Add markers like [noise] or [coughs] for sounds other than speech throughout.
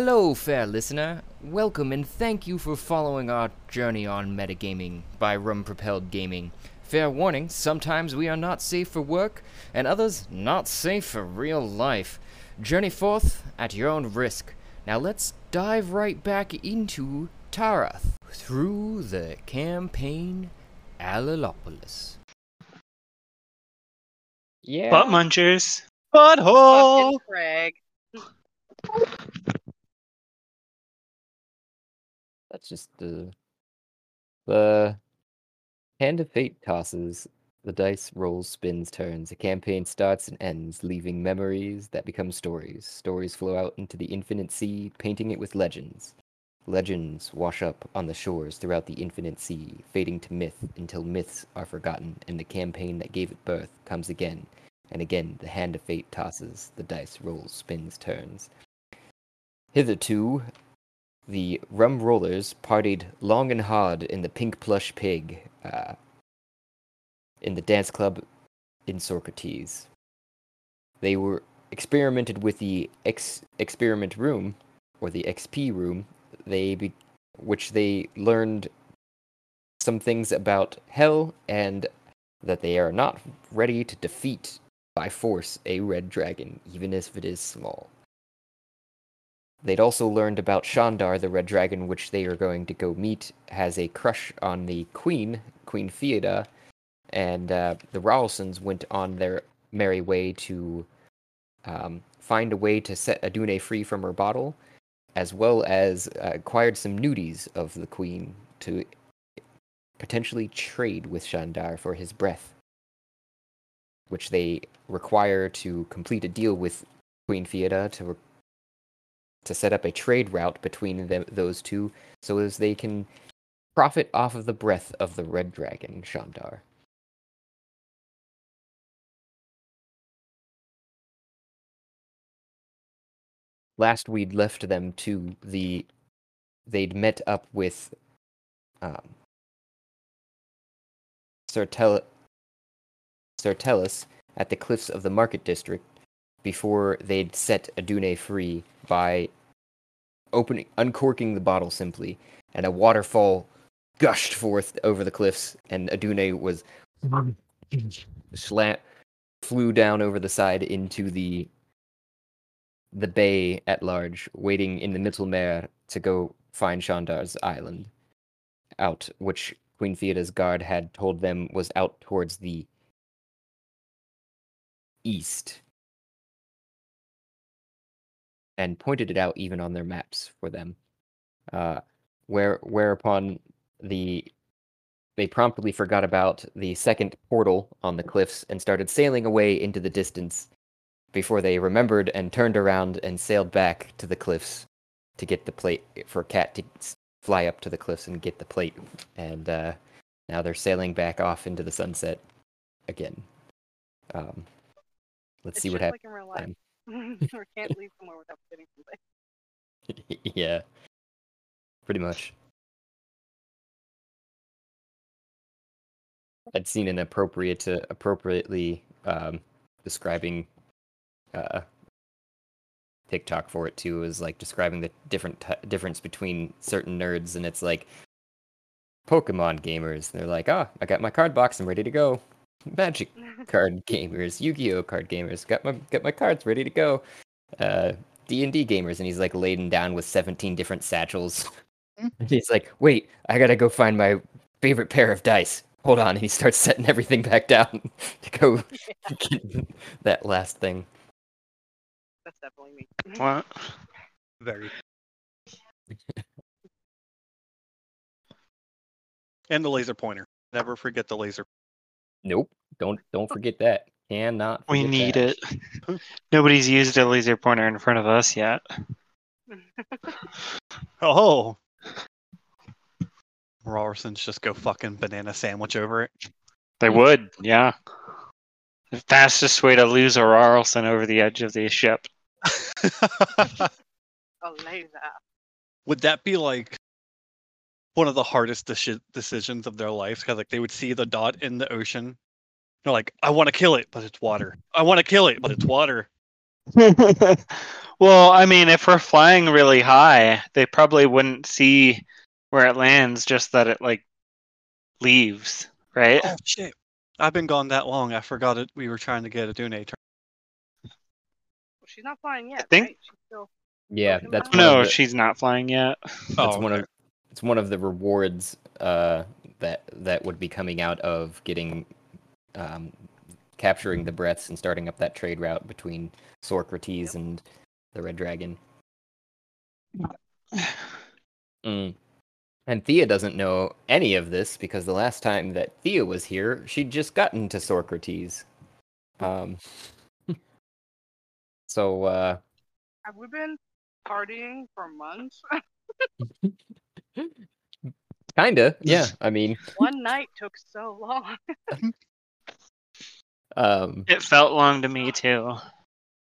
Hello, fair listener. Welcome and thank you for following our journey on metagaming by Rum Propelled Gaming. Fair warning, sometimes we are not safe for work, and others not safe for real life. Journey forth at your own risk. Now let's dive right back into Tarath through the campaign Alilopolis. Yeah. Butt munchers. Butthole. Fucking Craig. That's just the the hand of fate tosses. The dice rolls, spins, turns. A campaign starts and ends, leaving memories that become stories. Stories flow out into the infinite sea, painting it with legends. Legends wash up on the shores throughout the infinite sea, fading to myth until myths are forgotten, and the campaign that gave it birth comes again. And again, the hand of fate tosses, the dice rolls, spins, turns. Hitherto, the Rum Rollers partied long and hard in the Pink Plush Pig, uh, in the dance club in Socrates. They were experimented with the X experiment room, or the XP room, they be- which they learned some things about hell and that they are not ready to defeat by force a red dragon, even if it is small. They'd also learned about Shandar, the red dragon, which they are going to go meet, has a crush on the queen, Queen Theoda, and uh, the Rum Rollers went on their merry way to um, find a way to set Adune free from her bottle, as well as uh, acquired some nudies of the queen to potentially trade with Shandar for his breath, which they require to complete a deal with Queen Theoda to to set up a trade route between them, those two, so as they can profit off of the breath of the red dragon, Shandar. Last we'd left them to the. They'd met up with um, Sir, Tel- at the cliffs of the Market District before they'd set Adune free by opening, uncorking the bottle simply, and a waterfall gushed forth over the cliffs, and Adune was slant flew down over the side into the the bay at large, waiting in the Mittlemeer to go find Shandar's island, out which Queen Theoda's guard had told them was out towards the east, and pointed it out even on their maps for them. Uh, where whereupon the they promptly forgot about the second portal on the cliffs and started sailing away into the distance before they remembered and turned around and sailed back to the cliffs to get the plate for Cat to fly up to the cliffs and get the plate. And uh, now they're sailing back off into the sunset again. Um, let's It's see what happens. like [laughs] we can't leave somewhere without getting something. [laughs] yeah, pretty much. I'd seen an appropriate to appropriately um, describing uh, TikTok for it too. Is like describing the different t- difference between certain nerds, and it's like Pokemon gamers. They're like, ah, I got my card box, I'm ready to go. Magic card gamers, Yu-Gi-Oh card gamers, got my got my cards ready to go. Uh, D and D gamers, and he's like laden down with seventeen different satchels. and he's like, "Wait, I gotta go find my favorite pair of dice." Hold on, and he starts setting everything back down [laughs] to go [laughs] get that last thing. That's definitely me. [laughs] What? Very. and the laser pointer. Never forget the laser. Nope, don't don't forget that. Cannot. We forget need that. it. Nobody's used a laser pointer in front of us yet. [laughs] Oh. Rum Rollers just go fucking banana sandwich over it. They would, yeah. The fastest way to lose a Rarlson over the edge of the ship. [laughs] Oh, laser. Would that be like one of the hardest deci- decisions of their lives? Because like they would see the dot in the ocean, they're like, "I want to kill it, but it's water. I want to kill it, but it's water." [laughs] well, I mean, if we're flying really high, they probably wouldn't see where it lands, just that it like leaves, right? Oh shit! I've been gone that long. I forgot it. We were trying to get a Dune turn. She's not flying yet, I think- right? She's still. Yeah, that's No, she's not flying yet. Oh, that's Oh, one okay. of it's one of the rewards uh, that that would be coming out of getting um, capturing the breaths and starting up that trade route between Socrates and the Red Dragon. [sighs] Mm. And Thia doesn't know any of this because the last time that Thia was here, she'd just gotten to Socrates. Um, [laughs] so uh, Have we been partying for months? [laughs] [laughs] kinda, yeah. [laughs] I mean, One night took so long. [laughs] um, It felt long to me too.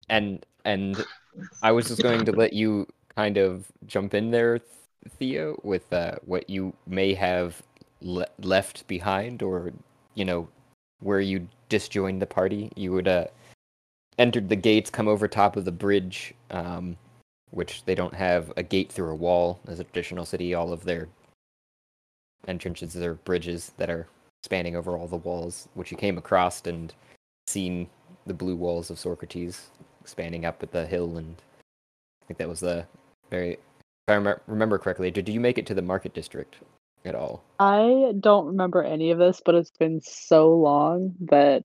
and and I was just going to let you kind of jump in there, Theo, with uh, what you may have le- left behind, or you know, where you disjoined the party. You would uh, entered the gates, come over top of the bridge, um, which they don't have a gate through a wall as a traditional city. All of their entrances are bridges that are spanning over all the walls, which you came across and seen the blue walls of Socrates spanning up at the hill, and I think that was the very. If I remember correctly, did you make it to the market district at all? I don't remember any of this, but it's been so long that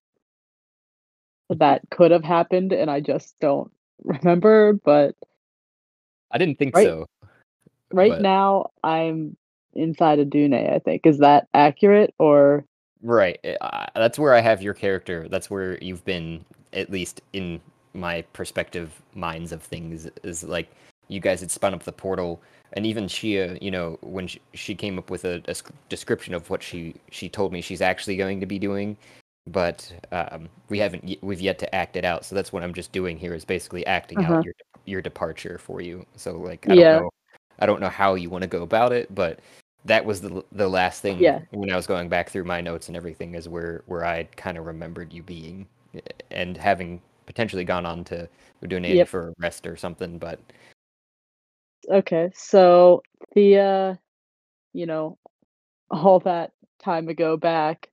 that could have happened, and I just don't remember. But I didn't think Right. so. right But- now, I'm inside Adune. I think is that accurate or Right. Eh, I- that's where I have your character. That's where you've been, at least in my perspective minds of things. Is like you guys had spun up the portal, and even Shia, you know, when she, she came up with a, a description of what she she told me she's actually going to be doing, but um, we haven't we've yet to act it out. So that's what I'm just doing here is basically acting Uh-huh. out your your departure for you. So like I Yeah. don't know, I don't know how you want to go about it, but that was the the last thing Yeah. when I was going back through my notes and everything is where where I kind of remembered you being eh, and having potentially gone on to Adune Yep. for a rest or something, but okay? So Thia, you know, all that time ago back,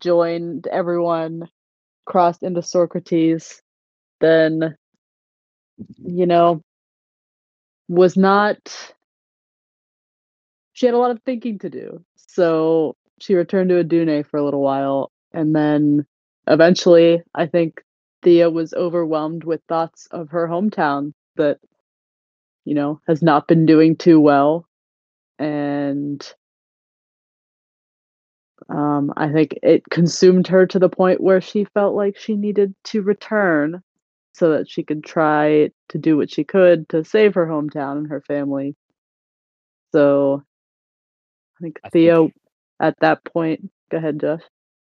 joined everyone, crossed into Socrates, then, you know, was not. She had a lot of thinking to do, so she returned to Adune for a little while, and then eventually, I think Thia was overwhelmed with thoughts of her hometown that, you know, has not been doing too well, and um, I think it consumed her to the point where she felt like she needed to return so that she could try to do what she could to save her hometown and her family. So I think I think- Theo at that point, go ahead, Josh.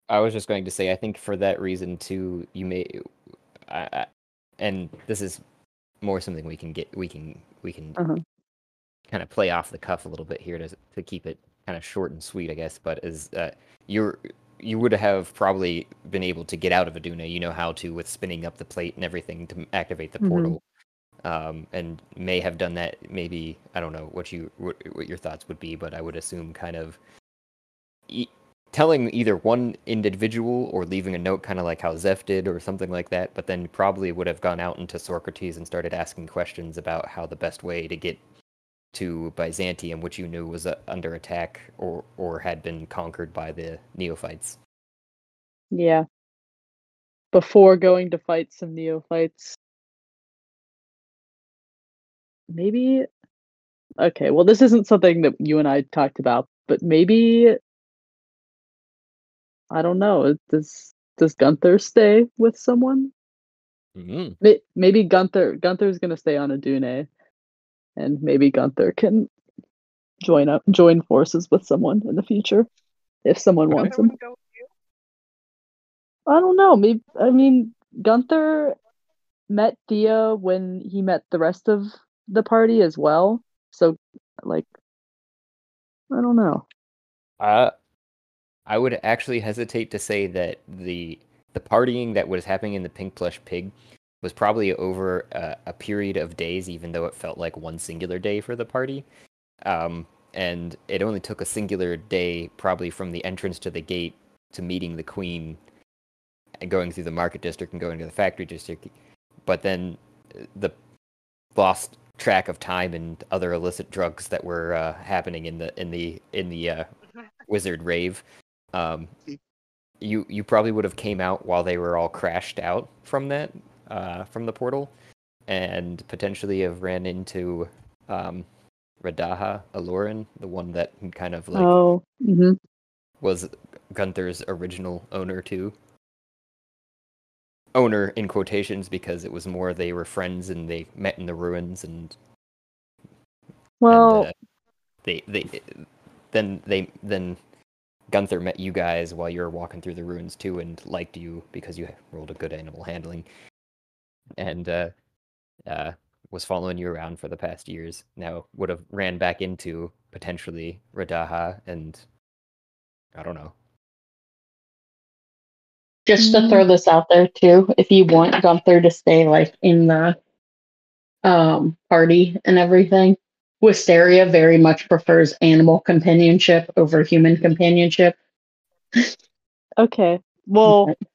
I was just going to say I think for that reason too you may I, I, and this is more something we can get we can we can Uh-huh. kind of play off the cuff a little bit here to to keep it kind of short and sweet I guess but is uh, you're you would have probably been able to get out of Adune you know how to with spinning up the plate and everything to activate the Mhm. portal um, and may have done that maybe I don't know what you what, what your thoughts would be but I would assume kind of e- telling either one individual or leaving a note kind of like how Zeph did or something like that but then probably would have gone out into Socrates and started asking questions about how the best way to get to Byzantium which you knew was uh, under attack or or had been conquered by the neophytes Yeah. Before going to fight some neophytes. Maybe okay, well this isn't something that you and I talked about, but maybe I don't know. Does does Gunther stay with someone? mm May- Maybe Gunther Gunther's gonna stay on Adune, and maybe Gunther can join up join forces with someone in the future if someone Okay. wants him. wouldn't go with you? I don't know. Maybe I mean Gunther met Thia when he met the rest of the party as well. So like I don't know. Uh, I would actually hesitate to say that the the partying that was happening in the Pink Plush Pig was probably over a, a period of days, even though it felt like one singular day for the party. Um, and it only took a singular day, probably from the entrance to the gate to meeting the queen, and going through the market district and going to the factory district. But then uh, the lost track of time and other illicit drugs that were uh, happening in the in the in the uh, wizard rave. Um, you you probably would have came out while they were all crashed out from that uh, from the portal, and potentially have ran into um, Radaha Aloran, the one that kind of like oh, hmm was Gunther's original owner too. Owner in quotations because it was more they were friends and they met in the ruins and well, and, uh, they they then they then Gunther met you guys while you were walking through the ruins too and liked you because you rolled a good animal handling and uh, uh, was following you around for the past years. Now would have ran back into potentially Radaha and I don't know. Just to throw this out there too, if you want Gunther to stay like in the um party and everything, Wisteria very much prefers animal companionship over human companionship. okay. Well, [laughs]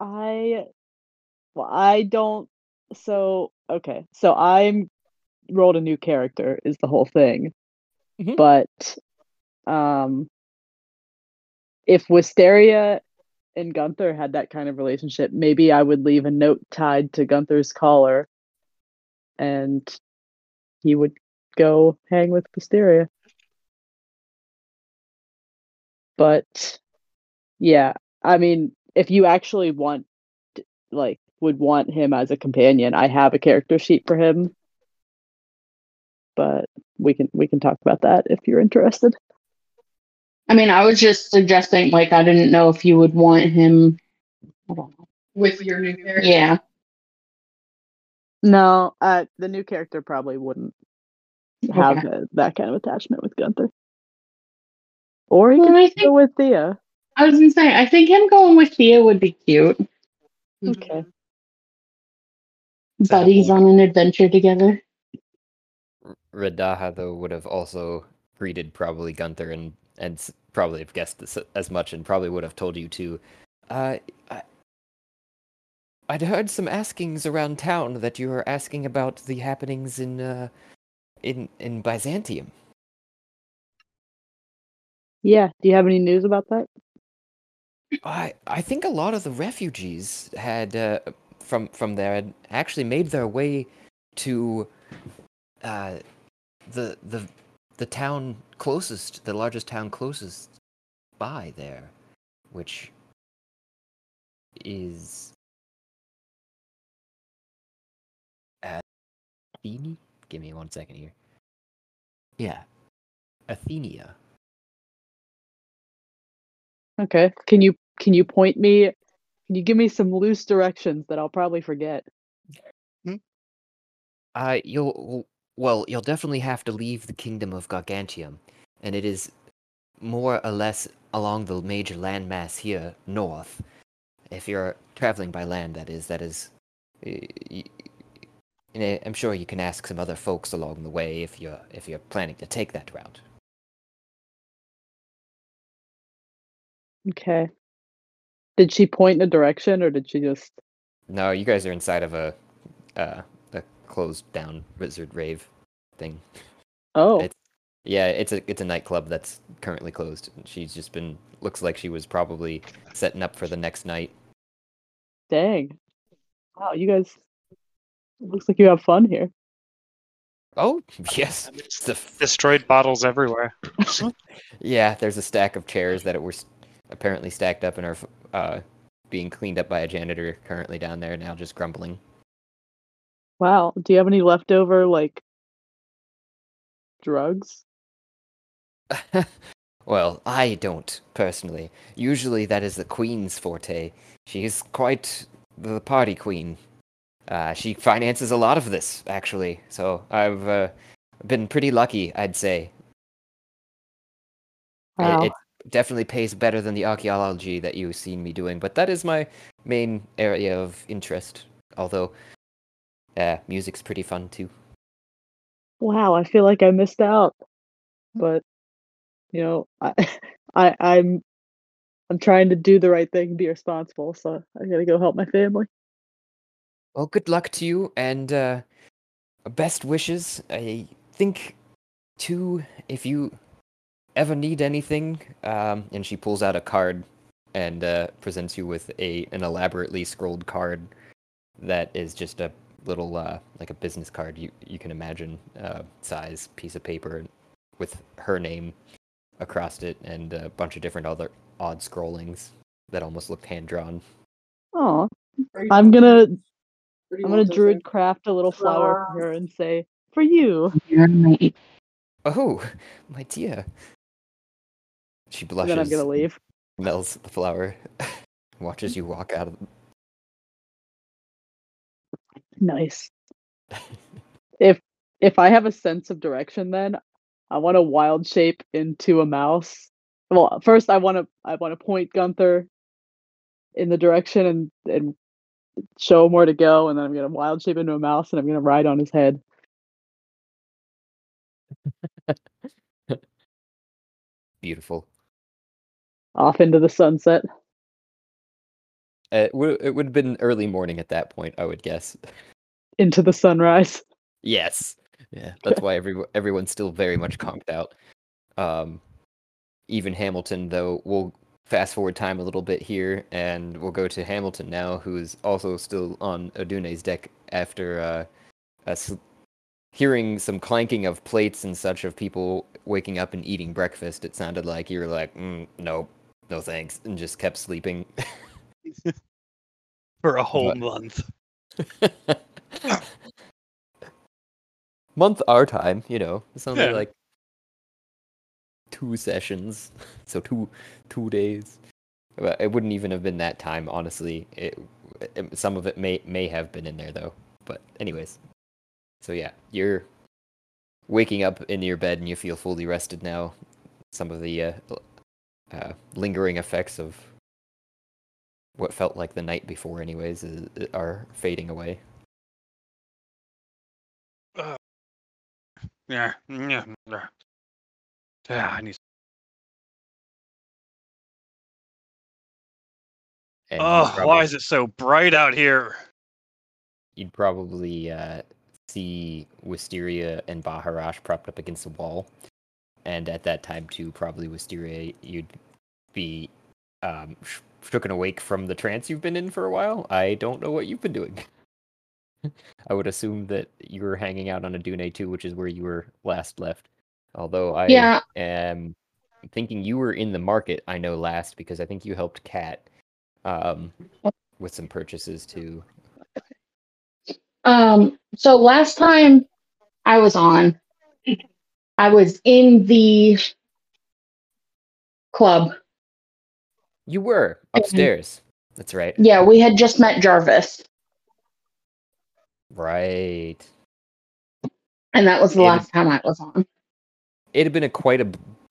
I, well, I don't. So okay, so I'm rolled a new character is the whole thing, Mhm. but um, if Wisteria and Gunther had that kind of relationship, maybe I would leave a note tied to Gunther's collar, and he would go hang with Wisteria. But yeah, I mean, if you actually want, like, would want him as a companion, I have a character sheet for him. But we can we can talk about that if you're interested. I mean, I was just suggesting, like, I didn't know if you would want him. I don't. With your new character. Yeah. No, uh, the new character probably wouldn't have Okay. uh, that kind of attachment with Gunther. Or he Well, could I go with Thia. I was gonna say, I think him going with Thia would be cute. Okay. Buddies on an adventure together. R- Radaha though would have also greeted probably Gunther and and probably have guessed this as much and probably would have told you too. Uh, I, I'd heard some askings around town that you were asking about the happenings in uh, in in Byzantium. Yeah. Do you have any news about that? I I think a lot of the refugees had uh, from from there had actually made their way to uh, the the the town closest, the largest town closest by there, which is Athene. Give me one second here. Yeah, Athenia. Okay. Can you can you point me? Can you give me some loose directions that I'll probably forget? Uh, you'll well, you'll definitely have to leave the kingdom of Gargantium, and it is more or less along the major landmass here north. If you're traveling by land, that is, that is. I'm sure you can ask some other folks along the way if you're if you're planning to take that route. Okay. Did she point in a direction or did she just No, you guys are inside of a uh, a closed down wizard rave thing. Oh, It's- Yeah, it's a it's a nightclub that's currently closed. She's just been looks like she was probably setting up for the next night. dang. Wow, you guys looks like you have fun here. Oh [laughs] yes, the f- Destroyed bottles everywhere. [laughs] yeah. There's a stack of chairs that were s- apparently stacked up and are f- uh, being cleaned up by a janitor currently down there now, just grumbling. Wow. Do you have any leftover like drugs? [laughs] well, I don't personally. Usually, that is the queen's forte. She's quite the party queen. Uh, she finances a lot of this, actually. So I've uh, been pretty lucky, I'd say. Wow. It's definitely pays better than the archaeology that you've seen me doing, but that is my main area of interest. Although, uh, music's pretty fun too. Wow, I feel like I missed out. But you know, I, [laughs] I I'm I'm trying to do the right thing and be responsible, so I gotta go help my family. Well, good luck to you, and uh, best wishes. I think, too, if you ever need anything, um, and she pulls out a card and uh, presents you with a an elaborately scrolled card that is just a little uh, like a business card you you can imagine uh, size piece of paper with her name across it and a bunch of different other odd scrollings that almost look hand drawn. Oh, I'm gonna I'm gonna druid craft a little flower for her and say, "For you." You're my Oh, my dear. She And blushes. then I'm gonna leave. Melts the flower. [laughs] Watches you walk out of. Nice. [laughs] if if I have a sense of direction, then I want to wild shape into a mouse. Well, first I want to I want to point Gunther in the direction and and show him where to go, and then I'm gonna wild shape into a mouse and I'm gonna ride on his head. [laughs] Beautiful. Off into the sunset. It would it would have been early morning at that point, I would guess. Into the sunrise. Yes. Yeah, [laughs] that's why every everyone's still very much conked out. Um, even Hamilton, though, we'll fast forward time a little bit here, and we'll go to Hamilton now, who's also still on Adune's deck after uh, us hearing some clanking of plates and such of people waking up and eating breakfast. It sounded like you were like, mm, "Nope, no thanks," and just kept sleeping. [laughs] for a whole What? month. [laughs] month our time, you know. It's only Yeah. like two sessions, [laughs] so two two days. Well, It wouldn't even have been that time, honestly. It, it- some of it may may have been in there though. But anyways, so yeah, you're waking up in your bed and you feel fully rested now. Some of the uh, uh, lingering effects of what felt like the night before, anyways, is, are fading away. Yeah. Yeah. Yeah. I need. And Oh, probably- why is it so bright out here? you'd probably uh, see Wisteria and Baharash propped up against the wall. And at that time, too, probably Wisteria, you'd be um, sh- shooken awake from the trance you've been in for a while. I don't know what you've been doing. [laughs] I would assume that you were hanging out on Adune too, which is where you were last left. Although I Yeah. am thinking you were in the market, I know last because I think you helped Kat um, with some purchases too. Um, so last time I was on, I was in the club. You were upstairs. That's right. Yeah, we had just met Jarvis, Right. and that was the Yeah, last time I was on. It had been a quite a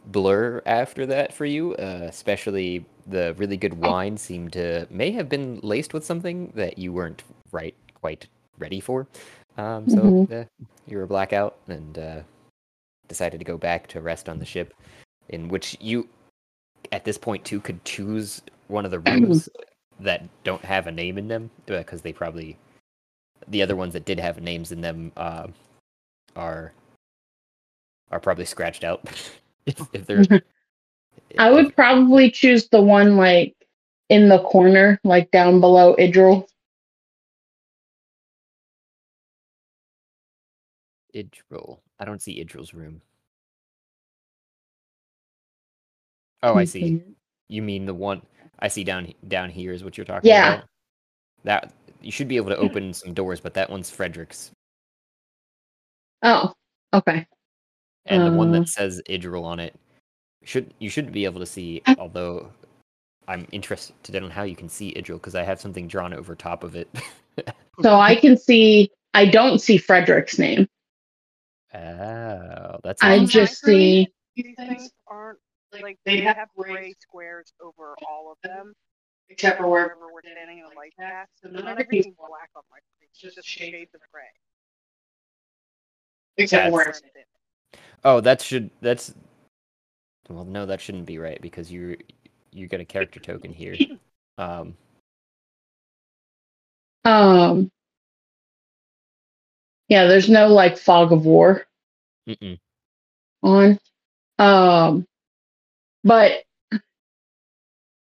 blur after that for you, uh, especially the really good wine seemed to may have been laced with something that you weren't right quite ready for. Um, so Mhm. uh, you were a blackout and uh, decided to go back to rest on the ship, in which you, at this point too, could choose one of the rooms [clears throat] that don't have a name in them because they probably the other ones that did have names in them uh, are are probably scratched out [laughs] if, if they're [laughs] I would probably choose the one like in the corner, like down below Idril. Idril. I don't see Idril's room. Oh, I see. You mean the one I see down down here is what you're talking about? Yeah. about? That you should be able to open some doors, but that one's Frederick's. Oh, okay. And the one Uh. that says Idril on it should you should be able to see, although I'm interested in how you can see Idril because I have something drawn over top of it. [laughs] So I can see. I don't see Frederick's name. Oh, that's I just see. These things aren't Like they have gray squares over all of them, except for where wherever we're standing in the light path. So So not not everything's everything's black on my screen. It's just shades of gray. except for where Oh, that should that's well no, that shouldn't be right because you you get a character token here. [laughs] Um Um. Yeah, there's no like fog of war mm-mm. on. Um, but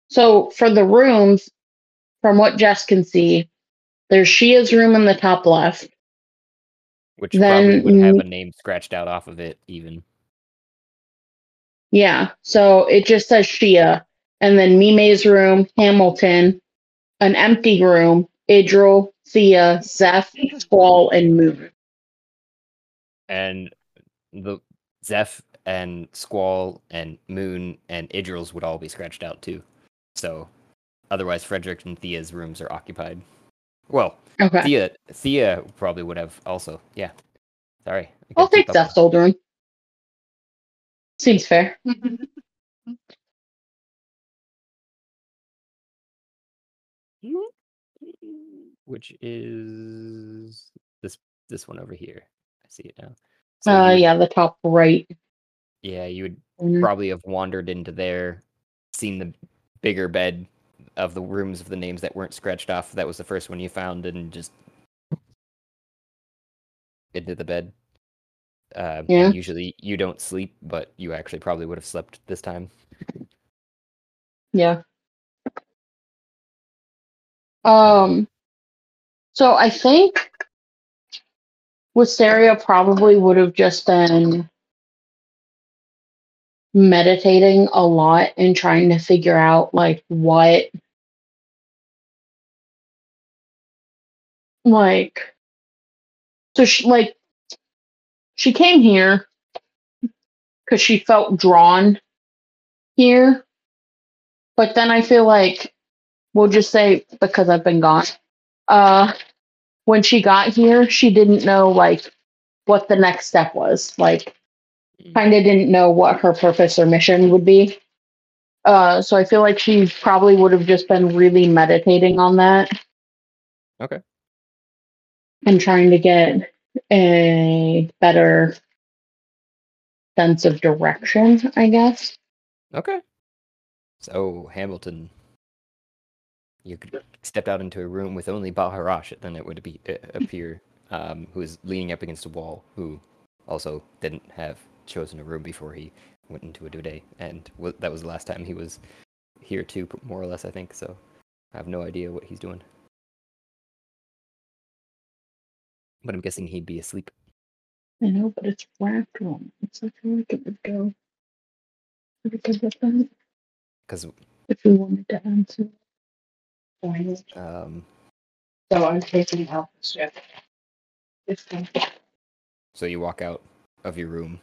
so for the rooms, from what Jess can see, there's Shia's room in the top left. which Then probably would have a name scratched out off of it even. Yeah, so it just says Shia, and then Mime's room, Hamilton, an empty room, Idril, Thia, Zeph, Squall, and Moon. And the Zeph and Squall and Moon and Idrils would all be scratched out too. So otherwise Frederick and Thia's rooms are occupied. Well, Okay, Thia Thia probably would have also. Yeah. Sorry. I I'll take up Zeph's old room. Seems fair. [laughs] Which is this this one over here. I see it now. So Uh, you yeah, the top right. Yeah, you would corner. probably have wandered into there, seen the bigger bed of the rooms of the names that weren't scratched off. That was the first one you found, and just into the bed. Uh, Yeah. Usually you don't sleep, but you actually probably would have slept this time. Yeah. Um. So I think Wisteria probably would have just been meditating a lot and trying to figure out like what like so she like she came here because she felt drawn here but then I feel like we'll just say because I've been gone. Uh when she got here, she didn't know like what the next step was. Like Mm. kind of didn't know what her purpose or mission would be. Uh so I feel like she probably would have just been really meditating on that. Okay. And trying to get a better sense of direction, I guess. Okay. So Hamilton, you could stepped out into a room with only Baharash, then it would be uh, appear, [laughs] um, who is leaning up against a wall, who also didn't have chosen a room before he went into a day, and wa- that was the last time he was here too, more or less, I think. So I have no idea what he's doing, but I'm guessing he'd be asleep. I know, but it's wrapped wrong. It's like I feel like it would go. Would it go that Because if we wanted to answer? Fine. um, So I'm taking out the strip. This thing. so you walk out of your room.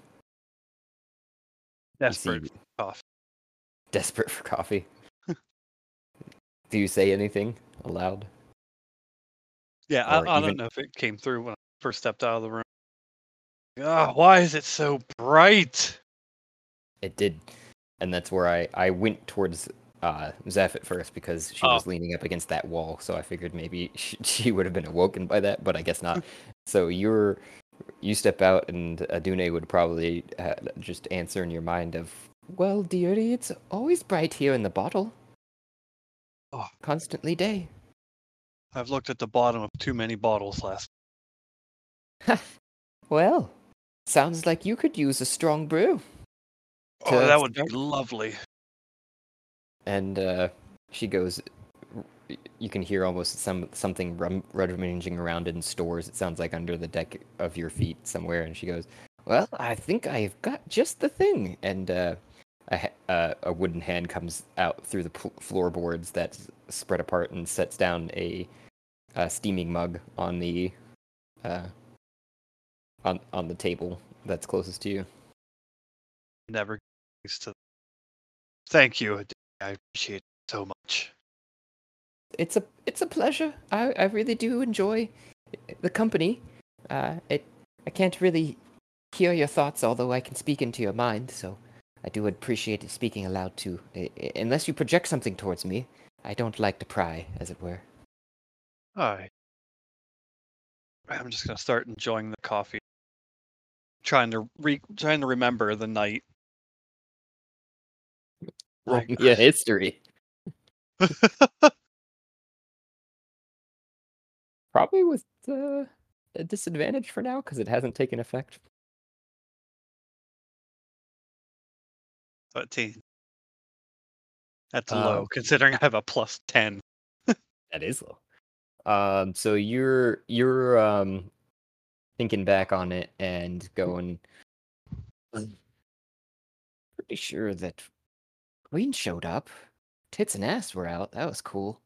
Desperate for coffee. desperate for coffee. [laughs] Do you say anything aloud? Yeah, I, I even- don't know if it came through when I first stepped out of the room. Ah, why is it so bright? It did, and that's where I I went towards uh Zeph at first because she Oh. was leaning up against that wall, so I figured maybe [laughs] she, she would have been awoken by that, but I guess not. [laughs] so you're you step out, and Adune would probably uh, just answer in your mind of, "Well, dearie, it's always bright here in the bottle. Oh. Constantly day." I've looked at the bottom of too many bottles last. [laughs] Well, sounds like you could use a strong brew. Oh, that would be lovely. And uh, she goes. You can hear almost some something rum, rummaging around in stores. It sounds like under the deck of your feet somewhere. And she goes, "Well, I think I've got just the thing." And uh, a, uh, a wooden hand comes out through the pl- floorboards that's spread apart and sets down a, a steaming mug on the uh, on on the table that's closest to you. Never to. Thank you. I appreciate it so much. it's a it's a pleasure. I, I really do enjoy the company. Uh, it I can't really hear your thoughts, although I can speak into your mind. So I do appreciate speaking aloud too. I- I- unless you project something towards me, I don't like to pry, as it were. Alright. I'm just gonna start enjoying the coffee. Trying to re trying to remember the night. Roll Like- me a history. [laughs] Probably with uh, a disadvantage for now because it hasn't taken effect. Thirteen. That's Um, low, considering I have a plus ten. That is low. Um, so you're you're um thinking back on it and going pretty sure that Queen showed up. Tits and ass were out. That was cool.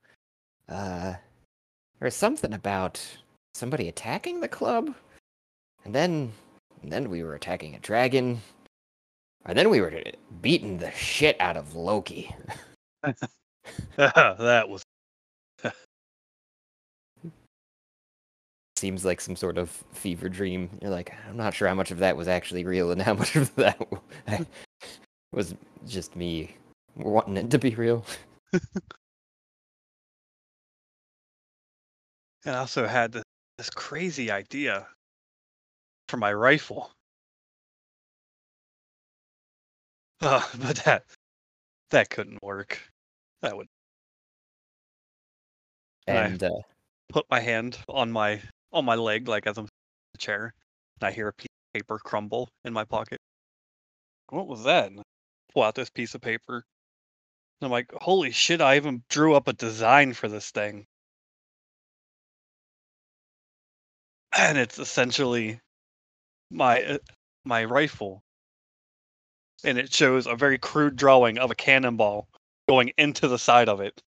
Uh there was something about somebody attacking the club. And then and then we were attacking a dragon. And then we were beating the shit out of Loki. [laughs] that was seems like some sort of fever dream. You're like, I'm not sure how much of that was actually real and how much of that [laughs] was just me wanting it to be real. [laughs] and I also had this, this crazy idea for my rifle. [laughs] Uh, but that that couldn't work. That would And I- uh, put my hand on my on my leg like as I'm in the chair, and I hear a piece of paper crumble in my pocket. What was that? And I pull out this piece of paper. I'm like, holy shit! I even drew up a design for this thing, and it's essentially my uh, my rifle, and it shows a very crude drawing of a cannonball going into the side of it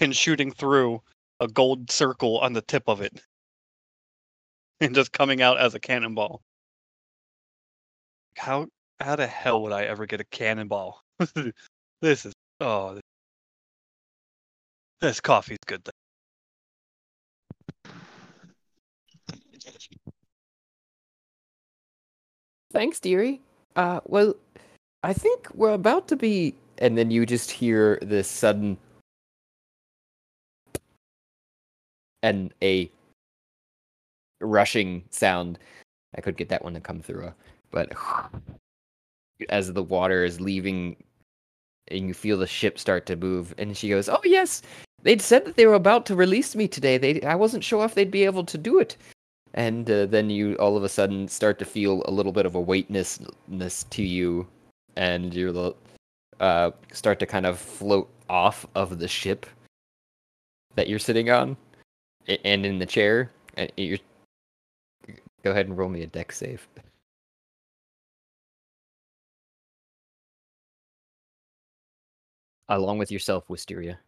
and shooting through a gold circle on the tip of it [laughs] and just coming out as a cannonball. How how the hell would I ever get a cannonball? [laughs] this is oh this, coffee's good. Thanks, dearie. Uh, well, I think we're about to be. And then you just hear this sudden and a rushing sound. I could get that one to come through, but [sighs] as the water is leaving, and you feel the ship start to move, and she goes, "Oh yes, they'd said that they were about to release me today. They, I wasn't sure if they'd be able to do it." And uh, then you all of a sudden start to feel a little bit of a weightness to you, and you uh, start to kind of float off of the ship that you're sitting on and in the chair. And you're go ahead and roll me a dex save. Along with yourself, Wisteria.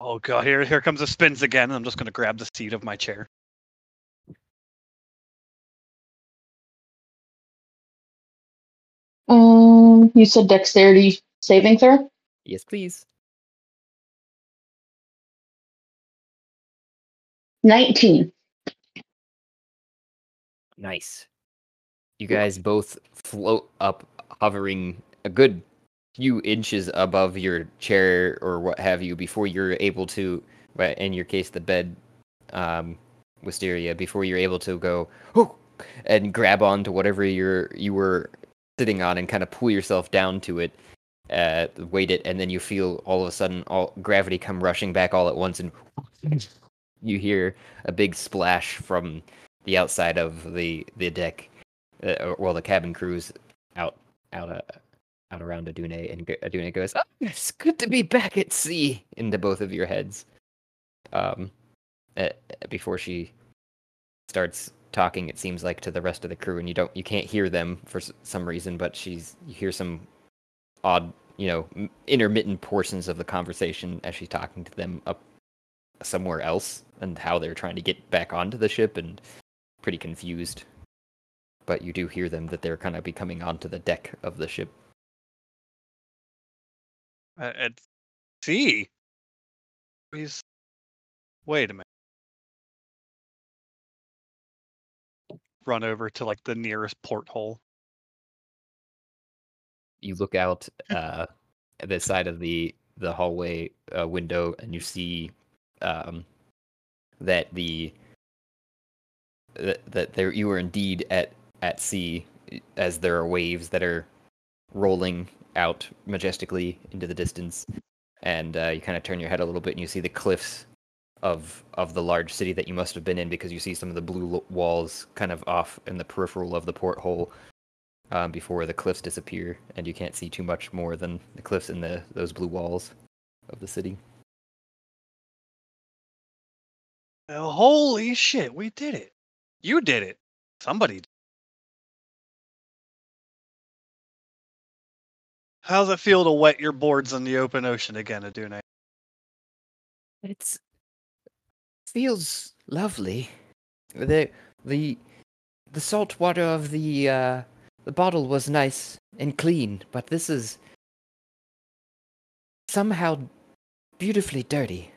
Oh god, here here comes the spins again. I'm just gonna grab the seat of my chair. Um, you said dexterity saving throw. Yes, please. Nineteen. Nice. You guys both float up, hovering a good few inches above your chair or what have you before you're able to, in your case, the bed, um, Wisteria, before you're able to go, and grab onto whatever you're you were sitting on and kind of pull yourself down to it, uh, weight it, and then you feel all of a sudden all gravity come rushing back all at once, and you hear a big splash from the outside of the the deck, uh, well, the cabin crews out out uh, out around Adune, and Adune goes, "Oh, it's good to be back at sea." Into both of your heads, um, uh, before she starts talking, it seems like to the rest of the crew, and you don't you can't hear them for some reason, but she's you hear some odd, you know, intermittent portions of the conversation as she's talking to them up somewhere else, and how they're trying to get back onto the ship and pretty confused. But you do hear them that they're kind of be coming onto the deck of the ship. Uh, At sea. He's. Wait a minute. Run over to like the nearest porthole. you look out uh, at the side of the the hallway uh, window, and you see um, that the that, that there you are indeed at at sea, as there are waves that are rolling out majestically into the distance, and uh, you kind of turn your head a little bit, and you see the cliffs of of the large city that you must have been in because you see some of the blue walls kind of off in the peripheral of the porthole um, before the cliffs disappear, and you can't see too much more than the cliffs and the those blue walls of the city. Oh, holy shit, we did it. You did it. Somebody. How's it feel to wet your boards in the open ocean again, Adune? It's feels lovely. The the the salt water of the uh, the bottle was nice and clean, but this is somehow beautifully dirty.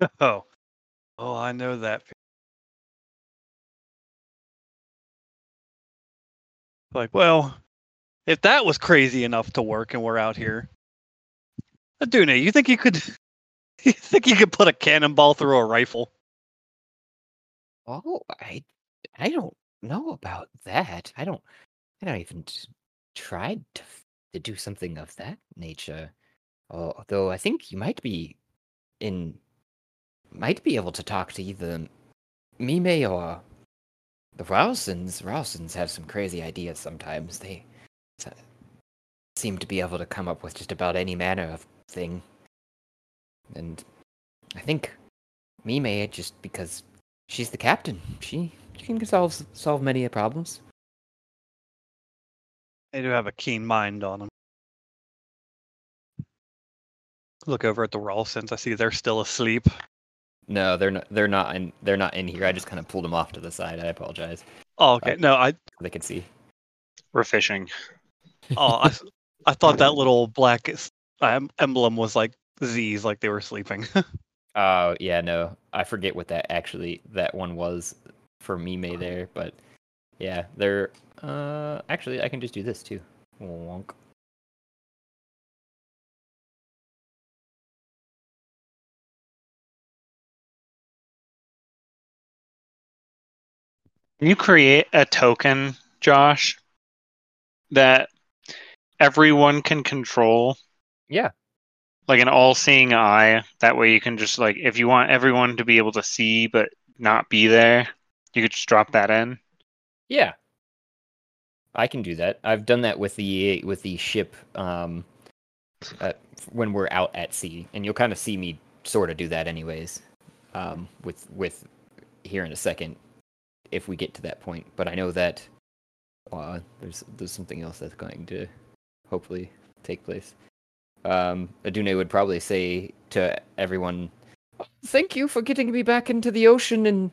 [laughs] Oh. Oh, I know that. fe- Like, well, if that was crazy enough to work and we're out here. Adune, you think you could [laughs] you think you could put a cannonball through a rifle? Oh, I I don't know about that. I don't I don't even tried to to do something of that nature. Although I think you might be in might be able to talk to either Mime or the Rousens. Rousens have some crazy ideas sometimes. They seem to be able to come up with just about any manner of thing. And I think Mime just because she's the captain. She she can solve solve many a problems. They do have a keen mind on them. Look over at the Rarlsons. I see they're still asleep. No, they're not. They're not in. They're not in here. I just kind of pulled them off to the side. I apologize. Oh, okay. Uh, no, I They can see. We're fishing. Oh, I thought that little black s- um, emblem was like Z's, like they were sleeping. [laughs] Oh yeah, no, I forget what that actually that one was for Mime there, but yeah, they're. Uh, actually, I can just do this too. Wonk. Can you create a token, Josh, that everyone can control? Yeah. Like an all-seeing eye. That way you can just like if you want everyone to be able to see but not be there, you could just drop that in. Yeah. I can do that. I've done that with the with the ship um uh, when we're out at sea, and you'll kind of see me sort of do that anyways. Um, with with here in a second, if we get to that point. But I know that uh, there's there's something else that's going to hopefully take place. Um, Adune would probably say to everyone, "Thank you for getting me back into the ocean in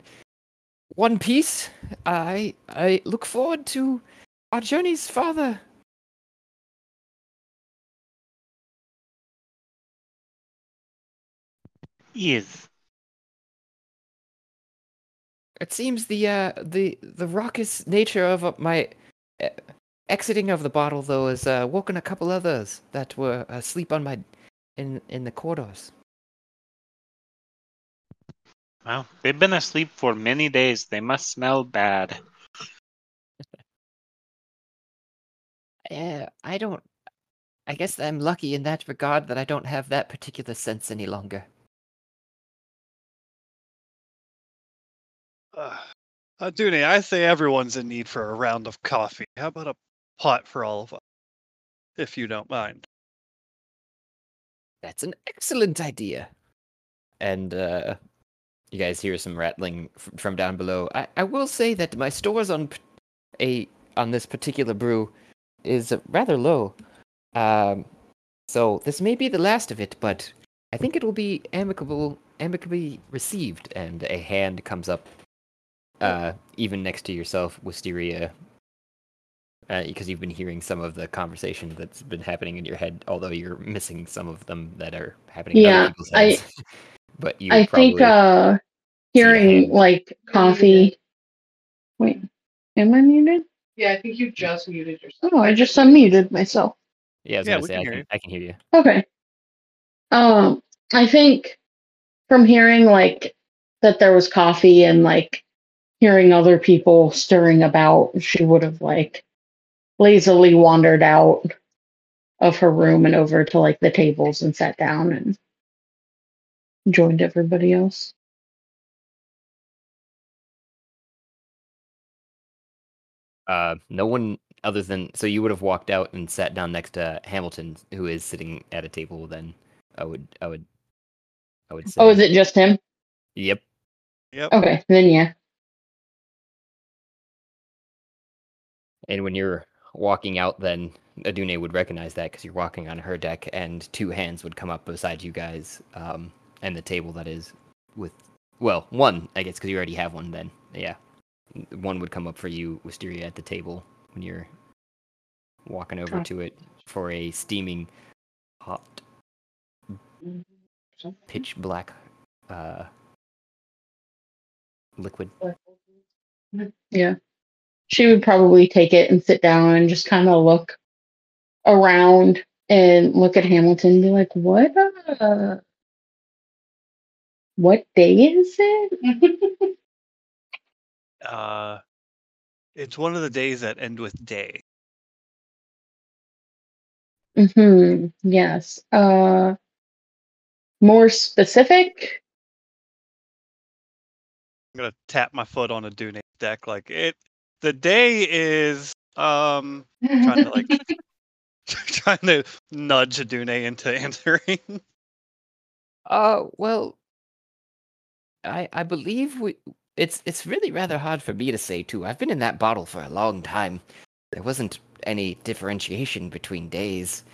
one piece. I I look forward to our journeys farther." Yes. It seems the uh, the the raucous nature of my uh, exiting of the bottle, though, has uh, woken a couple others that were asleep on my in in the corridors. Well, they've been asleep for many days. They must smell bad. [laughs] Uh, I don't. I guess I'm lucky in that regard that I don't have that particular sense any longer. Uh, Adune, I say everyone's in need for a round of coffee. How about a pot for all of us, if you don't mind? That's an excellent idea. And uh, you guys hear some rattling f- from down below. I, I will say that my stores on p- a on this particular brew is uh, rather low. Um, so this may be the last of it, but I think it will be amicable, amicably received. And a hand comes up, uh, even next to yourself, Wisteria, because you've been hearing some of the conversation that's been happening in your head, although you're missing some of them that are happening in Yeah, other people's I- [laughs] but you I think uh hearing like coffee wait, am I muted? Yeah, I think you just muted yourself. Oh, I just unmuted myself. Yeah, I was Yeah, gonna say can I hear can, you. I can hear you. Okay. Um, I think from hearing like that there was coffee and like hearing other people stirring about, she would have like lazily wandered out of her room and over to like the tables and sat down and joined everybody else. Uh, no one other than so you would have walked out and sat down next to Hamilton, who is sitting at a table. Then I would, I would, I would say. Oh, is it just him? Yep. Yep. Okay, then yeah. And when you're walking out, then Adune would recognize that because you're walking on her deck, and two hands would come up beside you guys, um, and the table that is with, well, one I guess because you already have one. Then yeah, one would come up for you, Wisteria, at the table when you're walking over to it for a steaming, hot, pitch black, uh, liquid. Yeah. She would probably take it and sit down and just kind of look around and look at Hamilton and be like, what, uh, what day is it? [laughs] Uh, it's one of the days that end with day. hmm Yes. Uh, more specific? I'm gonna tap my foot on Adune deck. Like it, the day is um trying to like [laughs] [laughs] trying to nudge Dune into answering. [laughs] Uh, well, I I believe we. It's it's really rather hard for me to say too. I've been in that bottle for a long time. There wasn't any differentiation between days,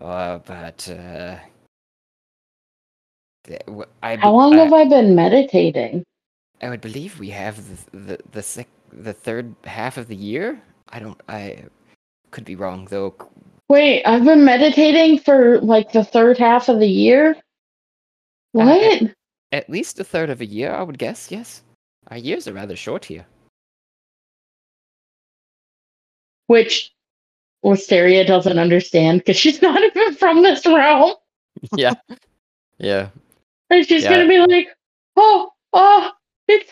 uh, but uh, the- w- I How long I, have I been meditating? I would believe we have the the the, sec, the third half of the year. I don't. I could be wrong though. Wait, I've been meditating for like the third half of the year? What? At least a third of a year, I would guess. Yes, our years are rather short here. Which Wisteria doesn't understand because she's [laughs] not even from this realm. [laughs] yeah, [laughs] yeah. And she's Yeah. gonna be like, oh, oh, it's,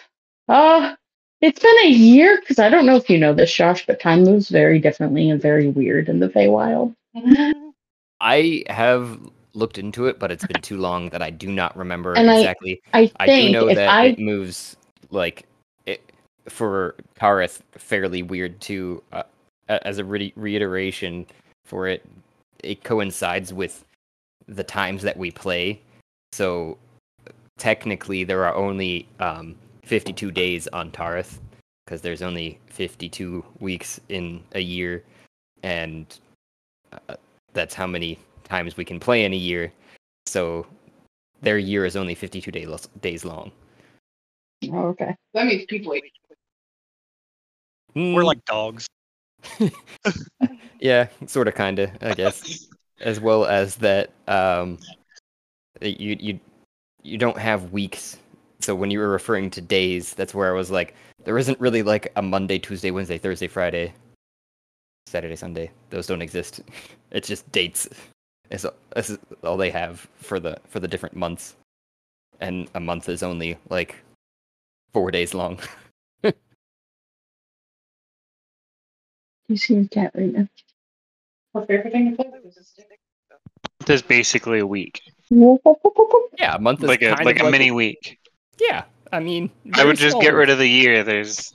uh, it's been a year because I don't know if you know this, Josh, but time moves very differently and very weird in the Feywild. [laughs] I have looked into it, but it's been too long that I do not remember And exactly. I I, do think know that I it moves like it, for Kareth fairly weird too. Uh, as a re- reiteration for it, it coincides with the times that we play. So technically, there are only um, 52 days on Tareth because there's only 52 weeks in a year, and uh, that's how many times we can play in a year. So their year is only 52 day lo- days long. oh, okay. That means people age. We're Mm, like dogs. [laughs] yeah, sort of, kind of, I guess. [laughs] as well as that, um, that you you you don't have weeks. So when you were referring to days, that's where I was like, there isn't really like a Monday, Tuesday, Wednesday, Thursday, Friday, Saturday, Sunday. Those don't exist. [laughs] It's just dates. It's this is all they have for the for the different months, and a month is only like four days long. [laughs] You see your cat right now. What's everything There's basically a week, yeah, a month is like a kind like of a mini week. Yeah, I mean, I would just get rid of the year. There's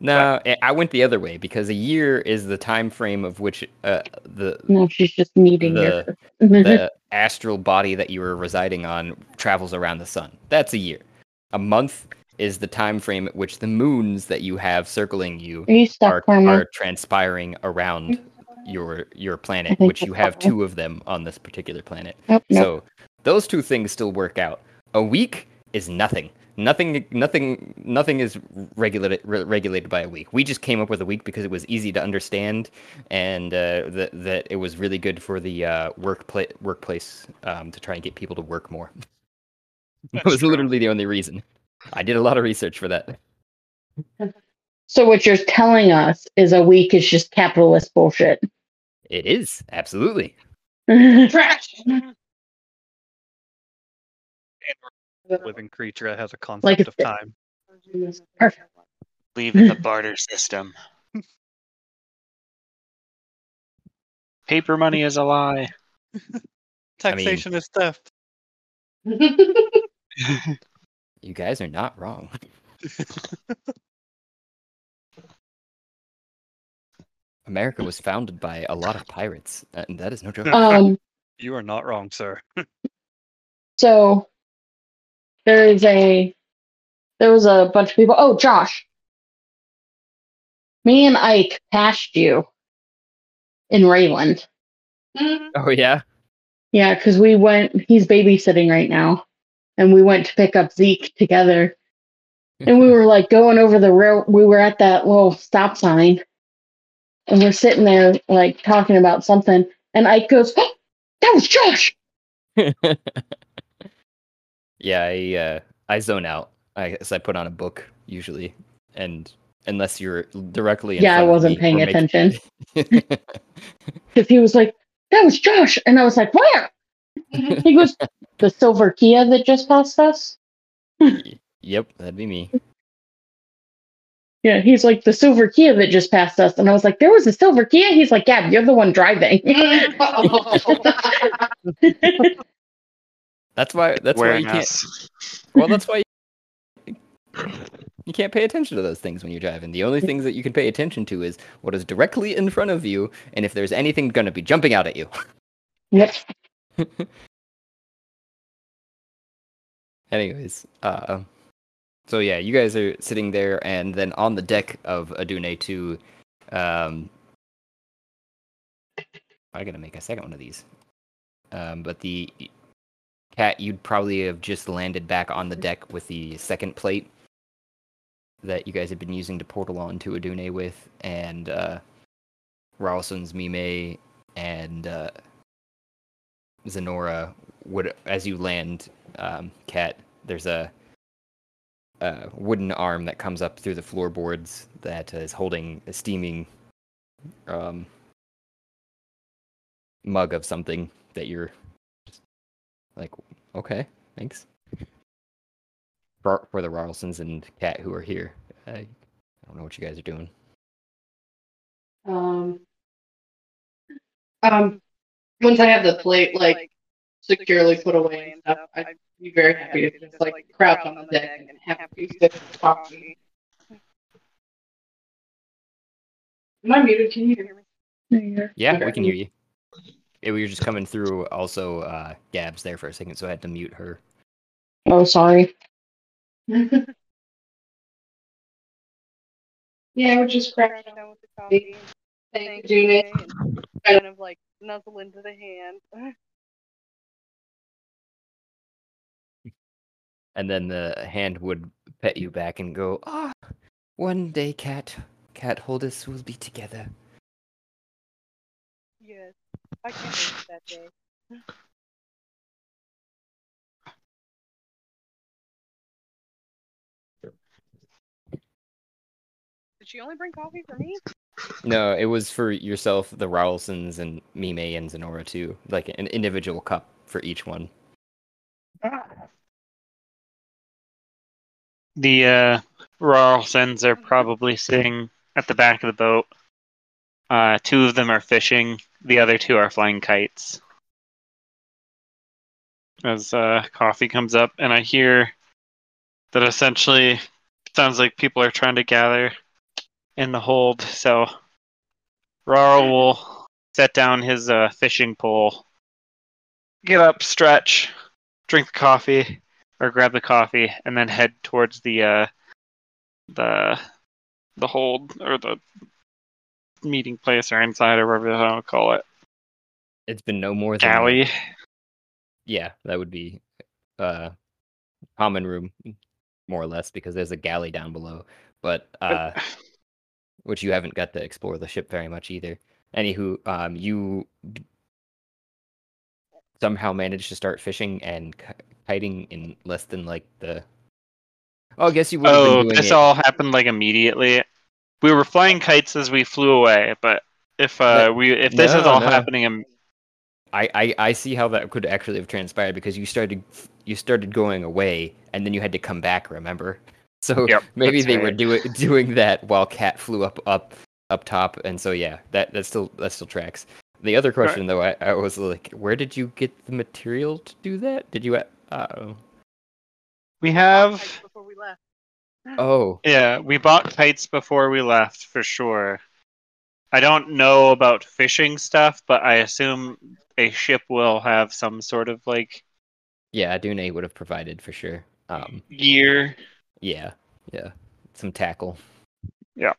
No, I- I went the other way because a year is the time frame of which uh, the No, she's just meeting The- the [laughs] astral body that you were residing on travels around the sun. That's a year. A month is the time frame at which the moons that you have circling you Are you stuck, are, are transpiring around your your planet, which you have two of them on this particular planet. Nope, nope. So those two things still work out. A week is nothing. Nothing, nothing, nothing is regulated re- regulated by a week. We just came up with a week because it was easy to understand, and uh, that that it was really good for the uh, workplace workplace um, to try and get people to work more. [laughs] that was true. literally the only reason. I did a lot of research for that. So what you're telling us is a week is just capitalist bullshit. It is absolutely. [laughs] Trash. Living creature that has a concept Like of time. Perfect. Leave in the [laughs] barter system. [laughs] Paper money is a lie. [laughs] Taxation is theft. You guys are not wrong. America was founded by a lot of pirates, and that is no joke. um, You are not wrong, sir. so there is a there was a bunch of people. Oh, Josh, me and Ike passed you in Rayland. Mm-hmm. Oh yeah. Yeah, because we went. He's babysitting right now, and we went to pick up Zeke together. And we were like going over the rail. We were at that little stop sign, and we're sitting there like talking about something. And Ike goes, oh, "That was Josh." [laughs] yeah, I uh, I zone out. I guess I put on a book usually, and unless you're directly in Yeah, I front of wasn't me paying making- attention [laughs] because he was like, "That was Josh," and I was like, "Where?" [laughs] He goes, "The silver Kia that just passed us." yep, that'd be me. Yeah, he's like the silver Kia that just passed us, and I was like, "There was a silver Kia." He's like, "Yeah, you're the one driving." [laughs] That's why. That's why you can't. us. Well, that's why you, [laughs] you can't pay attention to those things when you're driving. The only things that you can pay attention to is what is directly in front of you, and if there's anything going to be jumping out at you. yep. [laughs] Anyways, uh, so yeah, you guys are sitting there, and then on the deck of Adune 2, um, I gotta make a second one of these. Um, but the cat, you'd probably have just landed back on the deck with the second plate that you guys had been using to portal on to Adune with, and uh, Ralston's Mime and uh, Zenora would, as you land, um, Cat, there's a, a wooden arm that comes up through the floorboards that is holding a steaming um, mug of something that you're like, okay, thanks. For, for the Rarlsons and Cat who are here. I, I don't know what you guys are doing. Um, um, once I have the plate like securely put away and stuff, I'd be very happy to just like crouch on the deck and have a few sips of coffee. Am I muted? Can you hear me? There you are. Yeah, we can hear you. Yeah, we were just coming through. Also, uh, Gab's there for a second, so I had to mute her. Oh, sorry. [laughs] Yeah, I would just crouch Crouch down. down with the coffee. Thank Thank you, you, kind of like nuzzle into the hand. [laughs] And then the hand would pet you back and go, Ah, one day, Cat, Cat Holdus will be together. Yes, I can't wait for that day. Did she only bring coffee for me? No, it was for yourself, the Rarlsons, and Mime and Zenora too. Like an individual cup for each one. The uh, Rarlsons are probably sitting at the back of the boat. Uh, two of them are fishing. The other two are flying kites. As uh, coffee comes up, and I hear that essentially sounds like people are trying to gather in the hold. So Rarl will set down his uh, fishing pole, get up, stretch, drink the coffee, or grab the coffee and then head towards the uh the the hold or the meeting place or inside or whatever the hell I call it. It's been no more than Galley. Yeah, that would be uh common room, more or less, because there's a galley down below. But [laughs] uh which you haven't got to explore the ship very much either. Anywho, um, you somehow managed to start fishing and ki- kiting in less than like the. Oh, I guess you would Oh, this it. all happened like immediately. We were flying kites as we flew away, but If uh But- we if this is all no. happening in I, I I see how that could actually have transpired because you started you started going away and then you had to come back. Remember? [laughs] So Yep, maybe that's they were doing doing that while Cat flew up up up top, and so yeah, that that still that still tracks. The other question though, I, I was like, where did you get the material to do that? Did you? Uh, uh we have Like, before we left. Oh yeah, we bought kites before we left for sure. I don't know about fishing stuff, but I assume a ship will have some sort of like yeah, Dune would have provided for sure. Um, gear. yeah, yeah, some tackle. Yeah.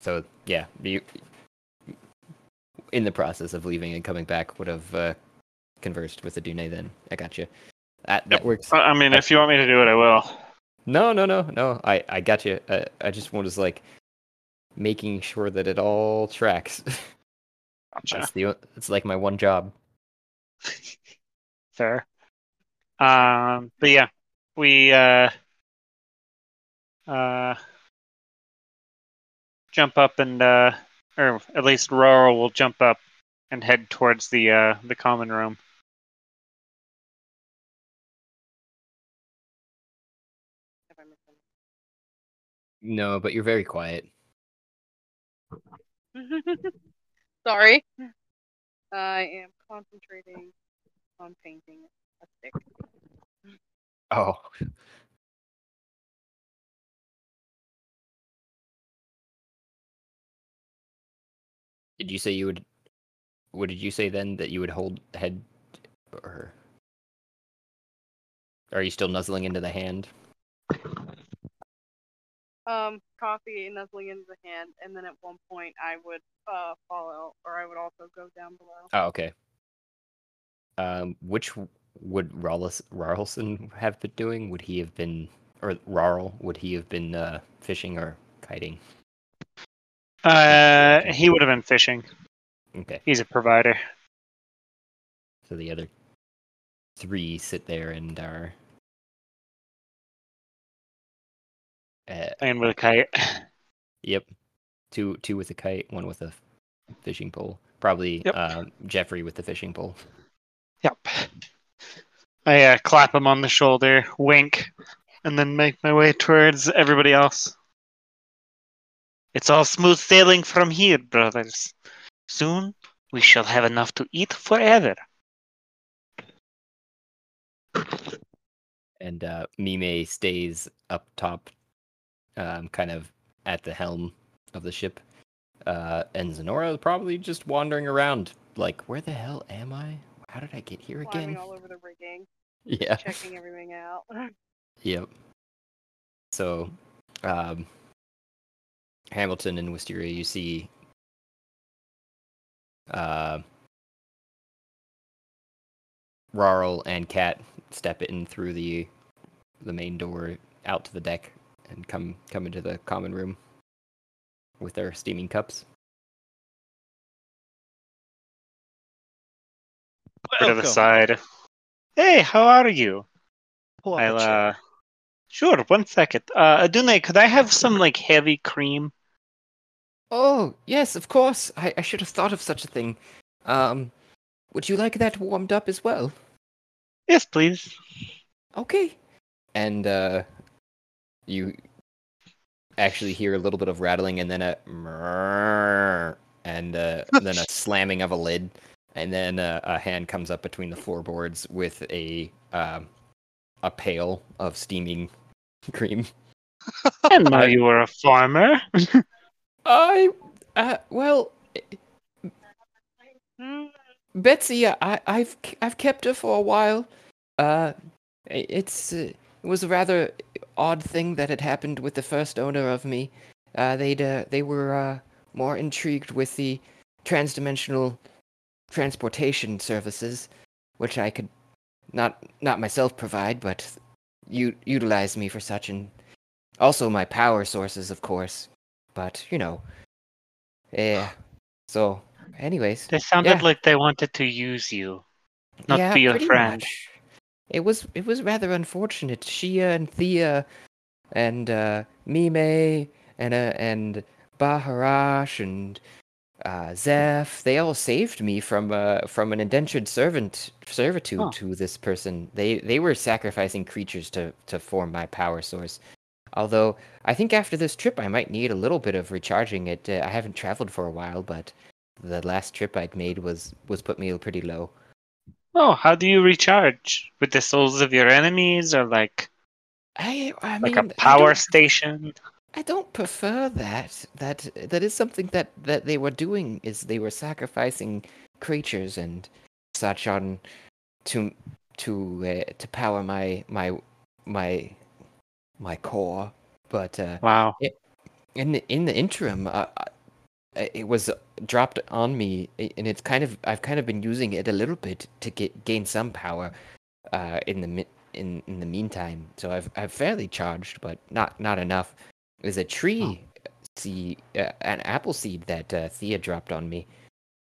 So yeah, you in the process of leaving and coming back would have uh, conversed with the Dune. Then I got you. That that Yep. works. I- I mean, if you want me to do it, I will. No, no, no, no. I I got you. I, I just was like making sure that it all tracks. [laughs] Gotcha. That's the o- it's like my one job. [laughs] Fair. Um, but yeah, we uh, uh, jump up and uh, or at least Rora will jump up and head towards the uh, the common room. No, but you're very quiet. [laughs] Sorry. I am concentrating on painting a stick. Oh. Did you say you would? What did you say then that you would hold head, or are you still nuzzling into the hand? Um, coffee and nuzzling into the hand, and then at one point I would uh follow, or I would also go down below. Oh, okay. Um, which would Rawls Rarlson have been doing? Would he have been, or Rarl? Would he have been uh, fishing or kiting? Uh, he would have been fishing. Okay. He's a provider. So the other three sit there and are. Uh, Playing with a kite. [laughs] yep, two two with a kite, one with a fishing pole. Probably Yep. um, Jeffrey with the fishing pole. Yep. I uh, clap him on the shoulder, wink, and then make my way towards everybody else. It's all smooth sailing from here, brothers. Soon we shall have enough to eat forever. and uh, Mime stays up top, um, kind of at the helm of the ship. Uh, and Zenora is probably just wandering around, like, where the hell am I? How did I get here Climbing again? all over the rigging, [laughs] Yeah. checking everything out. [laughs] Yep. So, um, Hamilton and Wisteria, you see, uh, Rarl and Cat step in through the the main door out to the deck and come come into the common room with their steaming cups. Over to the side. Hey, how are you? Pull up a I'll uh Sure, one second. Uh Adune, could I have some like heavy cream? Oh yes, of course. I, I should have thought of such a thing. Um, would you like that warmed up as well? Yes, please. Okay. And uh you actually hear a little bit of rattling and then a and uh, [laughs] then a slamming of a lid and then uh, a hand comes up between the floorboards with a um a pail of steaming [laughs] cream. And now you were a farmer. [laughs] I uh well Betsy, I I've I've kept her for a while. Uh it's uh, it was a rather odd thing that had happened with the first owner of me. Uh they'd uh, they were uh more intrigued with the transdimensional transportation services which I could not not myself provide but u- utilize me for such and also my power sources of course. But, you know, yeah. So, anyways, They sounded Yeah. like they wanted to use you, not be your friend. much. It was it was rather unfortunate. Shia and Thia and uh, Mime and uh, and Baharash and uh, Zeph, they all saved me from uh, from an indentured servant servitude Huh. to this person. They they were sacrificing creatures to to form my power source. Although I think after this trip I might need a little bit of recharging. It uh, I haven't traveled for a while, but the last trip I'd made was was put me pretty low. Oh, how do you recharge? With the souls of your enemies or like I I like mean a I power don't- station? I don't prefer that. That that is something that that they were doing is they were sacrificing creatures and such on to to uh, to power my my my my core. But uh, Wow. in the in the interim, uh, uh, it was dropped on me, and it's kind of I've kind of been using it a little bit to get gain some power uh, in the in in the meantime. So I've I've fairly charged, but not not enough. There's a tree seed, uh, an apple seed that uh, Thia dropped on me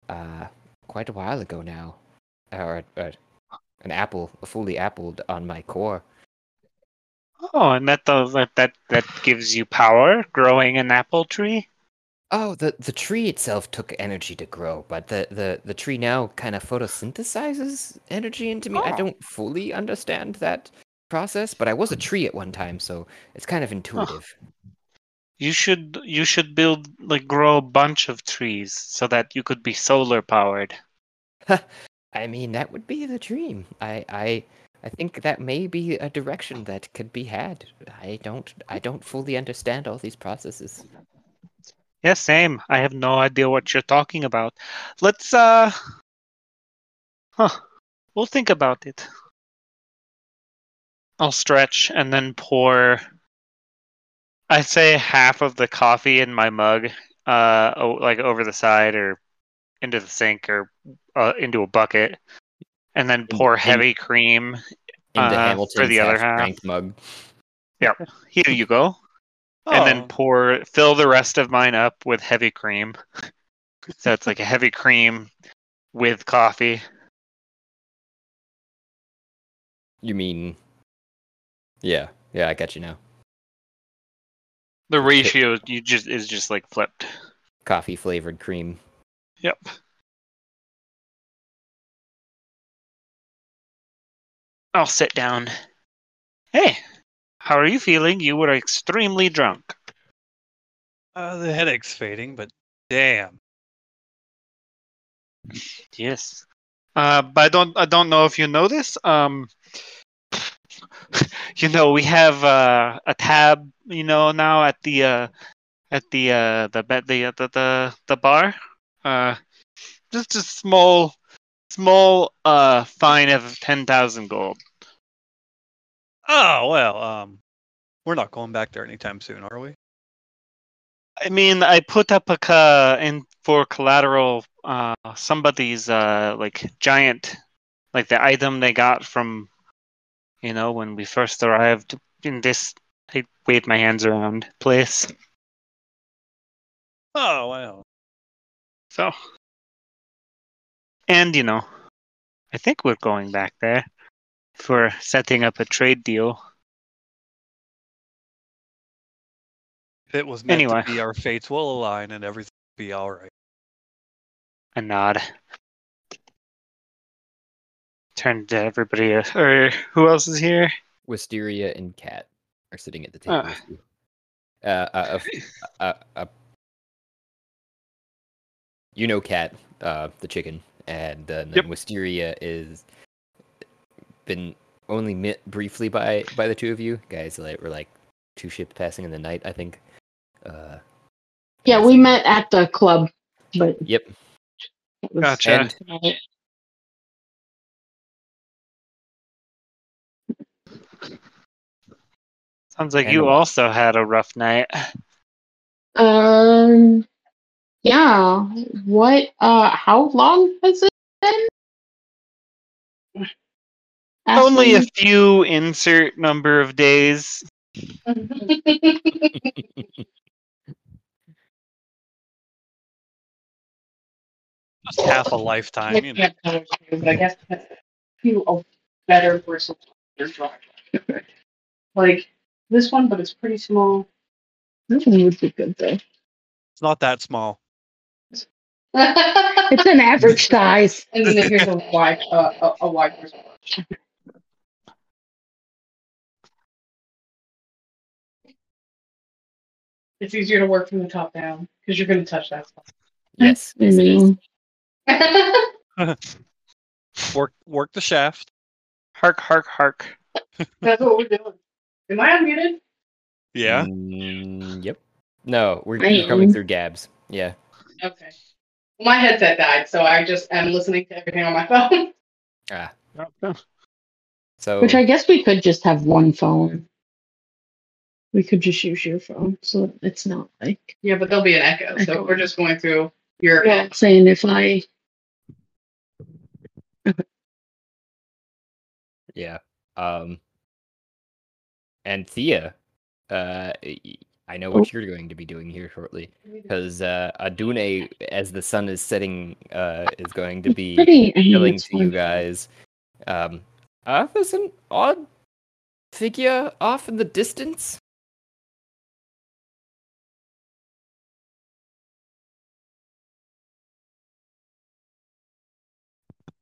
uh, quite a while ago now, or uh, an apple, fully appled on my core. Oh, and that that that that gives you power growing an apple tree? Oh, the the tree itself took energy to grow, but the the the tree now kind of photosynthesizes energy into me. I Oh. don't fully understand that process, but I was a tree at one time, so it's kind of intuitive. You should you should build like grow a bunch of trees so that you could be solar powered. [laughs] I mean, that would be the dream. I I I think that may be a direction that could be had. I don't I don't fully understand all these processes. Yeah, same. I have no idea what you're talking about. Let's uh Huh. We'll think about it. I'll stretch and then pour I'd say half of the coffee in my mug, uh like over the side or into the sink or uh, into a bucket. And then pour in- heavy cream. Into Uh, for the other half mug. Here you go. And then Oh, pour fill the rest of mine up with heavy cream. So it's like a heavy cream with coffee. You mean? Yeah, yeah, I got you now. The ratio you just is just like flipped. Coffee flavored cream. Yep. I'll sit down. Hey, how are you feeling? You were extremely drunk. uh, the headache's fading, but damn. Yes. Uh, but I don't I don't know if you know this. Um, [laughs] you know we have uh, a tab. You know now at the uh, at the uh, the the the the the bar. Uh, just a small small uh fine of ten thousand gold. Oh well, um, we're not going back there anytime soon, are we? I mean, I put up a ca- in for collateral. Uh, somebody's uh like giant, like the item they got from, you know, when we first arrived in this. I wave my hands around place. Oh well. So, and you know, I think we're going back there for setting up a trade deal. If it was meant Anyway. to be, our fates will align and everything will be all right. A nod. Turn to everybody. uh, Or who else is here? Wisteria and Cat are sitting at the table. Ah. with you. Uh, uh, uh, uh, uh, you know Cat, uh, the chicken, and uh, then Yep. Wisteria is been only met briefly by by the two of you guys. Like were like two ships passing in the night, I think. Uh, Yeah, we met at the club, but Yep. Gotcha. And. Sounds like you also had a rough night. Um, yeah. What? Uh, how long has it been? Only a few insert number of days. [laughs] Just half a lifetime, you know. Yeah, that was true, but I guess a few of better versus like this one, but it's pretty small. That one would be good though. It's not that small. It's an average [laughs] size. and then here's a wide, uh, a, a wide wristwatch. It's easier to work from the top down because you're going to touch that spot. Yes, [laughs] yes it is. [laughs] Work work the shaft. Hark, hark, hark. [laughs] That's what we're doing. Am I unmuted? Yeah. Mm, yep. No, we're, I we're coming through Gabs. Yeah. Okay. My headset died, so I just am listening to everything on my phone. Ah. Oh, So Which I guess we could just have one phone. We could just use your phone, so it's not like yeah, but there'll be an echo, so Echo. we're just going through your. well, saying if I yeah. Um. And Thia, uh, y- I know what you're going to be doing here shortly, because uh, Adune, as the sun is setting, uh, is going to be pretty I mean, killing it's to you fine. guys. Um, uh, there's an odd figure off in the distance.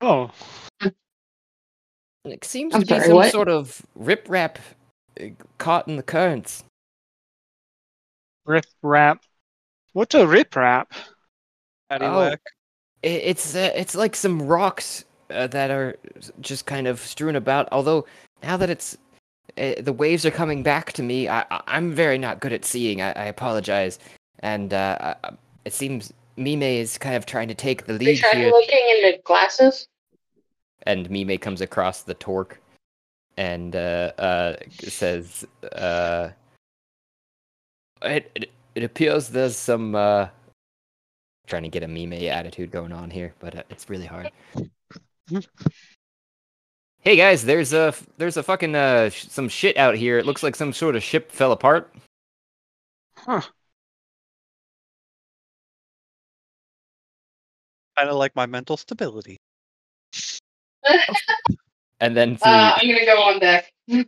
Oh, It seems I'm to be some what? sort of riprap uh, caught in the currents. rip rap. What's a rip rap? Paddywhack. I- It's uh, it's like some rocks uh, that are just kind of strewn about. Although now that it's uh, the waves are coming back to me, I, I- I'm very not good at seeing. I, I apologize, and uh, I- I- it seems Mime is kind of trying to take the Are you lead trying here. looking into glasses? and Mime comes across the torque and uh, uh, says, uh, it, it, it appears there's some. Uh, trying to get a Mime attitude going on here, but uh, it's really hard. [laughs] hey guys, there's a there's a fucking uh, sh- some shit out here. It looks like some sort of ship fell apart. Huh. Kind of like my mental stability. [laughs] And then through, Uh, I'm gonna go on deck. [laughs] through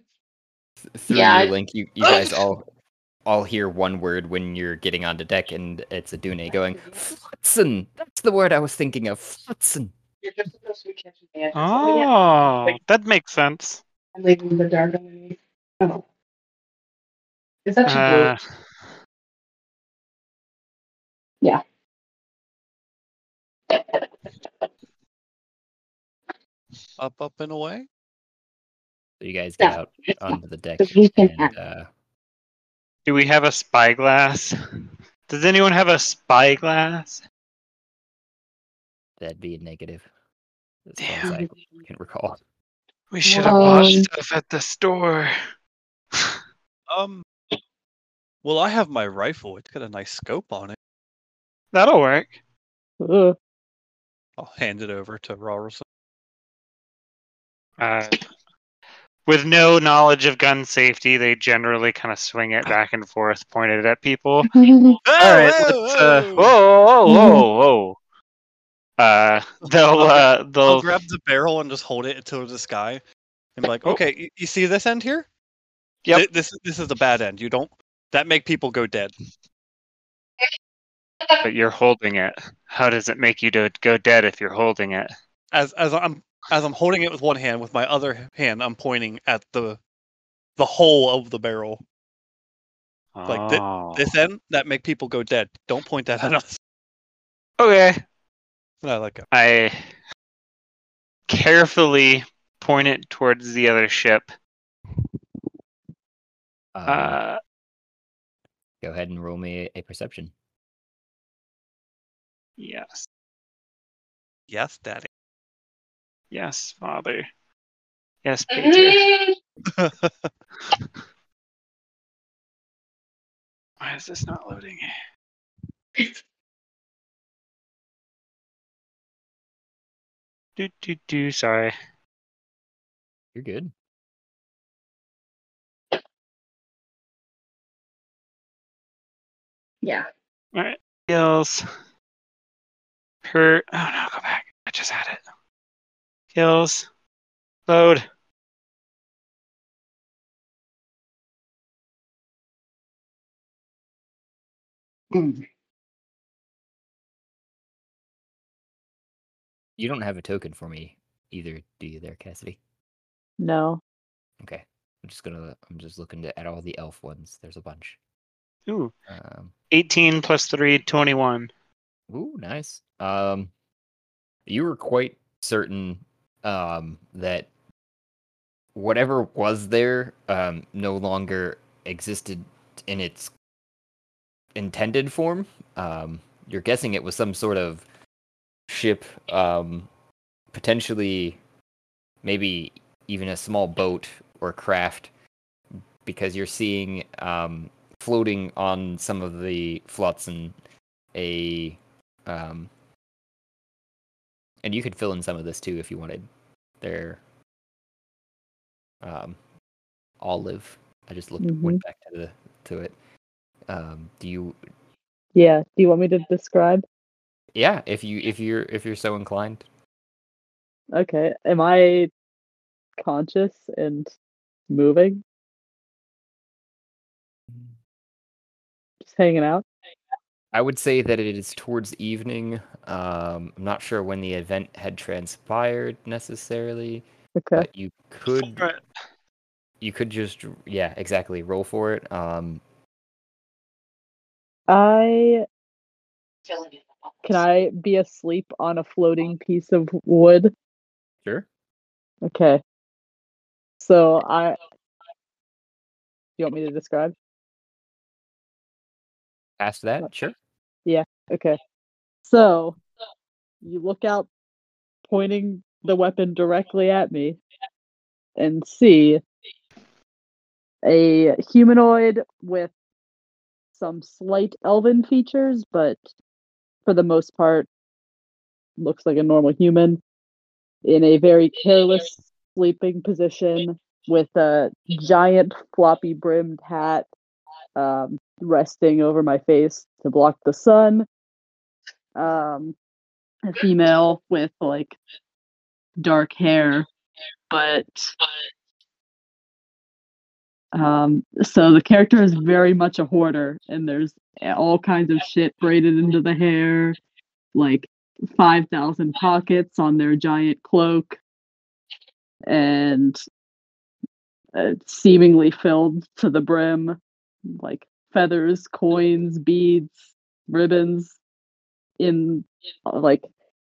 Yeah, your link, you, you guys [laughs] all all hear one word when you're getting onto deck, and it's Adune going, Flotsam! That's the word I was thinking of, Flotsam! You're just supposed to be catching the edges. Oh, yeah. Oh, Like- that makes sense. I'm leaving the dark underneath. Oh. Is that your Uh, blue? Up, up, and away. So you guys get Yeah, out it's [laughs] not. onto the deck, Because we can and act. uh, do we have a spyglass? [laughs] Does anyone have a spyglass? that'd be a negative. As far as I can recall. We should have bought Um, stuff at the store. [laughs] Um. Well, I have my rifle. It's got a nice scope on it. That'll work. Ugh. I'll hand it over to Rarlson. Uh, with no knowledge of gun safety, they generally kind of swing it back and forth, pointed at people. [laughs] All right, let's. Uh, whoa, whoa, whoa, whoa. Uh, they'll. Uh, I'll they'll. grab the barrel and just hold it to the sky, and be like, Oh. "Okay, you, you see this end here? Yep. Th- This this is the bad end. You don't. That make people go dead. [laughs] But you're holding it. How does it make you to go dead if you're holding it? As as I'm as I'm holding it with one hand, with my other hand, I'm pointing at the the hole of the barrel. Like thi- Oh. This end that make people go dead. Don't point that at us. Okay. I like it. I carefully point it towards the other ship. Um, Uh, go ahead and roll me a, a perception. Yes. Yes, Daddy. Yes, father. Yes, mm-hmm. Peter. Why is this not loading? [laughs] Do do do. Sorry. You're good. yeah. All right. Kills. Per. Oh no, go back. I just had it. Kills. Load. You don't have a token for me either, do you, there, Cassidy? No. Okay. I'm just gonna. I'm just looking to, at all the elf ones. There's a bunch. Ooh, Um, 18 plus 3, 21. Ooh, nice. Um, you were quite certain um, that whatever was there um, no longer existed in its intended form. Um, you're guessing it was some sort of ship, um, potentially, maybe even a small boat or craft, because you're seeing um, floating on some of the flotsam a um, and you could fill in some of this too if you wanted. They're um, olive. I just looked went back to the to it. Um, do you? Yeah. Do you want me to describe? Yeah, if you if you're if you're so inclined. Okay. Am I conscious and moving? Just hanging out? I would say that it is towards evening. Um, I'm not sure when the event had transpired necessarily, Okay. but you could you could just yeah exactly roll for it. Um, I can I be asleep on a floating piece of wood? sure. Okay. So I you want me to describe? Past that, sure. Okay. So you look out pointing the weapon directly at me and see a humanoid with some slight elven features, but for the most part looks like a normal human in a very careless sleeping position with a giant floppy brimmed hat um, resting over my face to block the sun. Um, a female with like dark hair, but um, so the character is very much a hoarder, and there's all kinds of shit braided into the hair, like five thousand pockets on their giant cloak, and uh, seemingly filled to the brim, like feathers, coins, beads, ribbons, in uh, like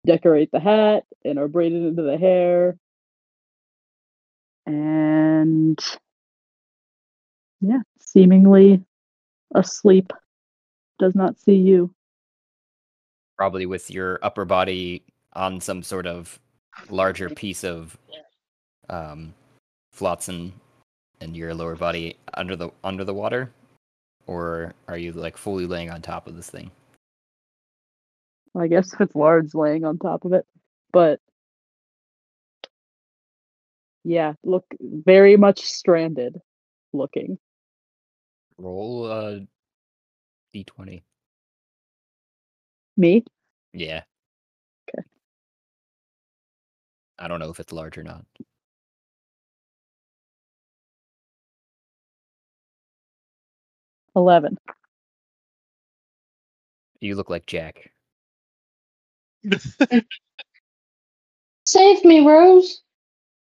decorate the hat and are braided into the hair. And yeah, seemingly asleep. Does not see you. probably with your upper body on some sort of larger piece of um, flotsam and your lower body under the under the water, or are you like fully laying on top of this thing? I guess if it's large laying on top of it. But yeah, look very much stranded looking. Roll uh, d20. Me? Yeah. Okay. I don't know if it's large or not. Eleven. You look like Jack. [laughs] Save me, Rose.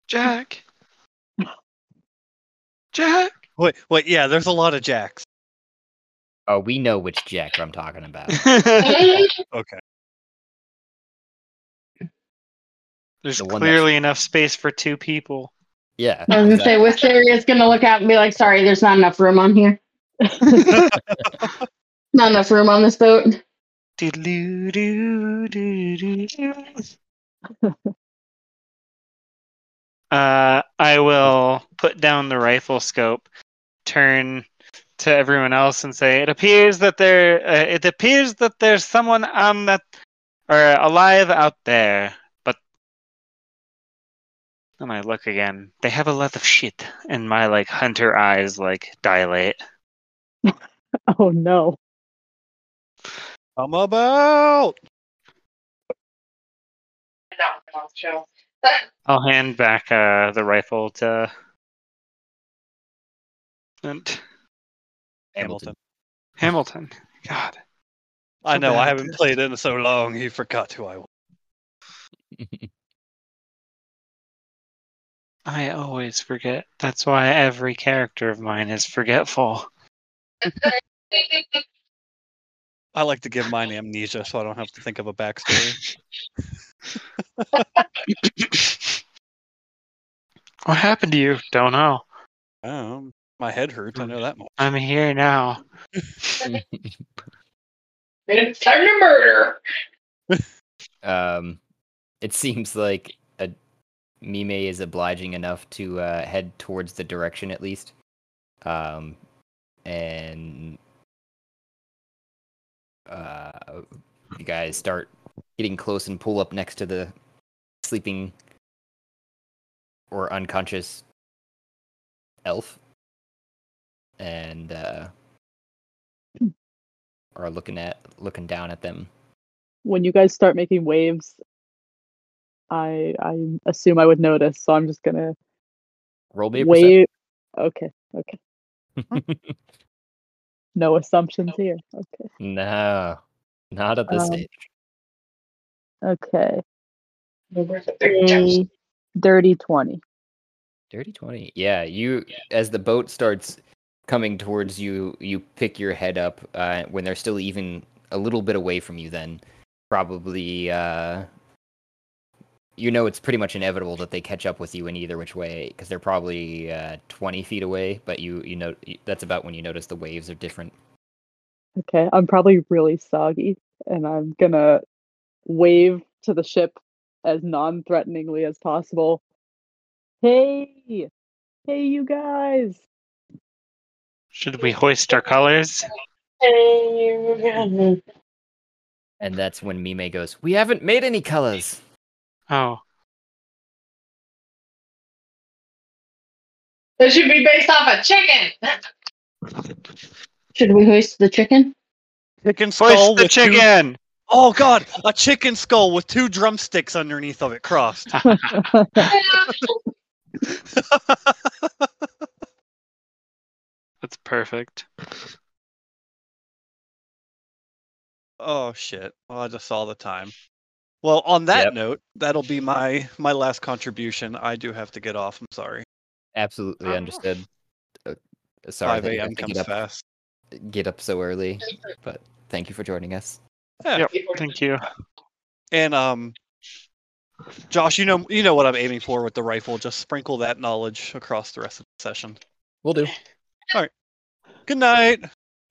Jack. Jack. Wait, wait, yeah, there's a lot of jacks. Oh, we know which Jack I'm talking about. [laughs] Okay. There's The one that's- clearly enough space for two people. Yeah. I was gonna say, Wisteria's gonna look out and be like, "Sorry, there's not enough room on here. [laughs] Not enough room on this boat." [laughs] Uh, I will put down the rifle scope, turn to everyone else, and say, "It appears that there. Uh, it appears that there's someone on that, or alive out there." But then I look again. They have a lot of shit, and my like hunter eyes like dilate. [laughs] oh no. I'm about. I'll hand back uh, the rifle to. And Hamilton. Hamilton. God. I know. I haven't played in so long. He forgot who I was. [laughs] I always forget. That's why every character of mine is forgetful. I like to give mine amnesia so I don't have to think of a backstory. [laughs] what happened to you? Don't know. Um, my head hurts. I know that much. I'm here now. [laughs] It's time to murder. [laughs] Um, it seems like a Mime is obliging enough to uh, head towards the direction at least. Um, and uh, you guys start getting close and pull up next to the sleeping or unconscious elf, and uh, are looking at looking down at them. When you guys start making waves, I I assume I would notice, so I'm just gonna Roll me a wave. Okay, okay. No assumptions here. Okay. No, not at this Um, stage. Okay. Where's the big gems? A dirty twenty. Dirty 20. Yeah, you as the boat starts coming towards you, you pick your head up uh, when they're still even a little bit away from you then. Probably uh you know it's pretty much inevitable that they catch up with you in either which way because they're probably uh, 20 feet away, but you you know that's about when you notice the waves are different. Okay, I'm probably really soggy, and I'm gonna wave to the ship as non-threateningly as possible. Hey, hey, you guys! Should we hoist our colors? Hey, And that's when Mime goes, "We haven't made any colors." Oh, It should be based off a chicken. [laughs] Should we hoist the chicken? Chicken skull hoist the chicken! Oh god, a chicken skull with two drumsticks underneath of it crossed. [laughs] That's perfect. oh shit. Well, I just saw the time. Well, on that Yep. note, that'll be my my last contribution. I do have to get off. I'm sorry. Absolutely Oh. understood. Uh, sorry 5 that you have a.m. to comes get up, fast. get up so early, but thank you for joining us. Yeah. Yep. Thank you. And um Josh, you know you know what I'm aiming for with the rifle. Just sprinkle that knowledge across the rest of the session. We'll do. All right. Good night.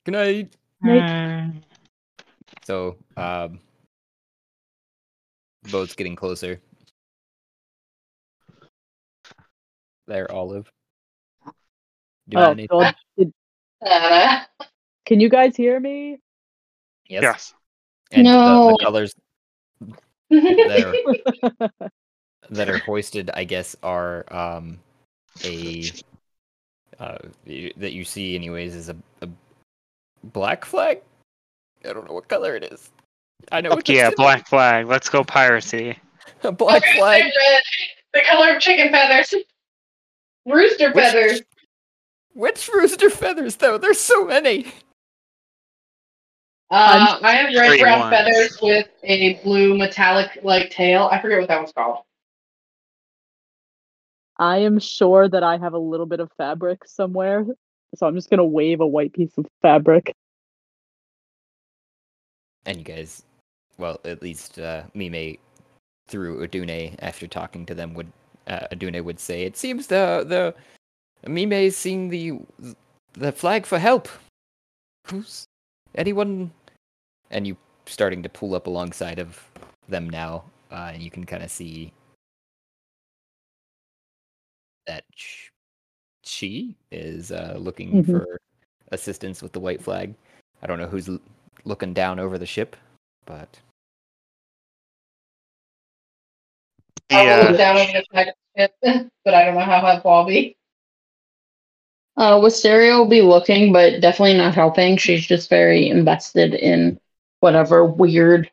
Good night. Mm, So, um, the boat's getting closer. There, Olive. Do Oh, any- God. Uh, Can you guys hear me? yes. Yes. And No. the colors that are, [laughs] that are hoisted, I guess, are um, a uh, that you see, anyways, is a, a black flag. I don't know what color it is. I know. Fuck it's a yeah, ch- black flag. Let's go piracy. [laughs] black okay, flag. red, the color of chicken feathers. [laughs] Rooster Which- feathers. Which rooster feathers, though? There's so many. Uh, I have red brown ones. feathers with a blue metallic like tail. I forget what that one's called. I am sure that I have a little bit of fabric somewhere, so I'm just gonna wave a white piece of fabric. And you guys, well, at least uh, Mime through Adune after talking to them would uh, Adune would say it seems the the Mime is seeing the the flag for help. Who's anyone? And you starting to pull up alongside of them now, uh, and you can kind of see that sh- she is uh, looking Mhm. for assistance with the white flag. I don't know who's looking down over the ship, but I will look down over the side of the ship, [laughs] but I don't know how helpful I'll be. Uh, Wisteria will be looking, but definitely not helping. She's just very invested in whatever weird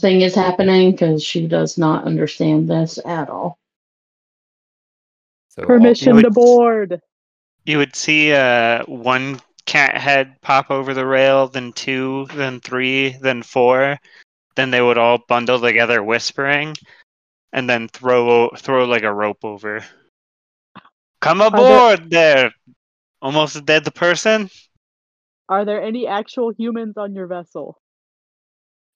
thing is happening because she does not understand this at all. so all- Permission would- to board. You would see uh, one cat head pop over the rail, then two, then three, then four. Then they would all bundle together, whispering, and then throw throw like a rope over. Come there- aboard there, almost a dead person. Are there any actual humans on your vessel?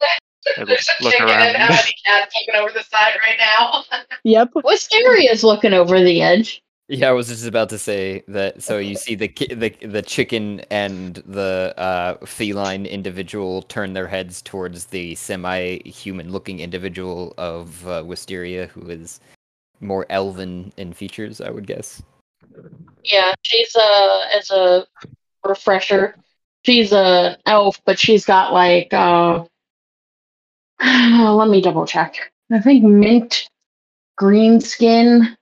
I There's look- a look chicken and around. how many cats looking over the side right now. [laughs] Yep. Wisteria's looking over the edge. Yeah, I was just about to say that. So you [laughs] see the ki- the the chicken and the uh, feline individual turn their heads towards the semi-human-looking individual of uh, Wisteria, who is more elven in features, I would guess. Yeah, she's uh as a refresher, she's a elf, but she's got like uh [sighs] let me double check. I think mint green skin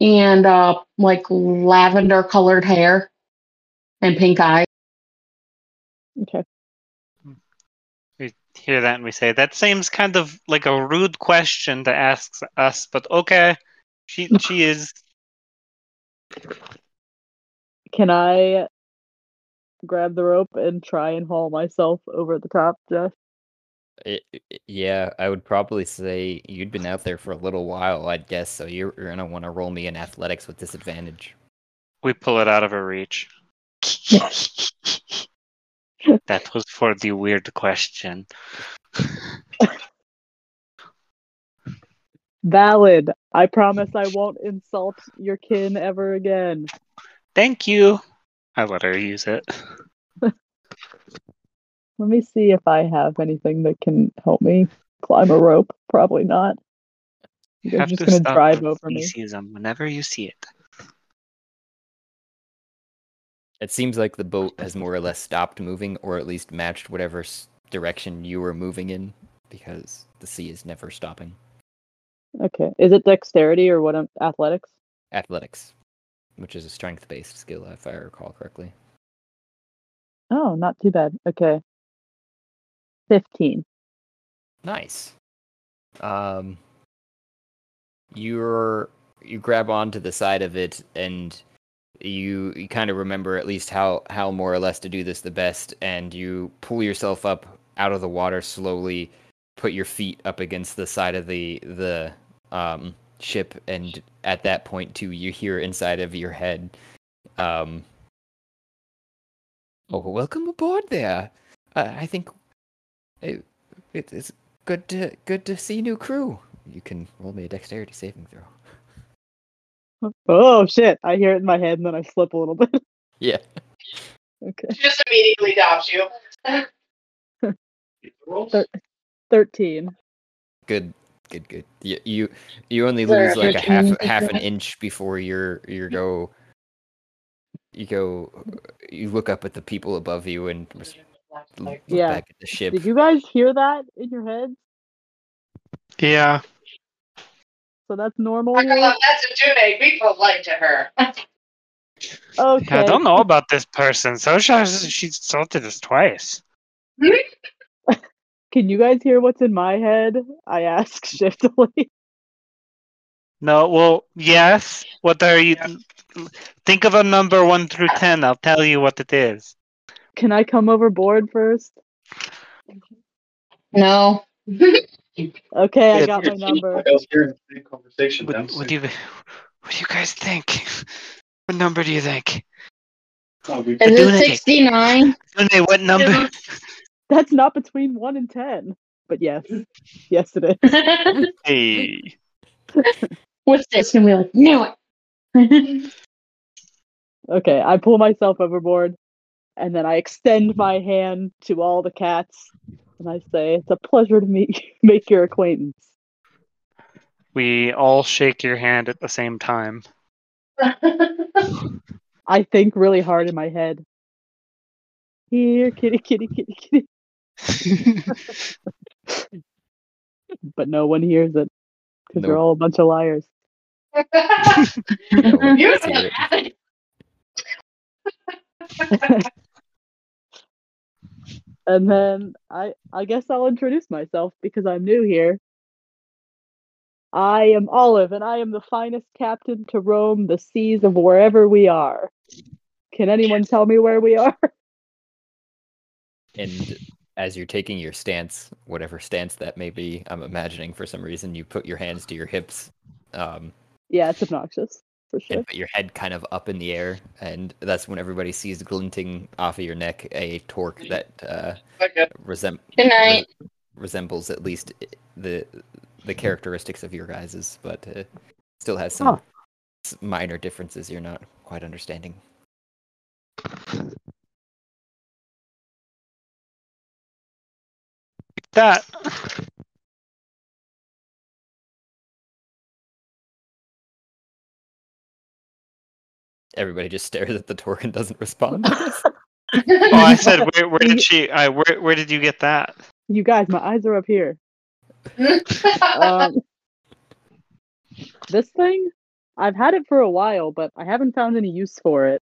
and uh like lavender colored hair and pink eyes. Okay. We hear that and we say that seems kind of like a rude question to ask us, but okay. She [laughs] she is. Can I grab the rope and try and haul myself over the top, Jeff? I- I- yeah, I would probably say you'd been out there for a little while, I'd guess. So you're, you're gonna want to roll me in athletics with disadvantage. We pull it out of her reach. [laughs] that was for the weird question. Valid. I promise I won't insult your kin ever again. Thank you. I let her use it. Let me see if I have anything that can help me climb a rope. Probably not. You guys Have just to gonna drive over me. speciesism whenever you see it. It seems like the boat has more or less stopped moving, or at least matched whatever direction you were moving in, because the sea is never stopping. Okay. Is it dexterity or what? am- Athletics? Athletics, which is a strength-based skill, if I recall correctly. Oh, not too bad. Okay. Fifteen. Nice. Um, you're you grab onto the side of it, and you you kind of remember at least how how more or less to do this the best, and you pull yourself up out of the water slowly, put your feet up against the side of the the um ship, and at that point too, you hear inside of your head, um. Oh, welcome aboard there. I, I think it, it, it's good to good to see new crew. You can roll me a dexterity saving throw. Oh shit! I hear it in my head and then I slip a little bit. [laughs] Yeah. okay. She just immediately adopts you. [laughs] Thir- Thirteen. Good. Good. Good. You you, you only lose a like a half half an inch before you're you go. You go. You look up at the people above you and res- look Yeah. back at the ship. Did you guys hear that in your heads? Yeah. So that's normal. I here? love that's Adune. Be polite to her. Okay. I don't know about this person. So she she insulted us twice. [laughs] Can you guys hear what's in my head? I ask [laughs] shiftily. No, well, yes. What are you? Think of a number one through ten. I'll tell you what it is. Can I come overboard first? No. [laughs] Okay, I got my number. else here in the same conversation. What, what do you What do you guys think? [laughs] What number do you think? Oh, Is it it. 69? What number? [laughs] That's not between one and ten. But yes, yes it is. Hey. What's this? Gonna be like, knew it. Okay, I pull myself overboard, and then I extend mm-hmm. my hand to all the cats, and I say, "It's a pleasure to meet, you, [laughs] make your acquaintance." We all shake your hand at the same time. [laughs] I think really hard in my head. Here, kitty, kitty, kitty, kitty. [laughs] But no one hears it because they're all a bunch of liars. No one You can see it. And then I I guess I'll introduce myself because I'm new here. I am Olive and I am the finest captain to roam the seas of wherever we are. Can anyone tell me where we are? [laughs] and as you're taking your stance, whatever stance that may be, I'm imagining for some reason you put your hands to your hips, um, Yeah, it's obnoxious for sure. and put your head kind of up in the air, and that's when everybody sees glinting off of your neck a torque that uh, Okay. resem- Good night. resembles at least the the characteristics of your guys's, but uh, still has some Oh. s- minor differences you're not quite understanding. That. Everybody just [laughs] stares at the torque and doesn't [laughs] respond. Oh, I said, where, where did [laughs] she? I where where did you get that? You guys, my eyes are up here. Um, this thing, I've had it for a while, but I haven't found any use for it.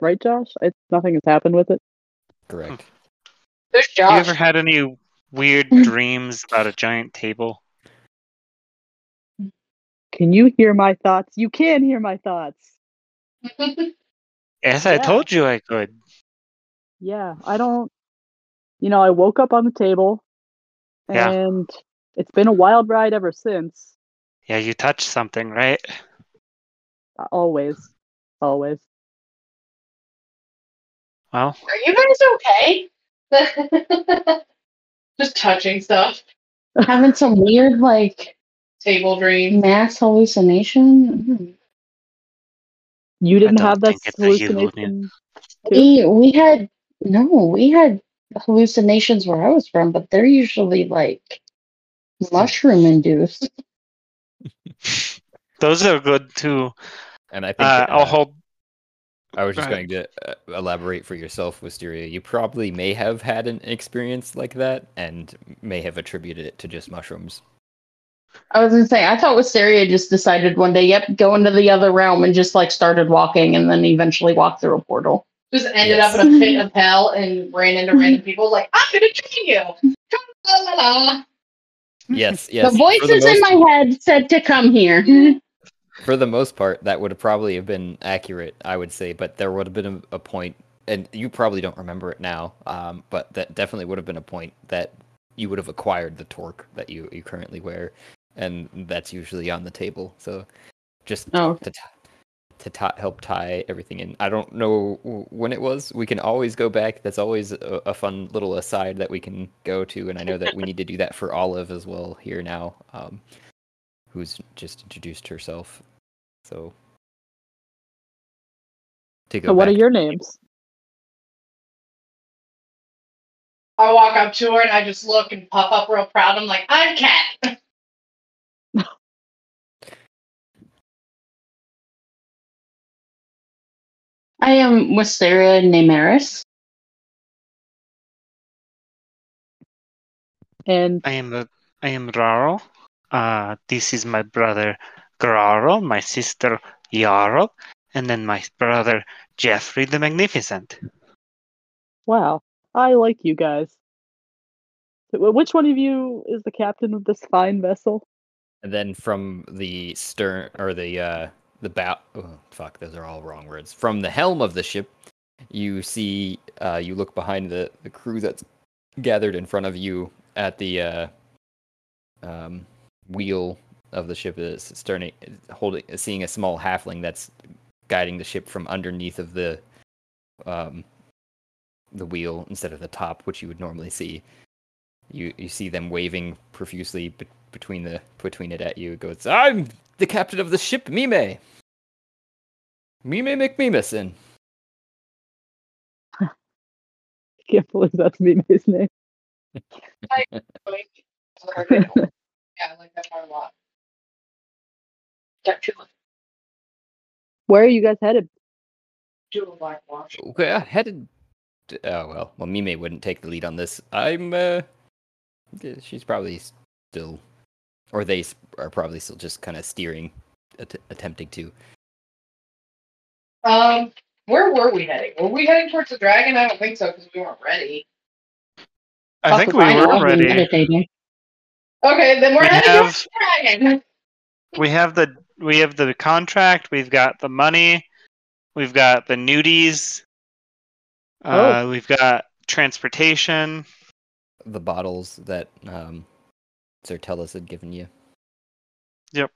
Right, Josh? It's nothing has happened with it. Correct. There's You ever had any weird dreams about a giant table? Can you hear my thoughts? You can hear my thoughts. Yes, I Yeah. told you I could. Yeah, I don't. You know, I woke up on the table, Yeah. and it's been a wild ride ever since. Yeah, you touched something, right? Uh, Always, always. Well, Are you guys okay? [laughs] Just touching stuff. [laughs] Having some weird, like, Table dream. mass hallucination. You didn't have that think it's a hallucination. hallucination. We we had no, we had hallucinations where I was from, but they're usually like mushroom induced. [laughs] those are good too. And I think Uh, I'll hold. I was just Go going to uh, elaborate for yourself, Wisteria. You probably may have had an experience like that and may have attributed it to just mushrooms. I was gonna say I thought Wisteria just decided one day, yep, go into the other realm and just like started walking and then eventually walked through a portal. Just ended Yes. up in a pit of hell and ran into random [laughs] people. Like, I'm gonna train you. Yes, yes. [laughs] the for voices in most- my head said to come here. [laughs] For the most part, that would have probably have been accurate, I would say. But there would have been a, a point, and you probably don't remember it now. Um, but that definitely would have been a point that you would have acquired the torque that you you currently wear, and that's usually on the table. So, just Oh. to t- to ti- help tie everything in. I don't know when it was. We can always go back. That's always a, a fun little aside that we can go to, and I know that we need to do that for Olive as well here now, um, who's just introduced herself. So, to go So what are your names? I walk up to her and I just look and puff up real proud. I'm like, I'm Cat. [laughs] I am Wisteria Namaris. And I am a, I am Raro. Uh, this is my brother Graro, my sister Yarl, and then my brother Jeffrey the Magnificent. wow, I like you guys. Which one of you is the captain of this fine vessel? And then from the stern or the uh the bow oh, fuck, those are all wrong words. From the helm of the ship, you see uh you look behind the, the crew that's gathered in front of you at the uh um wheel of the ship is stern holding seeing a small halfling that's guiding the ship from underneath of the um the wheel instead of the top, which you would normally see. You you see them waving profusely be- between the between it at you. It goes, I'm the captain of the ship, Mime. Mime McMimison. I [laughs] can't believe that's Mime's name. Like, yeah, I like that part a lot. Got two, Where are you guys headed? two of black wash. Okay, I headed. to- oh well, well Mime wouldn't take the lead on this. I'm. uh She's probably still, or they are probably still just kind of steering, att- attempting to. Um, where were we heading? Were we heading towards the dragon? I don't think so because we weren't ready. I think we Possibly were ready. meditating. Okay, then we're We heading have towards the dragon. [laughs] we have the we have the contract. We've got the money. We've got the nudies. Uh, we've got transportation. The bottles that um, Sir Tellus had given you. Yep.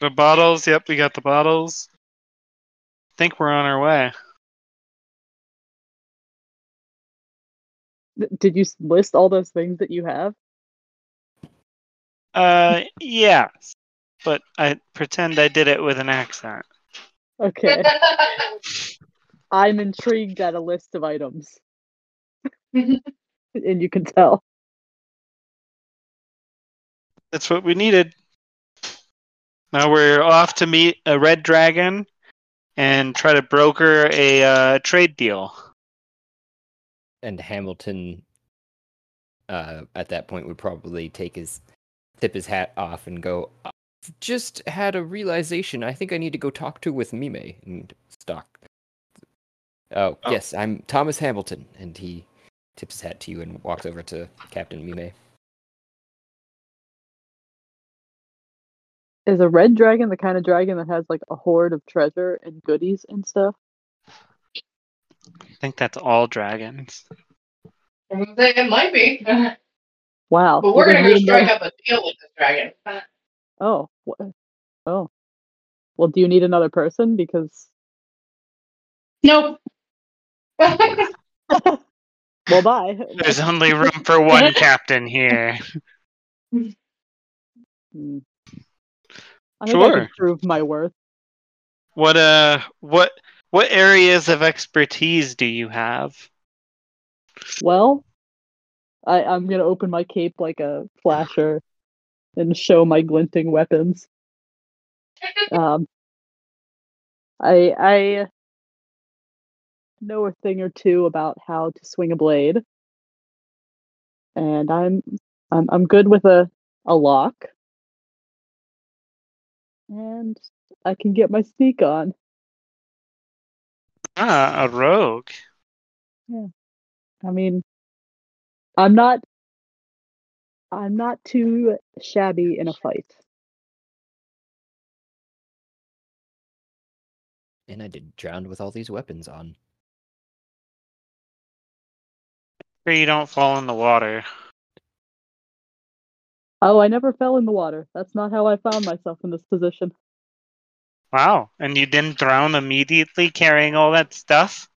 The bottles. Yep, we got the bottles. I think we're on our way. Did you list all those things that you have? Uh, yeah. But I pretend I did it with an accent. Okay. [laughs] I'm intrigued at a list of items. [laughs] and you can tell. That's what we needed. Now we're off to meet a red dragon and try to broker a uh, trade deal. And Hamilton, uh, at that point, would probably take his tip his hat off and go. "I've Just had a realization. I think I need to go talk to with Mime and stock. Oh, Oh. yes, I'm Thomas Hamilton, and he tips his hat to you and walks over to Captain Mime. Is a red dragon the kind of dragon that has like a hoard of treasure and goodies and stuff? I think that's all dragons. it might be. Wow. But we're gonna go strike up a deal with this dragon. Oh. wha- Oh. Well, do you need another person? Because Nope. [laughs] well, bye. There's only room for one [laughs] captain here. Hmm. I think I Sure. can prove my worth. What uh what what areas of expertise do you have? Well, I, I'm gonna open my cape like a flasher and show my glinting weapons. [laughs] Um, I I know a thing or two about how to swing a blade, and I'm I'm I'm good with a a lock, and I can get my sneak on. Ah, a rogue. Yeah. I mean, I'm not I'm not too shabby in a fight. And I did drowned with all these weapons on. Sure you don't fall in the water. Oh, I never fell in the water. That's not how I found myself in this position. Wow. And you didn't drown immediately carrying all that stuff?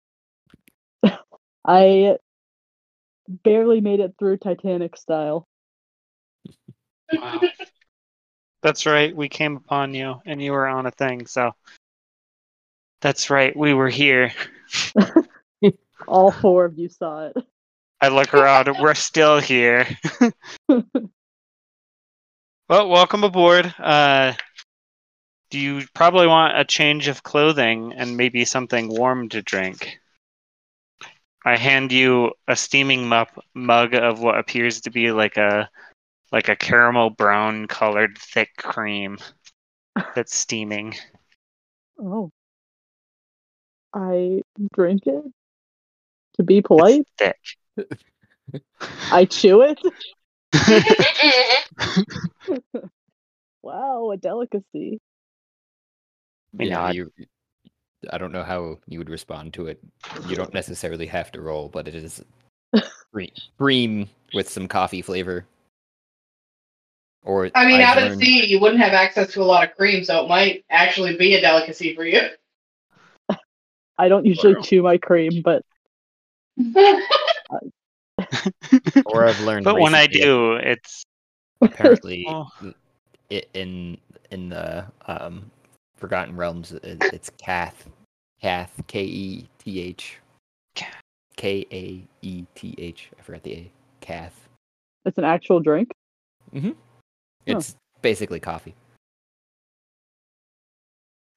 [laughs] I barely made it through Titanic style. Wow. That's right. We came upon you and you were on a thing, so that's right. We were here. [laughs] All four of you saw it. I look around. We're still here. [laughs] well, welcome aboard. Uh, do you probably want a change of clothing and maybe something warm to drink? I hand you a steaming mup, mug of what appears to be like a like a caramel brown colored thick cream that's steaming. Oh. I drink it to be polite. Thick. I chew it. [laughs] Wow, a delicacy. You I- you. I don't know how you would respond to it. You don't necessarily have to roll, but it is [laughs] cream, cream with some coffee flavor. Or I mean, I've out at learned- sea, you wouldn't have access to a lot of cream, so it might actually be a delicacy for you. [laughs] I don't usually Wow. chew my cream, but [laughs] or I've learned. But when I do, it's apparently [laughs] Oh. i in in the um, Forgotten Realms, it, it's Kath, Kath, K E T H, Kath. K A E T H. I forgot the A. Kath. it's an actual drink. Mhm It's basically coffee.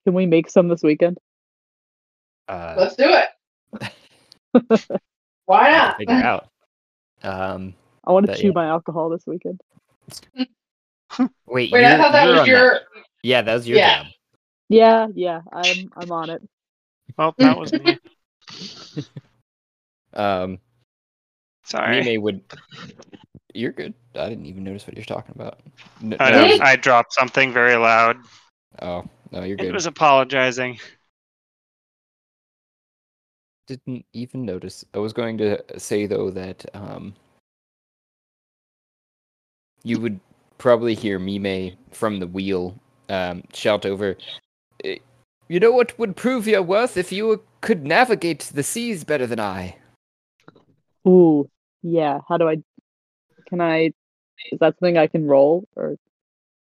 Can we make some this weekend? Uh, Let's do it. [laughs] Why I have to not? figure out. Um, I want to chew yeah. my alcohol this weekend. wait, Wait, I you're- thought that was on your. Yeah, that was your Yeah. job. Yeah, yeah, I'm I'm on it. well, that was me. [laughs] Um, Sorry. Mime would. You're good. I didn't even notice what you're talking about. N- I, no, know, I dropped something very loud. Oh no, you're It good. was apologizing. Didn't even notice. I was going to say though that um, you would probably hear Mime from the wheel um, shout over. "Eh, You know what would prove your worth if you could navigate the seas better than I. Ooh, yeah. How do I? Can I? Is that something I can roll or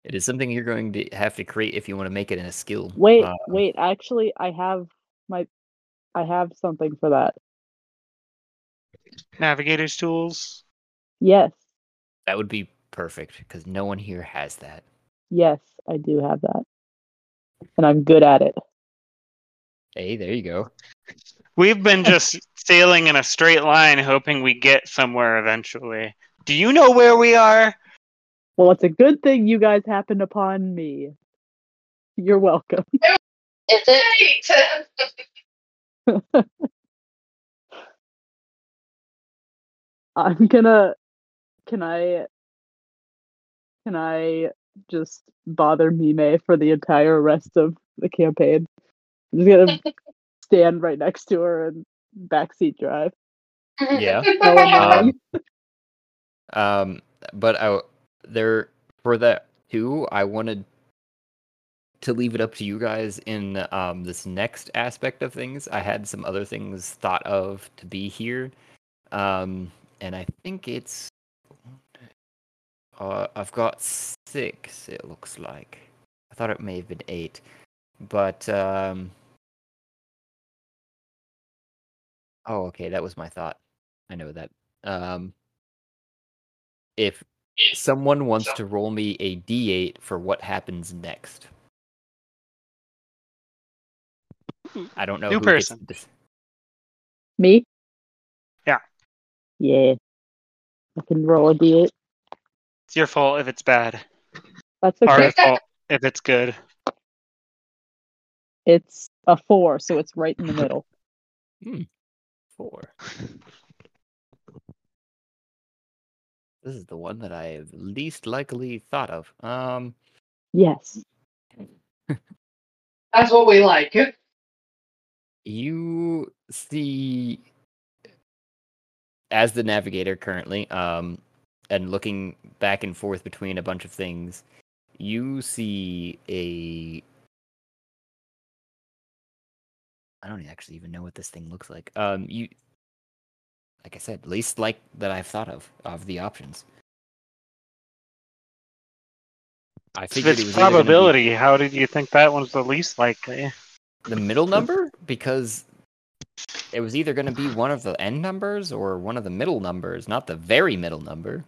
It is something you're going to have to create if you want to make it in a skill. wait? Uh, Wait, actually, I have my, I have something for that. Navigator's tools. Yes, That would be perfect because no one here has that. yes, I do have that, and I'm good at it. Hey, there you go. We've been [laughs] just sailing in a straight line, hoping we get somewhere eventually. Do you know where we are? Well, it's a good thing you guys happened upon me. You're welcome. Is it? [laughs] [laughs] I'm gonna. Can I? Can I just bother Mime for the entire rest of the campaign? I'm just gonna [laughs] stand right next to her and backseat drive. Yeah. [laughs] Um, um, but I there for that too. I wanted to leave it up to you guys in um this next aspect of things. I had some other things thought of to be here, um, and I think it's uh, I've got six. It looks like I thought it may have been eight, but um. Oh, okay, that was my thought. I know that. Um, if someone wants to roll me a d8 for what happens next. [laughs] I don't know New who gets person. this. Me? Yeah. Yeah. I can roll a d8. It's your fault if it's bad. That's Our okay. fault if it's good. It's a four, so it's right in the [laughs] middle. Four. This is the one that I have least likely thought of. Um, Yes. [laughs] That's what we like. You see as the navigator currently um and looking back and forth between a bunch of things you see a i don't actually even know what this thing looks like um you like i said least like that i've thought of of the options i figured it's it was gonna be- probability, how did you think that one's the least likely? The middle number because it was either going to be one of the end numbers or one of the middle numbers, not the very middle number.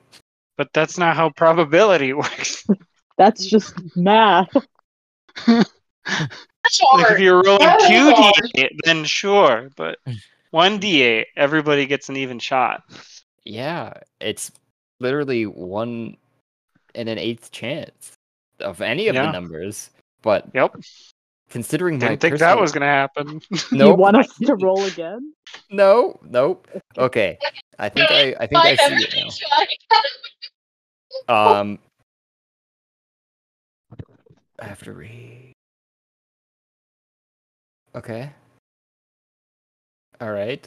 But that's not how probability [laughs] works. That's just math. That's [laughs] Like if you're rolling That is two d8, then sure, but [laughs] one d8, everybody gets an even shot. Yeah, it's literally one in an eighth chance of any of the numbers. But Yep. Considering my Didn't think personal... that was gonna happen. Do [laughs] Nope. you want us to roll again? No, nope. Okay, I think I, I think I see it now. Um, I have to read. Okay. All right.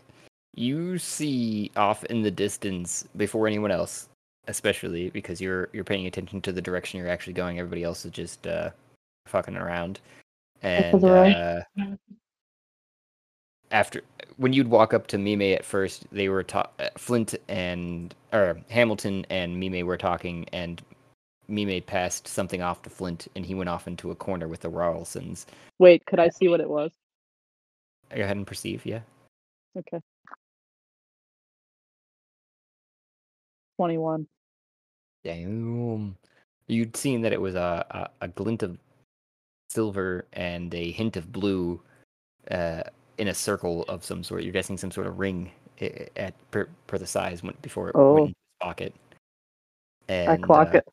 You see off in the distance before anyone else, especially because you're you're paying attention to the direction you're actually going. Everybody else is just uh, fucking around. And uh, after when you'd walk up to Mime at first, they were ta- uh, Flint and or Hamilton and Mime were talking, and Mime passed something off to Flint, and he went off into a corner with the Rarlsons. Wait, could I see what it was? Go ahead and perceive, yeah. Okay. 21. Damn. You'd seen that it was a, a, a glint of silver and a hint of blue uh, in a circle of some sort. You're guessing some sort of ring at per, per the size went before it Oh. went in his pocket. And, I clock uh, it.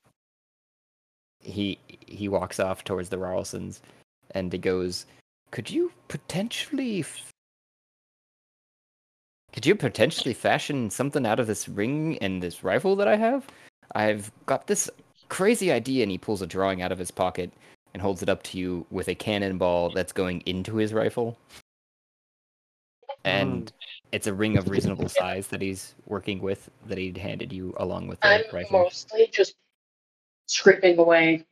he he walks off towards the Rarlsons and he goes, "Could you potentially f- could you potentially fashion something out of this ring and this rifle that I have? I've got this crazy idea." And he pulls a drawing out of his pocket and holds it up to you with a cannonball that's going into his rifle. and hmm. it's a ring of reasonable size that he's working with that he'd handed you along with the I'm rifle. mostly just scraping away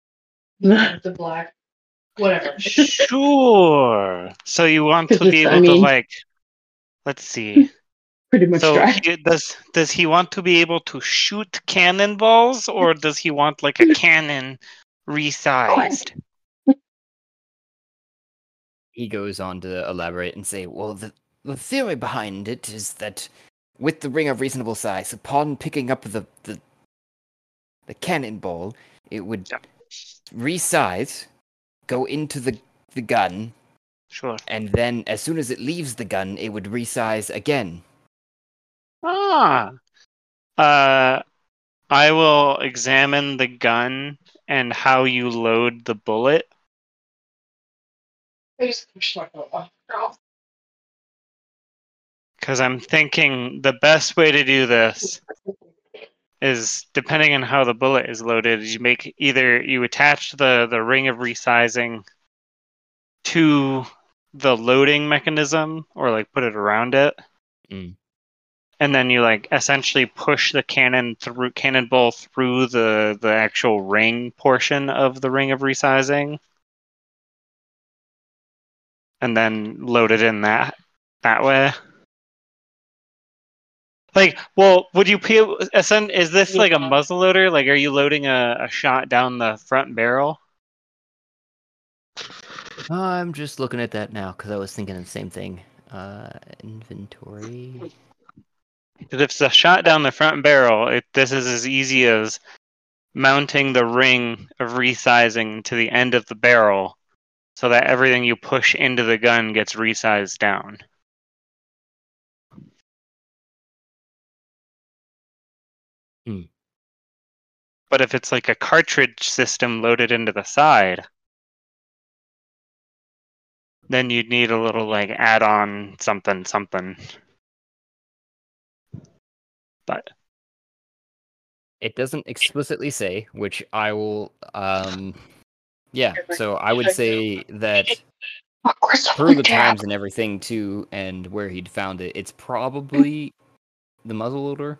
[laughs] the black, whatever. Sure. So you want to be [laughs] able I to like, let's see. Pretty much So he, does does he want to be able to shoot cannonballs, or does he want like a cannon resized? he goes on to elaborate and say, "Well, the the theory behind it is that with the ring of reasonable size, upon picking up the the the cannonball, it would resize, go into the the gun, Sure. and then as soon as it leaves the gun, it would resize again." Ah. Uh, I will examine the gun and how you load the bullet. I just pushed my foot off. Because I'm thinking the best way to do this is depending on how the bullet is loaded, you make either you attach the, the ring of resizing to the loading mechanism or like put it around it. Mm. And then you like essentially push the cannon through cannonball through the, the actual ring portion of the ring of resizing. And then load it in that that way. Like, well, would you peel? Ascend, is this like a muzzle loader? Like, are you loading a, a shot down the front barrel? I'm just looking at that now because I was thinking the same thing. Uh, inventory. Because if it's a shot down the front barrel, it, this is as easy as mounting the ring of resizing to the end of the barrel, so that everything you push into the gun gets resized down. Hmm. But if it's like a cartridge system loaded into the side, then you'd need a little like add-on something something. But It doesn't explicitly say, which I will. Um, yeah. So I would say that through the times and everything too, and where he'd found it, it's probably the muzzleloader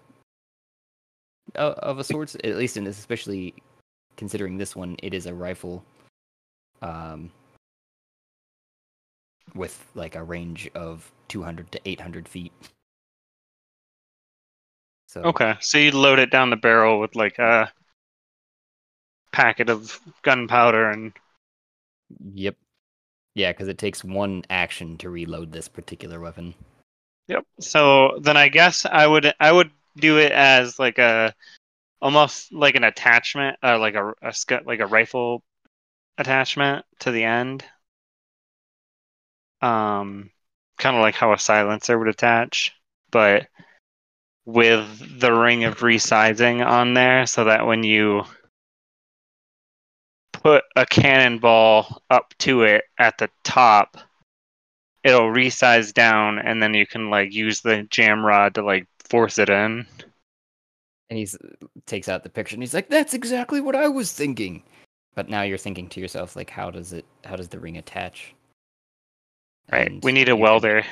of, of a sorts. At least in this, especially considering this one, it is a rifle, um, with like a range of 200 to 800 feet. So Okay, so you load it down the barrel with like a packet of gunpowder and Yep. Yeah, because it takes one action to reload this particular weapon. yep. So then I guess I would I would do it as like a almost like an attachment, uh, like a, a like a rifle attachment to the end. Um, kind of like how a silencer would attach, but with the ring of resizing on there, so that when you put a cannonball up to it at the top, it'll resize down, and then you can like use the jam rod to like force it in. And he's takes out the picture and he's like, "That's exactly what I was thinking." But now you're thinking to yourself, like, how does it? How does the ring attach? Right. And we need a welder.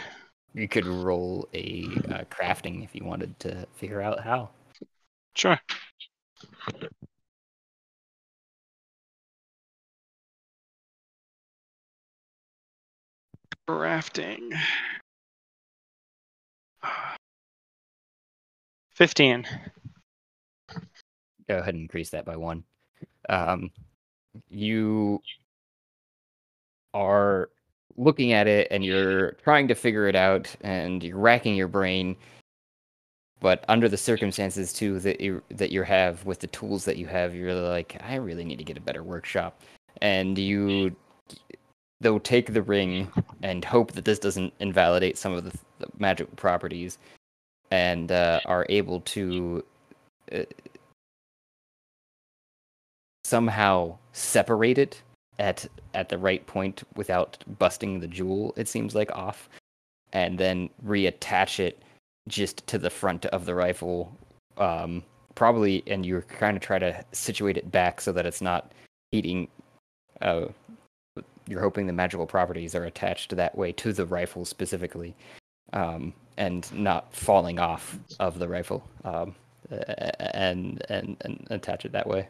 You could roll a uh, crafting if you wanted to figure out how. Sure. Crafting. Fifteen. Go ahead and increase that by one. Um, you are looking at it and you're trying to figure it out and you're racking your brain. But under the circumstances too that you that you have with the tools that you have you're like i really need to get a better workshop. And you though take the ring and hope that this doesn't invalidate some of the, the magic properties and uh, are able to uh, somehow separate it at at the right point without busting the jewel it seems like off and then reattach it just to the front of the rifle um probably and you're kind of try to situate it back so that it's not eating uh you're hoping the magical properties are attached that way to the rifle specifically, um, and not falling off of the rifle, um, and, and and attach it that way.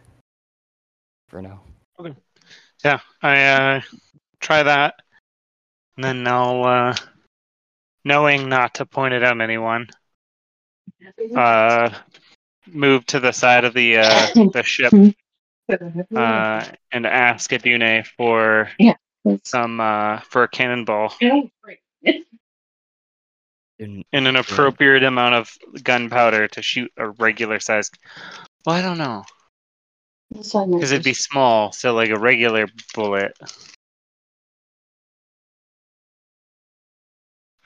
For now. Yeah, I uh, try that, and then I'll, uh, knowing not to point it at anyone, uh, move to the side of the uh, the ship [laughs] uh, and ask Adune for Yeah. some uh, for a cannonball [laughs] In, and an appropriate amount of gunpowder to shoot a regular sized. Well, I don't know because it'd be small, so like a regular bullet.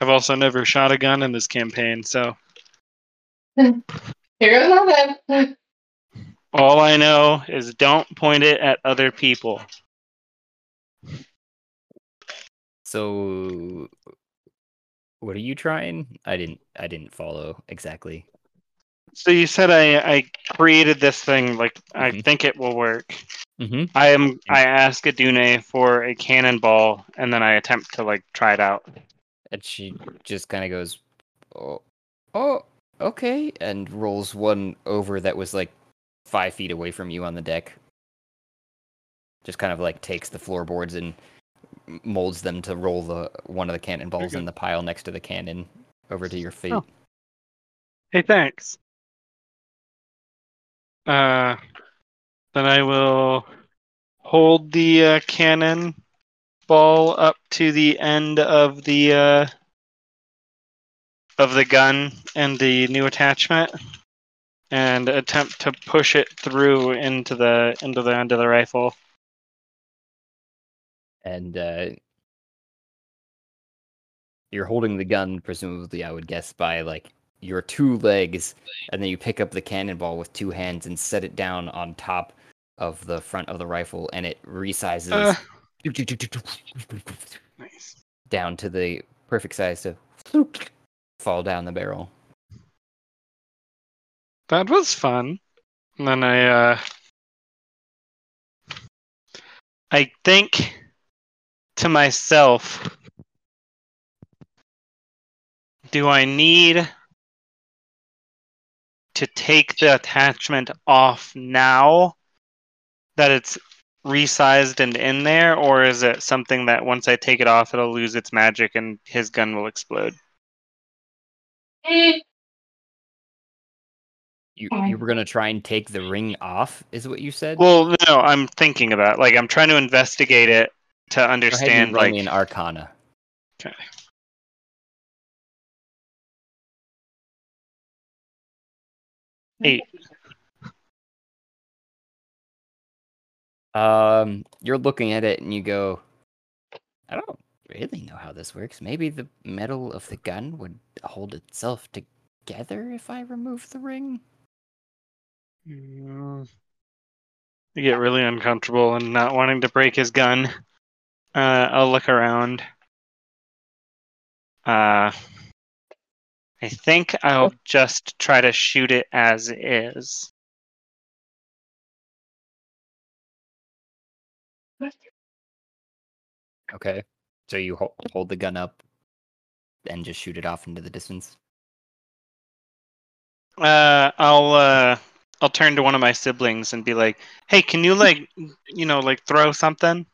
I've also never shot a gun in this campaign, so [laughs] Here goes nothing. [laughs] all I know is don't point it at other people. so, what are you trying? I didn't. I didn't follow exactly. So you said I I created this thing like I Mhm. think it will work. Mm-hmm. I am I ask Adune for a cannonball and then I attempt to like try it out. And she just kind of goes, "Oh, oh, okay," and rolls one over that was like five feet away from you on the deck. Just kind of like takes the floorboards and molds them to roll the one of the cannonballs in the pile next to the cannon over to your feet. Oh. Hey, thanks. Uh, then I will hold the uh, cannon ball up to the end of the uh, of the gun and the new attachment, and attempt to push it through into the into the end of the rifle. and uh, you're holding the gun, presumably, I would guess, by like your two legs, and then you pick up the cannonball with two hands and set it down on top of the front of the rifle, and it resizes Uh. Nice. down to the perfect size to fall down the barrel. That was fun. And then I uh I think to myself do I need to take the attachment off now that it's resized and in there or is it something that once I take it off it'll lose its magic and his gun will explode? You you were gonna try and take the ring off, is what you said? Well, no, I'm thinking about like I'm trying to investigate it to Go ahead and understand like an Arcana. Okay. Eight. Um, you're looking at it and you go, I don't really know how this works. Maybe the metal of the gun would hold itself together if I remove the ring. You get really uncomfortable and not wanting to break his gun. Uh, I'll look around. Uh, I think I'll just try to shoot it as is. Okay. So you ho- hold the gun up and just shoot it off into the distance. Uh, I'll uh, I'll turn to one of my siblings and be like, "Hey, can you like, you know, like throw something?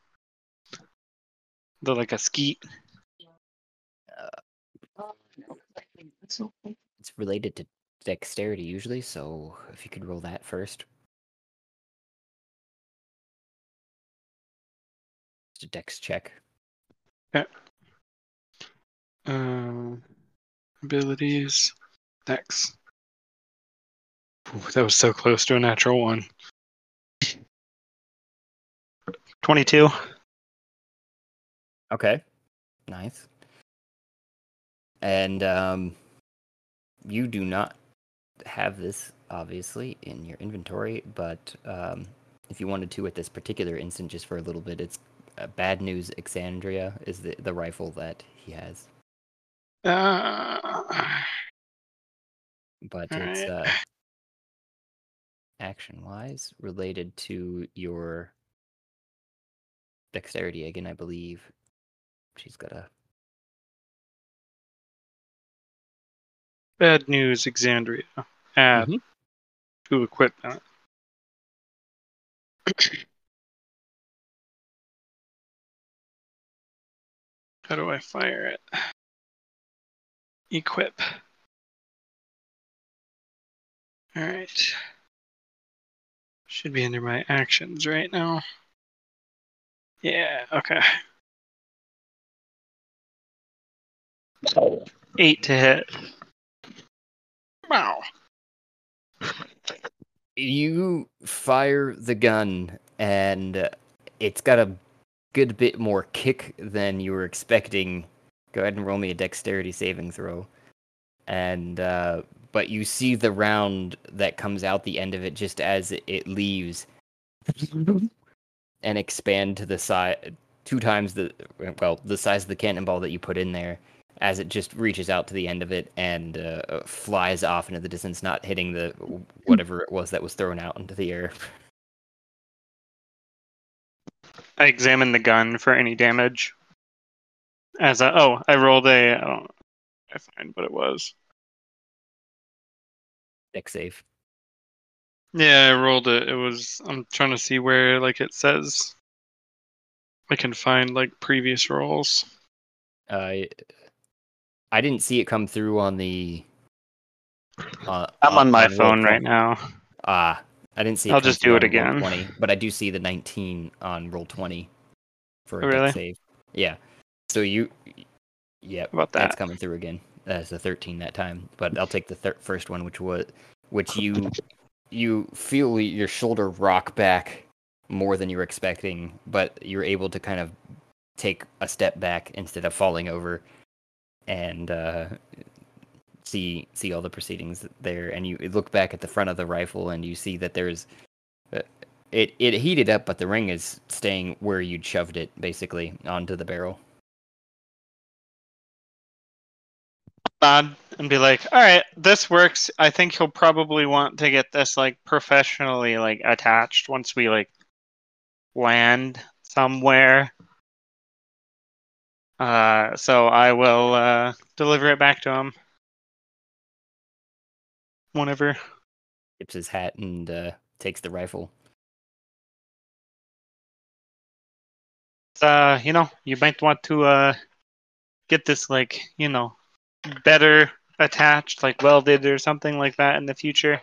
The like a skeet." It's related to dexterity usually, so if you could roll that first. It's a dex check. Yeah. Um, abilities, dex. Ooh, that was so close to a natural one. Twenty-two. Okay. Nice. And um you do not have this obviously in your inventory, but um if you wanted to at this particular instant just for a little bit, it's uh, bad news Exandria is the the rifle that he has. Uh, But it's Alright. uh action wise related to your dexterity again, I believe. She's got a Bad news, Exandria. Add Mhm. to equipment. How do I fire it? Equip. Alright. Should be under my actions right now. Yeah, okay. Eight to hit. Wow. you fire the gun and it's got a good bit more kick than you were expecting. Go ahead and roll me a dexterity saving throw. And uh, but you see the round that comes out the end of it just as it leaves and expand to the size two times the well the size of the cannonball that you put in there as it just reaches out to the end of it and uh, uh, flies off into the distance, not hitting the whatever it was that was thrown out into the air. I examine the gun for any damage. As I oh, I rolled a I don't I find what it was. Dex save. Yeah, I rolled it. It was I'm trying to see where like it says I can find like previous rolls. Uh, I didn't see it come through on the. Uh, I'm on my phone right now. Ah, I didn't see. It I'll just do it again. Twenty, but I do see the 19 on roll 20 for a Oh, really? save. Yeah. So you, yeah, about that's coming through again. That's a 13 that time, but I'll take the thir- first one, which was, which you, you feel your shoulder rock back more than you were expecting, but you're able to kind of take a step back instead of falling over, and uh, see see all the proceedings there. And you look back at the front of the rifle, and you see that there's, uh, it it heated up, but the ring is staying where you'd shoved it, basically onto the barrel. nod and be like, "All right, this works. I think he'll probably want to get this like professionally like attached once we like land somewhere." Uh, so I will uh, deliver it back to him whenever. Tips his hat and uh, takes the rifle. Uh, you know, you might want to uh get this like you know better attached, like welded or something like that in the future.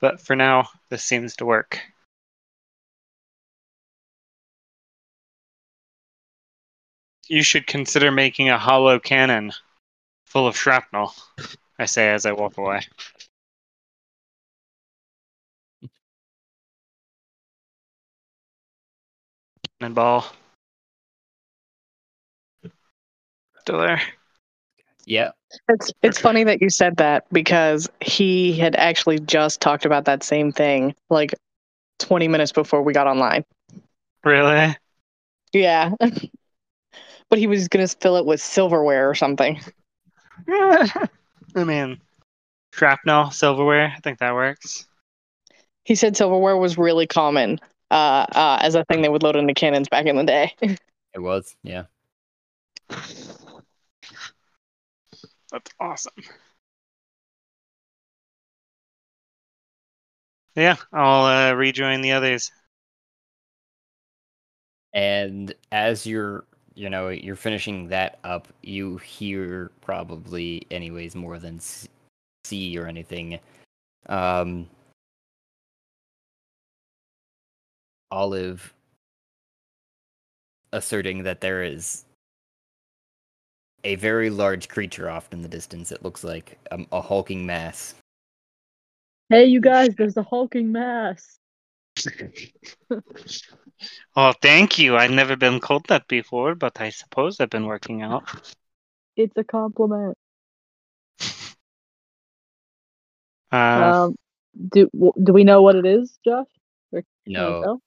But for now, this seems to work. You should consider making a hollow cannon full of shrapnel, I say as I walk away. Cannonball. Still there. Yeah. It's it's Okay. funny that you said that because he had actually just talked about that same thing like 20 minutes before we got online. Really? Yeah. [laughs] but he was going to fill it with silverware or something. [laughs] I mean, shrapnel, silverware. I think that works. He said silverware was really common uh, uh, as a thing they would load into cannons back in the day. [laughs] It was. Yeah. That's awesome. Yeah, I'll uh, rejoin the others. And as you're, you know, you're finishing that up, you hear probably, anyways, more than see or anything. Um, Olive asserting that there is a very large creature off in the distance. It looks like um, a hulking mass. Hey, you guys, there's a hulking mass. Oh, thank you. I've never been called that before, but I suppose I've been working out. It's a compliment. Uh, Um, do w- do we know what it is, Josh? Or No,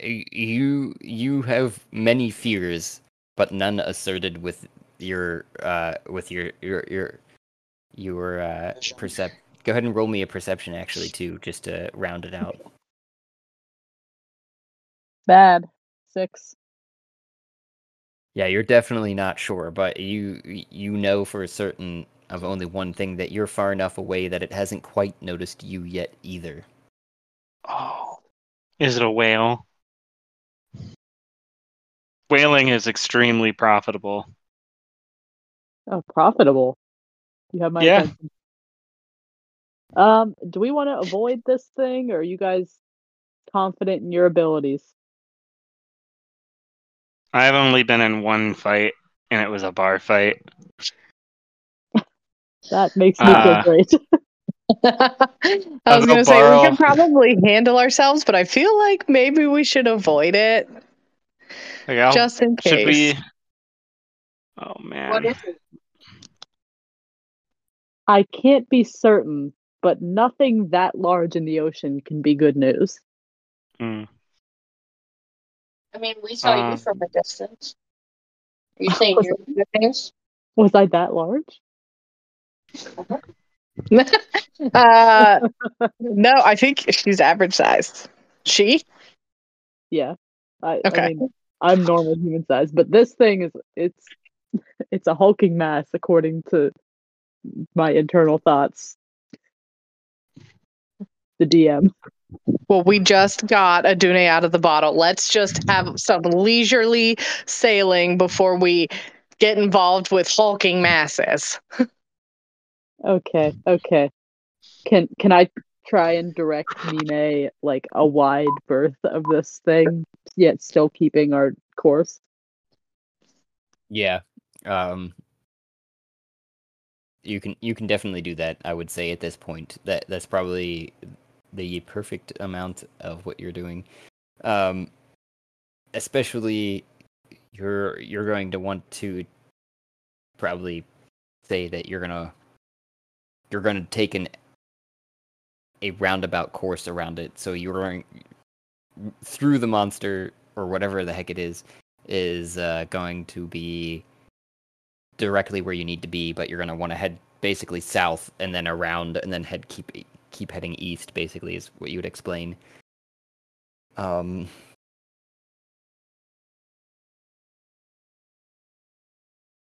you you have many fears, but none asserted with your uh with your your your your uh percep. Go ahead and roll me a perception actually too, just to round it out. Bad. Six. Yeah, you're definitely not sure, but you you know for certain of only one thing that you're far enough away that it hasn't quite noticed you yet either. Oh, is it a whale? Whaling is extremely profitable. Oh, profitable. You have my Yeah. attention. Um, do we want to avoid this thing, or are you guys confident in your abilities? I've only been in one fight, and it was a bar fight. That makes me Uh, feel great. [laughs] I was gonna say we can probably handle ourselves, but I feel like maybe we should avoid it Like, I'll- just in case. should we? Oh man. What is it? I can't be certain, but nothing that large in the ocean can be good news. Hmm. I mean, we saw Uh, you from a distance. Are you saying [laughs] you're good news? Was I that large? [laughs] uh, no, I think she's average sized. She? Yeah. I, Okay. I mean, I'm normal human size, but this thing is it's it's a hulking mass according to my internal thoughts. The DM. Well, we just got Adune out of the bottle. Let's just have some leisurely sailing before we get involved with hulking masses. Okay, okay. Can can I try and direct Mime like a wide berth of this thing, yet still keeping our course? Yeah. Um you can you can definitely do that, I would say at this point. That that's probably the perfect amount of what you're doing. Um especially you're you're going to want to probably say that you're to you're to take an a roundabout course around it. So you're going through the monster or whatever the heck it is is uh, going to be directly where you need to be, but you're going to want to head basically south and then around and then head keep keep heading east. Basically, is what you would explain. Um.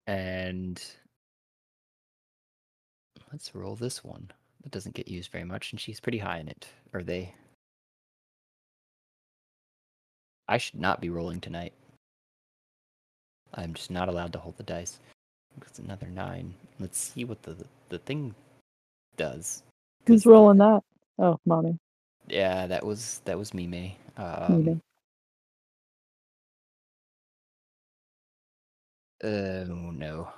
And let's roll this one. That doesn't get used very much, and she's pretty high in it. Are they? I should not be rolling tonight. I'm just not allowed to hold the dice. It's another nine. Let's see what the the thing does. Who's rolling that? Oh, mommy. Yeah, that was that was Mime. Um. Oh no.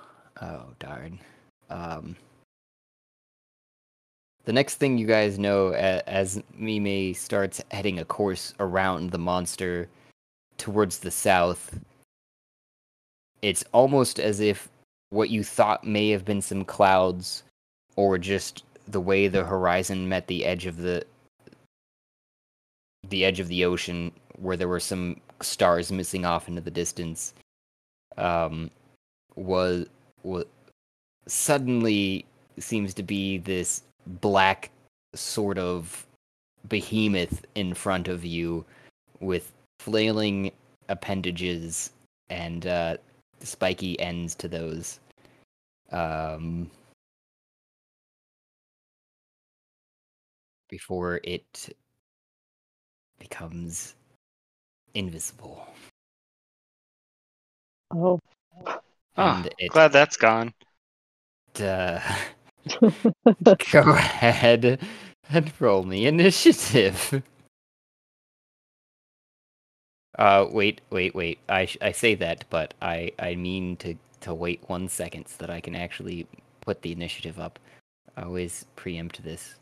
Oh darn. Um The next thing you guys know as Mimi starts heading a course around the monster towards the south, it's almost as if what you thought may have been some clouds or just the way the horizon met the edge of the the edge of the ocean where there were some stars missing off into the distance um, was was suddenly seems to be this black sort of behemoth in front of you with flailing appendages and uh, spiky ends to those. Um, before it becomes invisible. Oh. Ah, And it glad that's gone. uh, [laughs] go ahead and roll me initiative. Uh, wait, wait, wait. I sh- I say that, but I I mean to to wait one second so that I can actually put the initiative up. I always preempt this.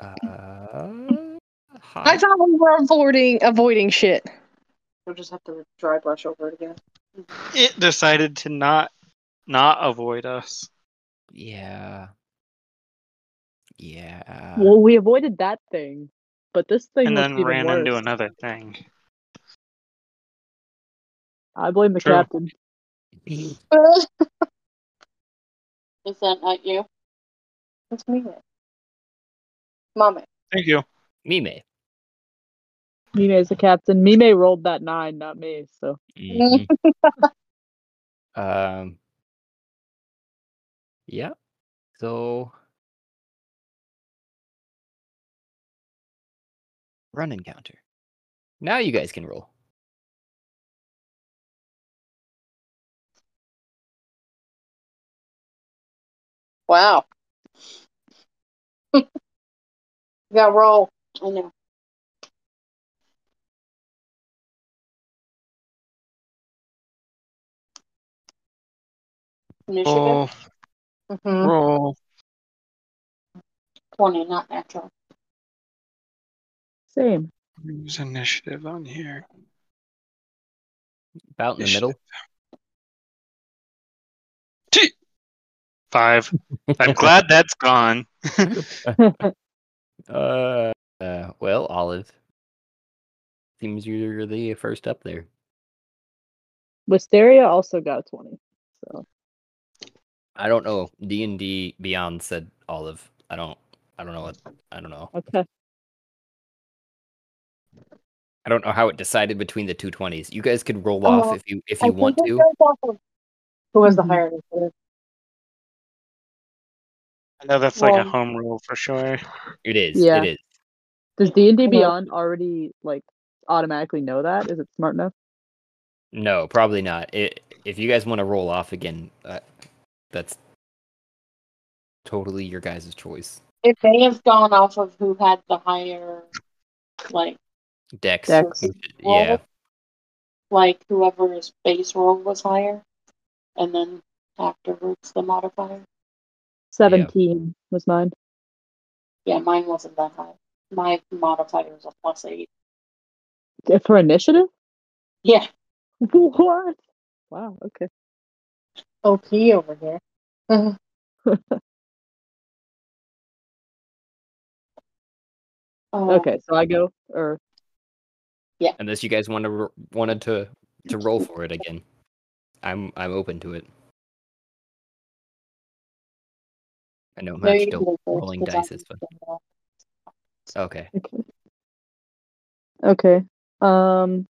Uh, I thought we were avoiding avoiding shit. We'll just have to dry brush over it again. It decided to not not avoid us. Yeah. Yeah. well, we avoided that thing, but this thing and then ran worse. into another thing. I blame the True. captain. [laughs] Is that not you? It's me. Mommy. Thank you. Mime. is the captain. Mime rolled that nine, not me. So Mhm. [laughs] um. Yeah. So. Run encounter. Now you guys can roll. Wow. you got roll. I know. Initiative. Roll, Mhm. roll. 20, not natural. same. Use initiative on here. About in the middle. T- Five. I'm glad that's gone. [laughs] [laughs] [laughs] Uh, uh, well, Olive. Seems you're the first up there. Wisteria also got a twenty. So I don't know. D and D Beyond said Olive. I don't. I don't know what. I don't know. okay. I don't know how it decided between the two twenties. You guys could roll Oh, off if you if you think want it to. off of Who has the Mhm. higher initiative? I know that's like a home rule for sure. It is. Yeah. It is. Does D and D Beyond already like automatically know that? Is it smart enough? No, probably not. It, if you guys want to roll off again, uh, that's totally your guys' choice. If they have gone off of who had the higher, like, Dex. Dex. Yeah. like whoever's base roll was higher, and then afterwards the modifier. Seventeen was mine. Yeah, mine wasn't that high. My modifier was a plus eight. Uh, For initiative? Yeah, [laughs] What? Wow. Okay. OP over here. Uh, [laughs] Okay. So I go or yeah. Unless you guys want to wanted to to roll [laughs] for it again, I'm I'm open to it. I know no, Match you don't go first, rolling dice I'm gonna- Okay. okay. Okay. Um.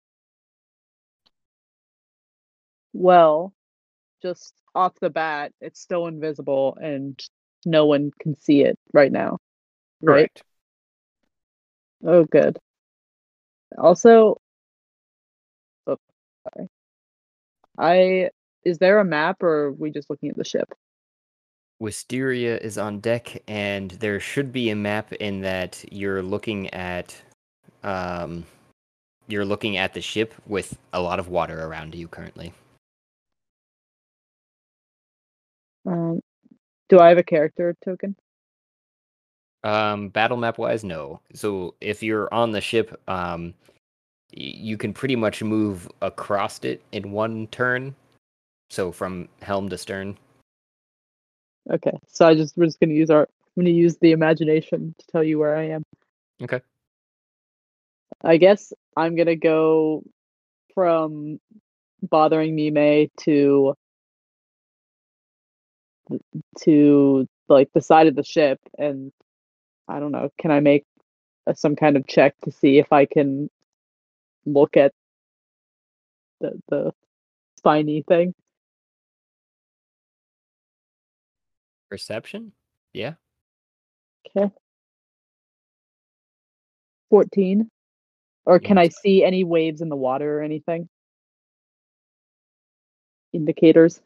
Well, just off the bat, it's still invisible and no one can see it right now. Right? Correct. Oh, good. Also, oh, sorry. I is there a map or are we just looking at the ship? Wisteria is on deck, and there should be a map in that you're looking at, um, you're looking at the ship with a lot of water around you currently. Um, do I have a character token? Um, battle map wise, no. So if you're on the ship, um, y- you can pretty much move across it in one turn. So from helm to stern. Okay, so I just we're just gonna use our I'm gonna use the imagination to tell you where I am. Okay. I guess I'm gonna go from bothering Mime to to like the side of the ship and I don't know, can I make a, some kind of check to see if I can look at the the spiny thing? Perception? Yeah. Okay. 14. Or can I see any waves in the water or anything? Indicators.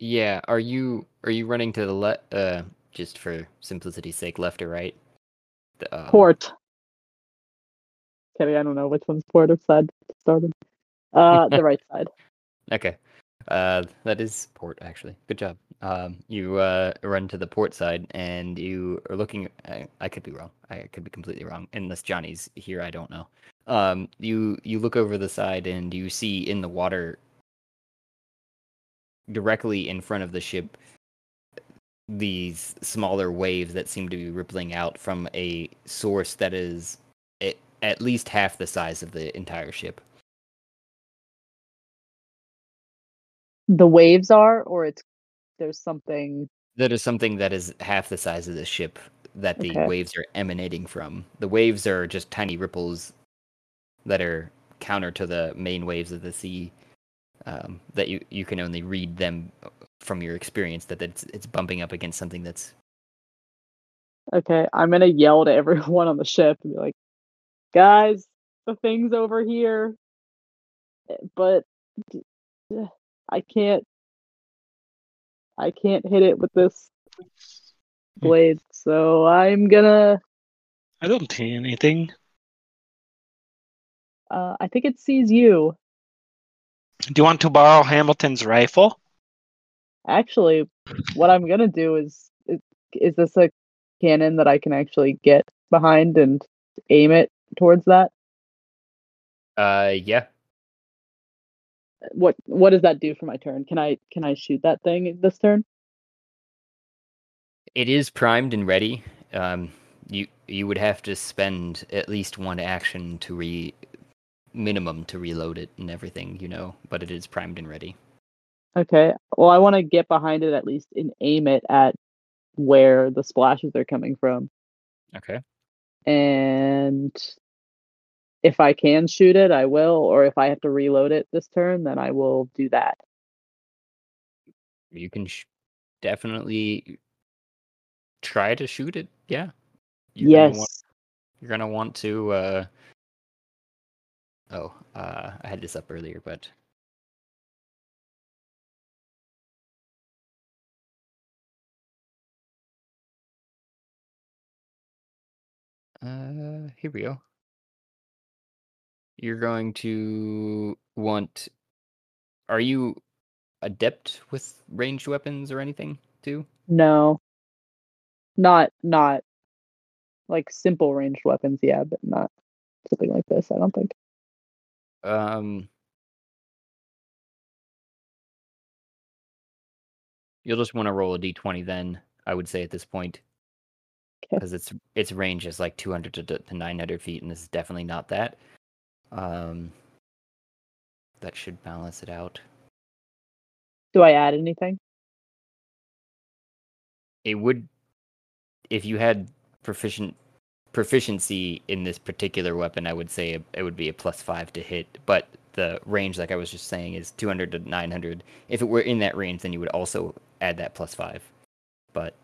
Yeah. Are you are you running to the left? Uh, just for simplicity's sake, left or right? The, um, Port. Okay, I don't know which one's port or side started. Uh, the [laughs] right side. Okay. Uh, that is port actually. Good job. Um, you uh run to the port side and you are looking. I, I could be wrong. I could be completely wrong. Unless Johnny's here, I don't know. Um, you you look over the side and you see in the water, directly in front of the ship, these smaller waves that seem to be rippling out from a source that is at, at least half the size of the entire ship. The waves are, or it's there's something. That is something that is half the size of the ship that the Okay. waves are emanating from. The waves are just tiny ripples that are counter to the main waves of the sea. Um, that you you can only read them from your experience that it's it's bumping up against something that's Okay, I'm gonna yell to everyone on the ship and be like, guys, the thing's over here. Eh, But I can't I can't hit it with this blade, so I'm gonna I don't see anything. uh I think it sees you. Do you want to borrow Hamilton's rifle? Actually, what I'm gonna do is is, is this a cannon that I can actually get behind and aim it towards that? uh yeah What what does that do for my turn? Can I can I shoot that thing this turn? it is primed and ready. Um, you you would have to spend at least one action to re minimum to reload it and everything, you know, but it is primed and ready. Okay. Well, I want to get behind it at least and aim it at where the splashes are coming from. Okay. And if I can shoot it, I will. Or if I have to reload it this turn, then I will do that. You can sh- definitely try to shoot it. Yeah. You're gonna want- yes. you're gonna want to. Uh... Oh, uh, I had this up earlier, but uh, here we go. You're going to want. Are you adept with ranged weapons or anything too? No. Not not like simple ranged weapons, yeah, but not something like this, I don't think. Um, you'll just want to roll a d20 then. I would say at this point. because its its range is like 200 to, to 900 feet, and this is definitely not that. Um, that should balance it out. Do I add anything? It would, if you had proficient proficiency in this particular weapon, I would say it, would be a plus five to hit. But the range, like I was just saying, is 200 to 900. If it were in that range, then you would also add that plus five. But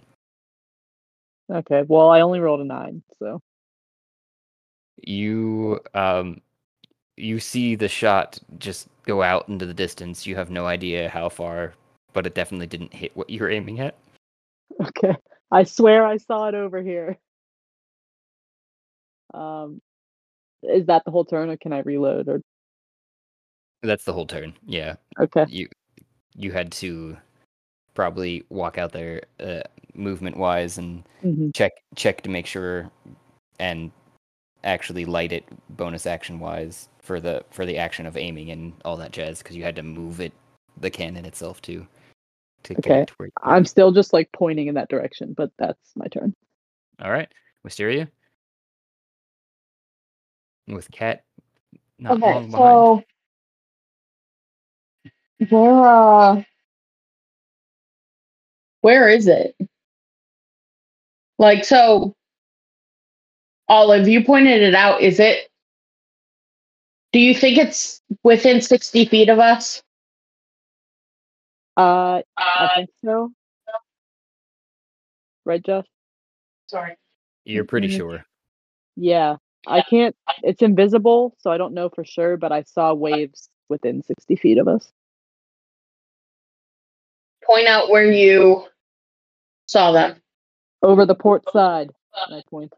Okay. Well, I only rolled a 9, so you um you see the shot just go out into the distance. You have no idea how far, but it definitely didn't hit what you were aiming at. Okay. I swear I saw it over here. Um is that the whole turn or can I reload or That's the whole turn. Yeah. okay. you you had to probably walk out there uh, movement wise and Mhm. check check to make sure and actually light it bonus action wise for the for the action of aiming and all that jazz because you had to move it the cannon itself too to get Okay. it to where I'm still just like pointing in that direction, but that's my turn. all right wisteria with cat not okay, long behind so where uh where is it? Like so Olive, you pointed it out. Is it do you think it's within sixty feet of us? Uh I think so. Right, Jeff? Sorry. you're pretty Mhm. sure Yeah. I can't it's invisible, so I don't know for sure, but I saw waves within sixty feet of us. Point out where you saw them. Over the port side. and I point.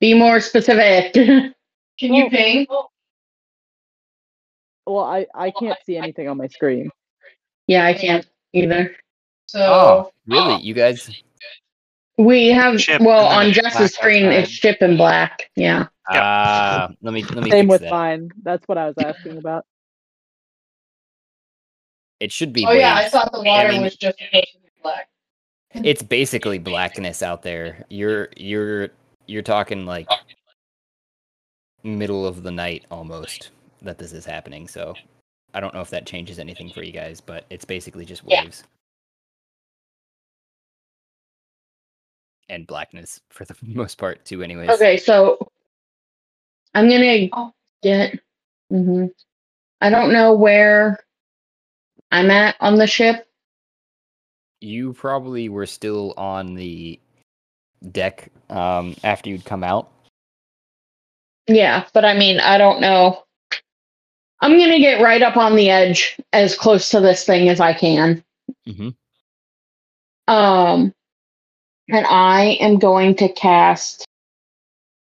Be more specific. [laughs] Can you Well- ping? Well, I, I can't see anything on my screen. Yeah, I can't either. So oh really you guys we have Chip well on Jess's screen outside. it's chip and black. Yeah. ah let me let me Same with that. mine. That's what I was asking about. it should be Oh yeah, I waves. thought the water mean- was just black. it's basically blackness out there. You're you're you're talking like middle of the night almost that this is happening. So I don't know if that changes anything for you guys, but it's basically just Yeah. waves and blackness for the [laughs] most part too. Anyways, Okay, so I'm gonna get. hmm I don't know where I'm at on the ship. You probably were still on the deck um, after you'd come out. Yeah, but I mean, I don't know. I'm gonna get right up on the edge, as close to this thing as I can. Mhm. Um, and I am going to cast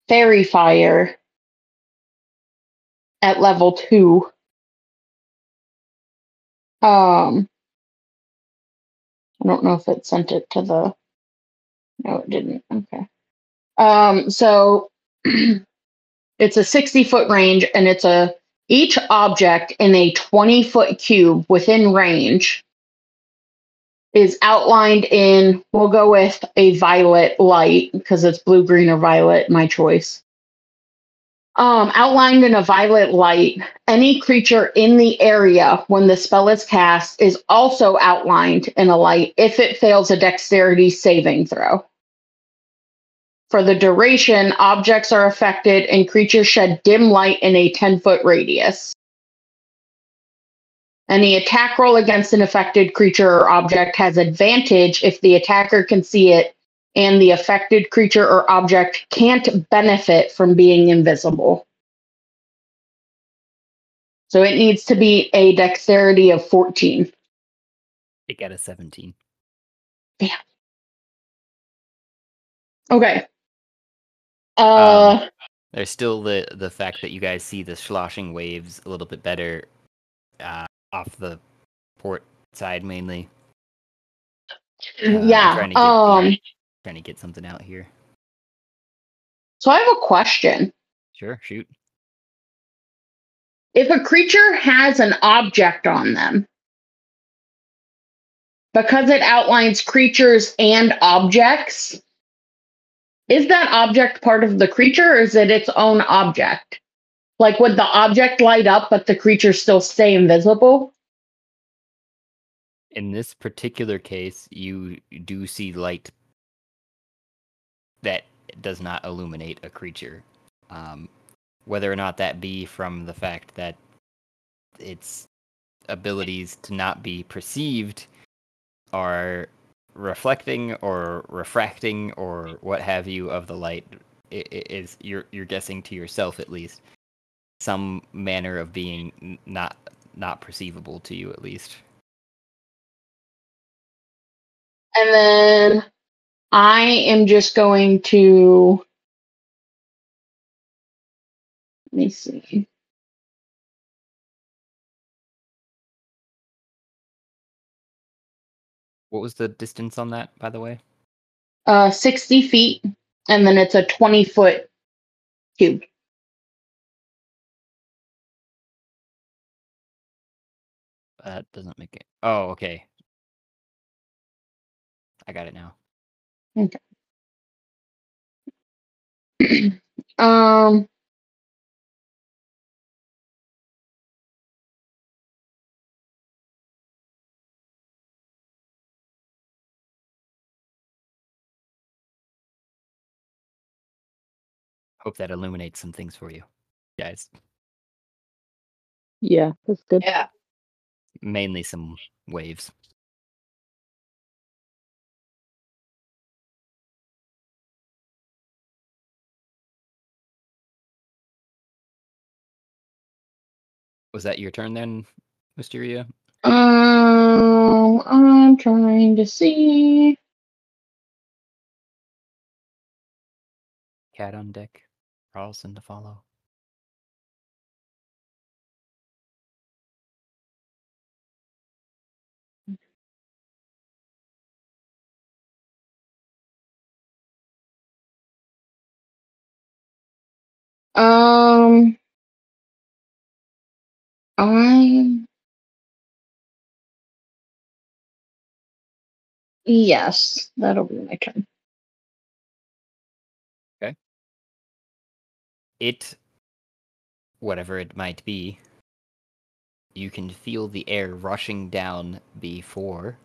Faerie Fire at level two. Um, I don't know if it sent it to the. No, it didn't. Okay. Um, so [clears throat] it's a 60 foot range and it's a each object in a 20 foot cube within range is outlined in we'll go with a violet light because it's blue green or violet my choice um, outlined in a violet light any creature in the area when the spell is cast is also outlined in a light if it fails a dexterity saving throw for the duration, objects are affected and creatures shed dim light in a 10 foot radius. Any attack roll against an affected creature or object has advantage if the attacker can see it and the affected creature or object can't benefit from being invisible. So it needs to be a dexterity of 14. It got a 17. Okay. Uh, Um, There's still the the fact that you guys see the sloshing waves a little bit better uh, off the port side mainly. Uh, yeah. trying to get- Um, Trying to get something out here. so I have a question. Sure, shoot. if a creature has an object on them, because it outlines creatures and objects, is that object part of the creature or is it its own object? Like, would the object light up, but the creature still stay invisible? In this particular case, you do see light that does not illuminate a creature. Um, whether or not that be from the fact that its abilities to not be perceived are reflecting or refracting or what have you of the light is you're you're guessing to yourself at least some manner of being not not perceivable to you at least And then I am just going to. Let me see. what was the distance on that by the way Uh, 60 feet, and then it's a 20 foot cube. that doesn't make it oh okay i got it now [clears throat] Um, hope that illuminates some things for you guys Yeah, that's good. Yeah. mainly some waves was that your turn then mysteria um, I'm trying to see. cat on deck Rarlson to follow Um, I. Yes, that'll be my turn. Okay. It whatever it might be you can feel the air rushing down before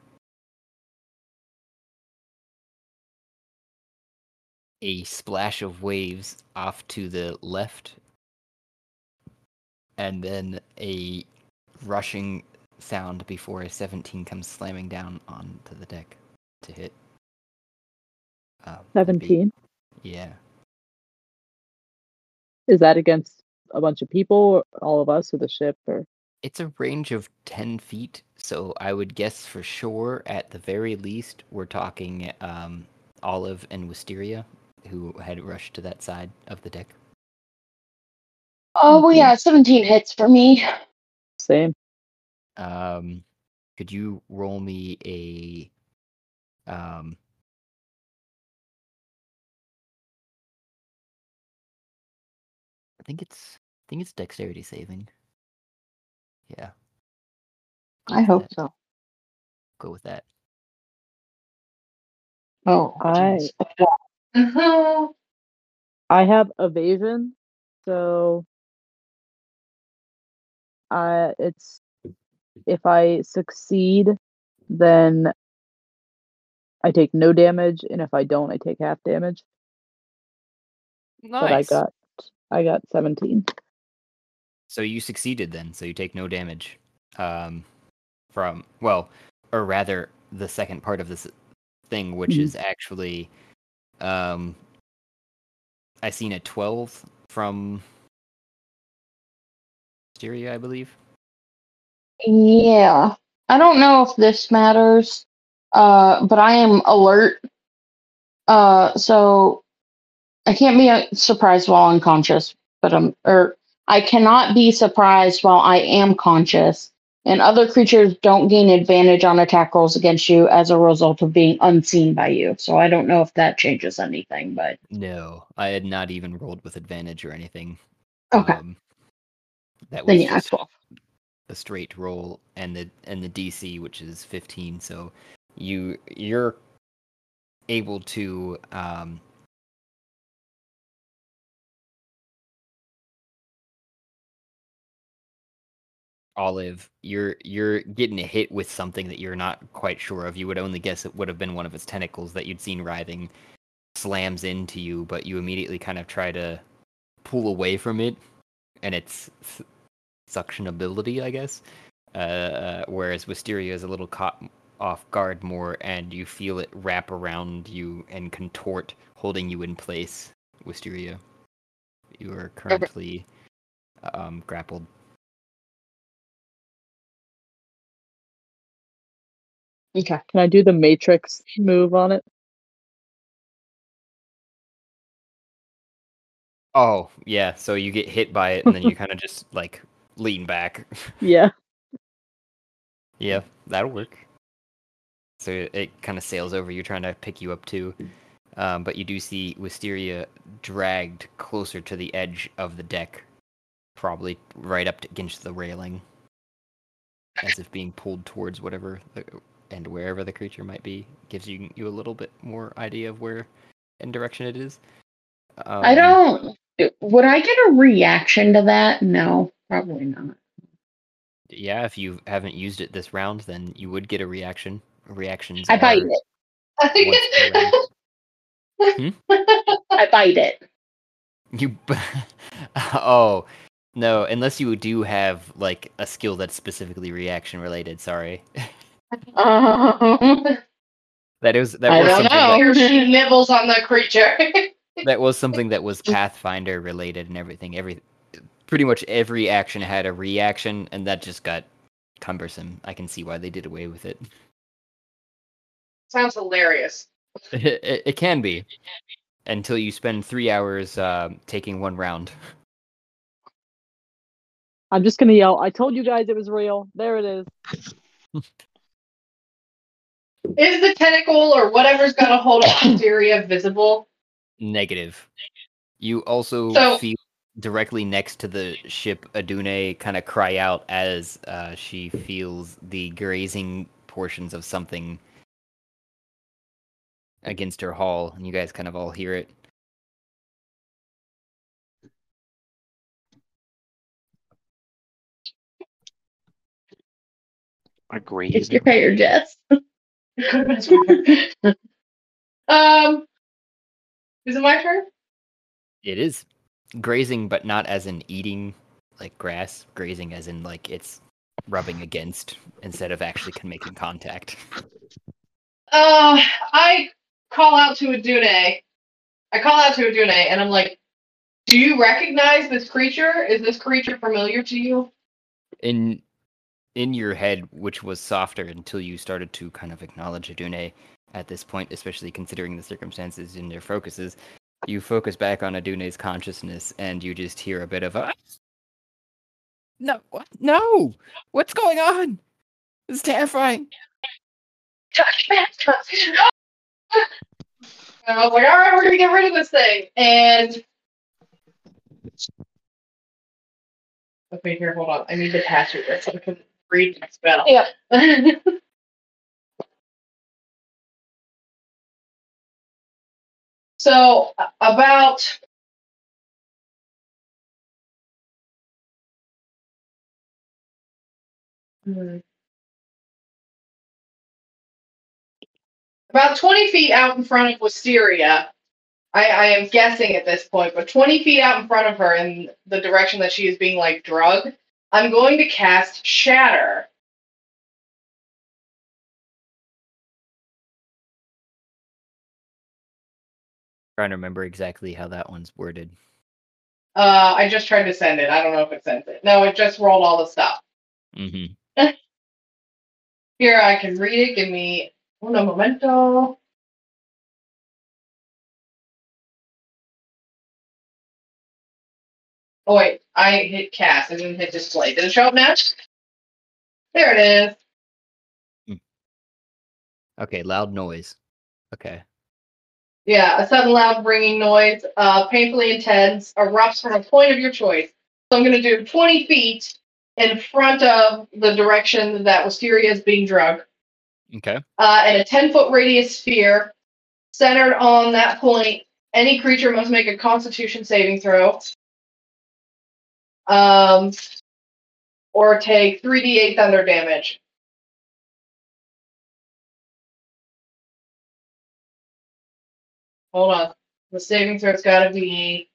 a splash of waves off to the left and then a rushing sound before a 17 comes slamming down onto the deck to hit. Um, that'd 17. yeah. Is that against a bunch of people, all of us, or the ship? Or It's a range of 10 feet, so I would guess for sure, at the very least, we're talking um, Olive and Wisteria, who had rushed to that side of the deck. Oh, well, Mhm. yeah, 17 hits for me. same? Um, could you roll me a um, I think it's I think it's dexterity saving. Yeah. Go I hope that. so. Go with that. Oh, I jeez. [laughs] I have evasion, so uh, it's if I succeed, then I take no damage, and if I don't, I take half damage. But I got I got 17. So you succeeded then, so you take no damage. Um, from well, or rather, the second part of this thing, which Mhm. is actually, um, I seen a twelve from Styria, I believe. Yeah. I don't know if this matters, uh, but I am alert. Uh, so I can't be uh, surprised while unconscious, but I'm, or I cannot be surprised while I am conscious, and other creatures don't gain advantage on attack rolls against you as a result of being unseen by you. So I don't know if that changes anything, but No, I had not even rolled with advantage or anything. okay. Um, that then was yeah, just 12. the straight roll and the and the DC, which is fifteen. So you you're able to um, Olive, you're you're getting a hit with something that you're not quite sure of. You would only guess it would have been one of its tentacles that you'd seen writhing, slams into you, but you immediately kind of try to pull away from it, and its s- suction ability, I guess. Uh, whereas Wisteria is a little caught off guard more, and you feel it wrap around you and contort, holding you in place. Wisteria, you are currently um, grappled. Okay. Can I do the matrix move on it? Oh, yeah. So you get hit by it, and then you [laughs] kind of just like lean back. Yeah. [laughs] yeah, that'll work. So it, it kind of sails over you, trying to pick you up too. Um, but you do see Wisteria dragged closer to the edge of the deck, probably right up against the railing, as if being pulled towards whatever the, and wherever the creature might be. Gives you you a little bit more idea of where and direction it is. I Um, don't. Would I get a reaction to that? No, probably not. Yeah, if you haven't used it this round, then you would get a reaction. Reactions. I bite it. per. [laughs] I bite it. You. b- [laughs] oh no! Unless you do have like a skill that's specifically reaction related. Sorry. Um, [laughs] That is that I was don't something know. Here she nibbles on the creature. that, that was something that was Pathfinder related and everything. Every pretty much every action had a reaction, and that just got cumbersome. I can see why they did away with it. Sounds hilarious. [laughs] It, it, it can be until you spend three hours uh, taking one round. I'm just gonna yell. I told you guys it was real. There it is. [laughs] Is the tentacle or whatever's got a hold of Syria [coughs] visible? Negative. You also So- feel directly next to the ship Adune kind of cry out as uh, she feels the grazing portions of something against her hull, and you guys kind of all hear it. Agree. it's your favorite Jess. [laughs] [laughs] um, is it my turn? It is grazing, but not as in eating. like grass, grazing as in like it's rubbing against instead of actually making contact. Uh, I call out to Adune. I call out to Adune, and I'm like, "Do you recognize this creature? Is this creature familiar to you?" In in your head, which was softer until you started to kind of acknowledge Adune at this point, especially considering the circumstances and their focuses, you focus back on Adune's consciousness and you just hear a bit of a No what no! What's going on? It's terrifying. Uh, and I was like, all right, we're gonna get rid of this thing. And okay, here, hold on. I need to pass you this so I can read the spell. Yeah. [laughs] so about Hmm. About 20 feet out in front of Wisteria, I, I am guessing at this point, but 20 feet out in front of her in the direction that she is being like drugged, I'm going to cast Shatter. Trying to remember exactly how that one's worded. Uh, I just tried to send it. I don't know if it sent it. No, it just rolled all the stuff. Mm-hmm. [laughs] Here, I can read it. Give me uno momento. Oh wait, I hit cast. I didn't hit display. Did it show up now? There it is. Okay, loud noise. Okay. Yeah, a sudden loud ringing noise, uh, painfully intense, erupts from a point of your choice. So I'm going to do 20 feet in front of the direction that Wisteria is being drugged, Okay. uh, and a 10 foot radius sphere centered on that point. Any creature must make a Constitution saving throw, um, or take 3d8 thunder damage. Hold on. The saving throw's got to be.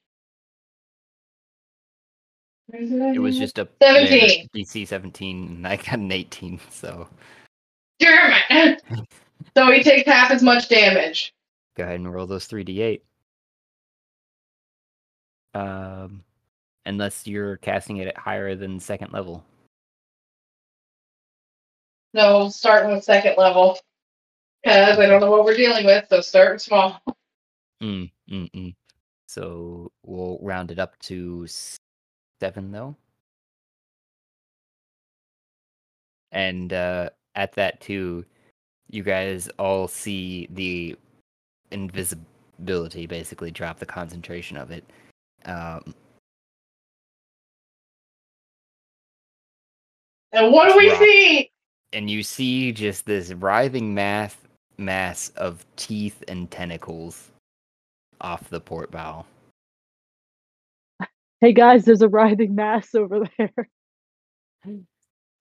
It was just a 17. bare DC 17, and I got an 18, so it! [laughs] so he takes half as much damage. go ahead and roll those 3d8. Um, unless you're casting it at higher than second level. No, starting with second level. Because I don't know what we're dealing with, so starting small. Mm, mm, mm. So we'll round it up to seven, though. And uh, at that, too, you guys all see the invisibility basically drop the concentration of it. Um, And what do we Drop. see? and you see just this writhing mass mass of teeth and tentacles off the port bow. [laughs] Hey guys, there's a writhing mass over there. [laughs]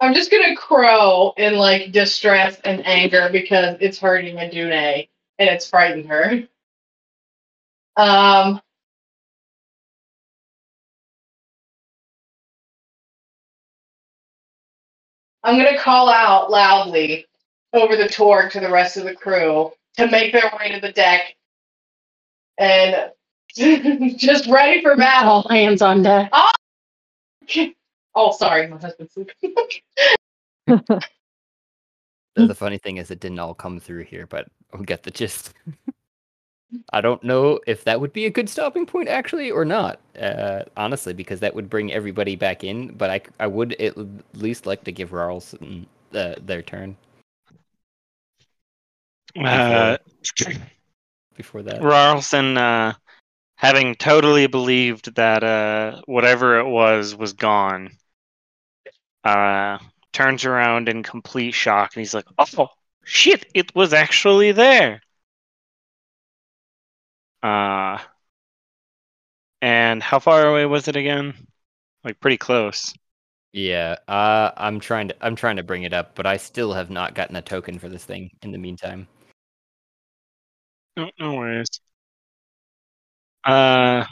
I'm just gonna crow in like distress and anger because it's hurting Adune and it's frightened her. Um. I'm gonna call out loudly over the torque to the rest of the crew to make their way to the deck and [laughs] just ready for battle. All hands on deck. [laughs] Oh, sorry, my husband's sleeping. [laughs] The, the funny thing is, it didn't all come through here, but we get the gist. I don't know if that would be a good stopping point, actually, or not. Uh, honestly, because that would bring everybody back in. But I, I would at least like to give Rarlson uh, their turn Uh, [clears throat] before that. Rarlson, uh, having totally believed that uh, whatever it was was gone, uh, turns around in complete shock and he's like, "Oh shit! It was actually there." Uh, and how far away was it again? Like pretty close. Yeah, uh, I'm trying to I'm trying to bring it up, but I still have not gotten a token for this thing in the meantime. No, no worries. Uh,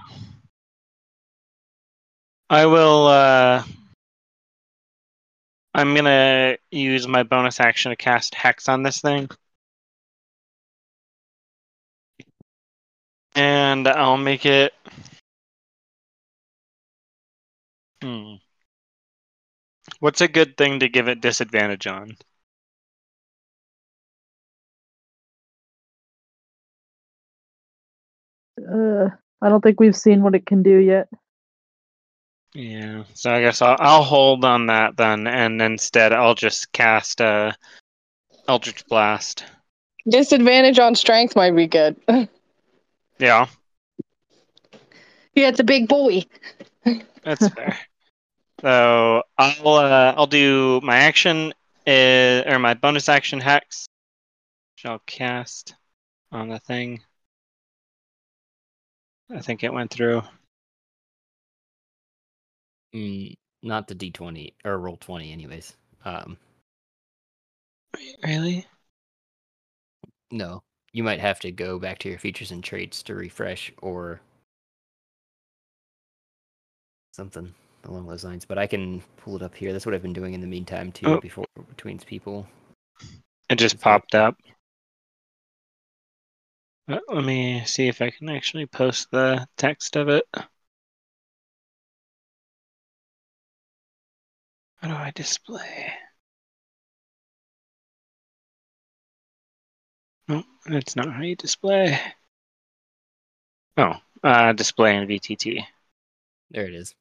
I will. uh I'm gonna use my bonus action to cast hex on this thing, and I'll make it. Hmm. What's a good thing to give it disadvantage on? Uh, I don't think we've seen what it can do yet. Yeah, so I guess I'll, I'll hold on that then, and instead I'll just cast uh, Eldritch Blast. Disadvantage on strength might be good. [laughs] Yeah, yeah, it's a big boy. that's [laughs] fair. So I'll uh, I'll do my action is, or my bonus action hex, which I'll cast on the thing. I think it went through. Mm, not the d20 or roll 20, anyways. Um, Really? no, you might have to go back to your features and traits to refresh or something along those lines. But I can pull it up here. That's what I've been doing in the meantime too, Oh. before between people. It just That's popped up. Uh, Let me see if I can actually post the text of it. How do I display? No, that's not how you display. Oh, uh, display in VTT. There it is.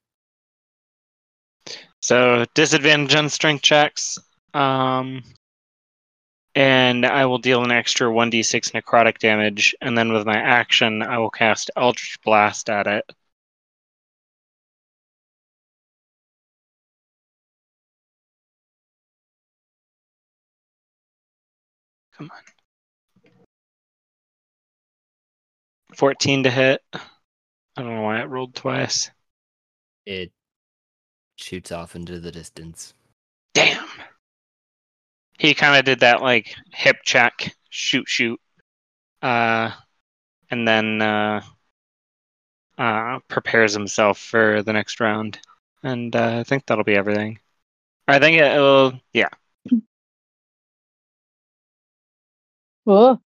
So disadvantage on strength checks. Um, and I will deal an extra 1d6 necrotic damage, and then with my action, I will cast Eldritch Blast at it. Come on. 14 to hit. I don't know why it rolled twice. It shoots off into the distance. Damn. He kind of did that like hip check, shoot, shoot, uh, and then uh, uh, prepares himself for the next round. And uh, I think that'll be everything. I think it will. Yeah. Oh,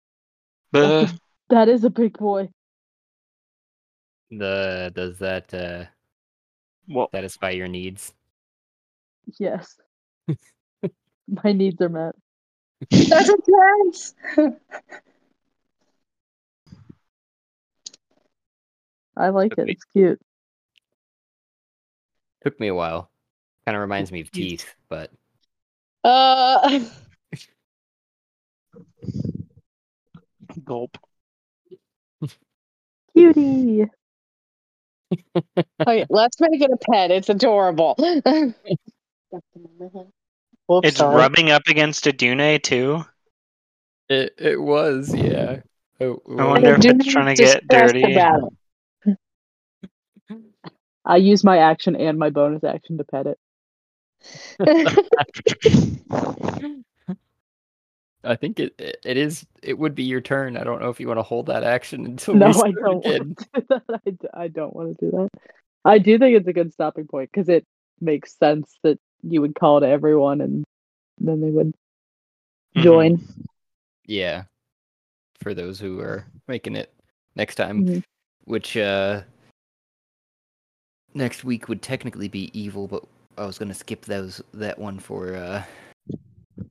Uh, that is a big boy. The does that uh, well, satisfy your needs? Yes. [laughs] My needs are met. That's intense. I like it. It's cute. Took me a while. Kind of reminds me of teeth, but Uh, [laughs] gulp. [laughs] Cutie. okay, let's make it a pet. It's adorable. [laughs] Whoops, It's sorry. rubbing up against Adune too. it it was yeah. Oh, I wonder if it's trying to get dirty. I use my action and my bonus action to pet it. it. [laughs] I think it, it it is. It would be your turn. I don't know if you want to hold that action [laughs] until No, we I don't again. want to do that. [laughs] I, d- I don't want to do that. I do think it's a good stopping point because it makes sense that you would call to everyone and then they would Mhm. join. Yeah, for those who are making it next time, Mhm. which uh next week would technically be evil, but I was gonna skip those that one for uh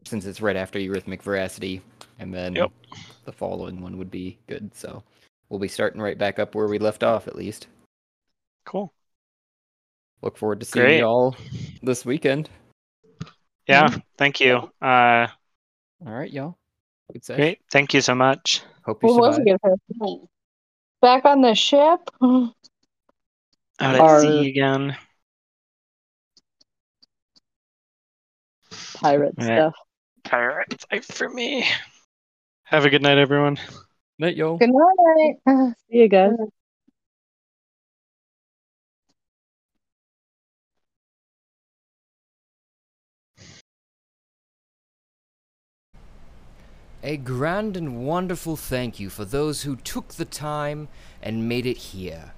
since it's right after Eurythmic Veracity, and then Yep. the following one would be good. So we'll be starting right back up where we left off, at least. Cool. Look forward to seeing Great. you all this weekend. Yeah. Thank you. Uh, All right, y'all. Good session. great. Thank you so much. Hope you What was survive. it gonna say? Back on the ship? [gasps] Out Our- at sea again. Pirate Yeah. stuff. Pirate life for me. Have a good night, everyone. Night, y'all. Good night. See you guys. A grand and wonderful thank you for those who took the time and made it here,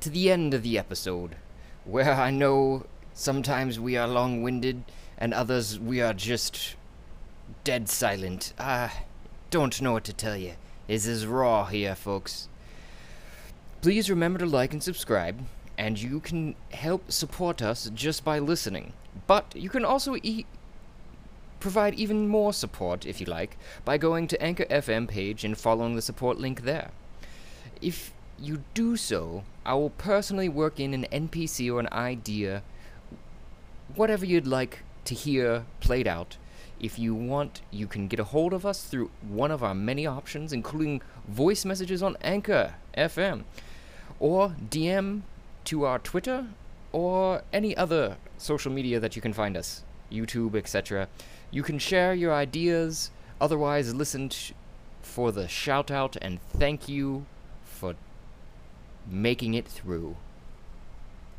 to the end of the episode. where I know sometimes we are long winded and others we are just dead silent. I don't know what to tell you. This is raw here, folks. Please remember to like and subscribe, and you can help support us just by listening. But you can also e- provide even more support, if you like, by going to Anchor FM page and following the support link there. If you do so, I will personally work in an NPC or an idea, whatever you'd like to hear played out. If you want, you can get a hold of us through one of our many options, including voice messages on Anchor FM, or DM to our Twitter, or any other social media that you can find us, YouTube, etc. You can share your ideas, otherwise, listen for the shout out and thank you for making it through.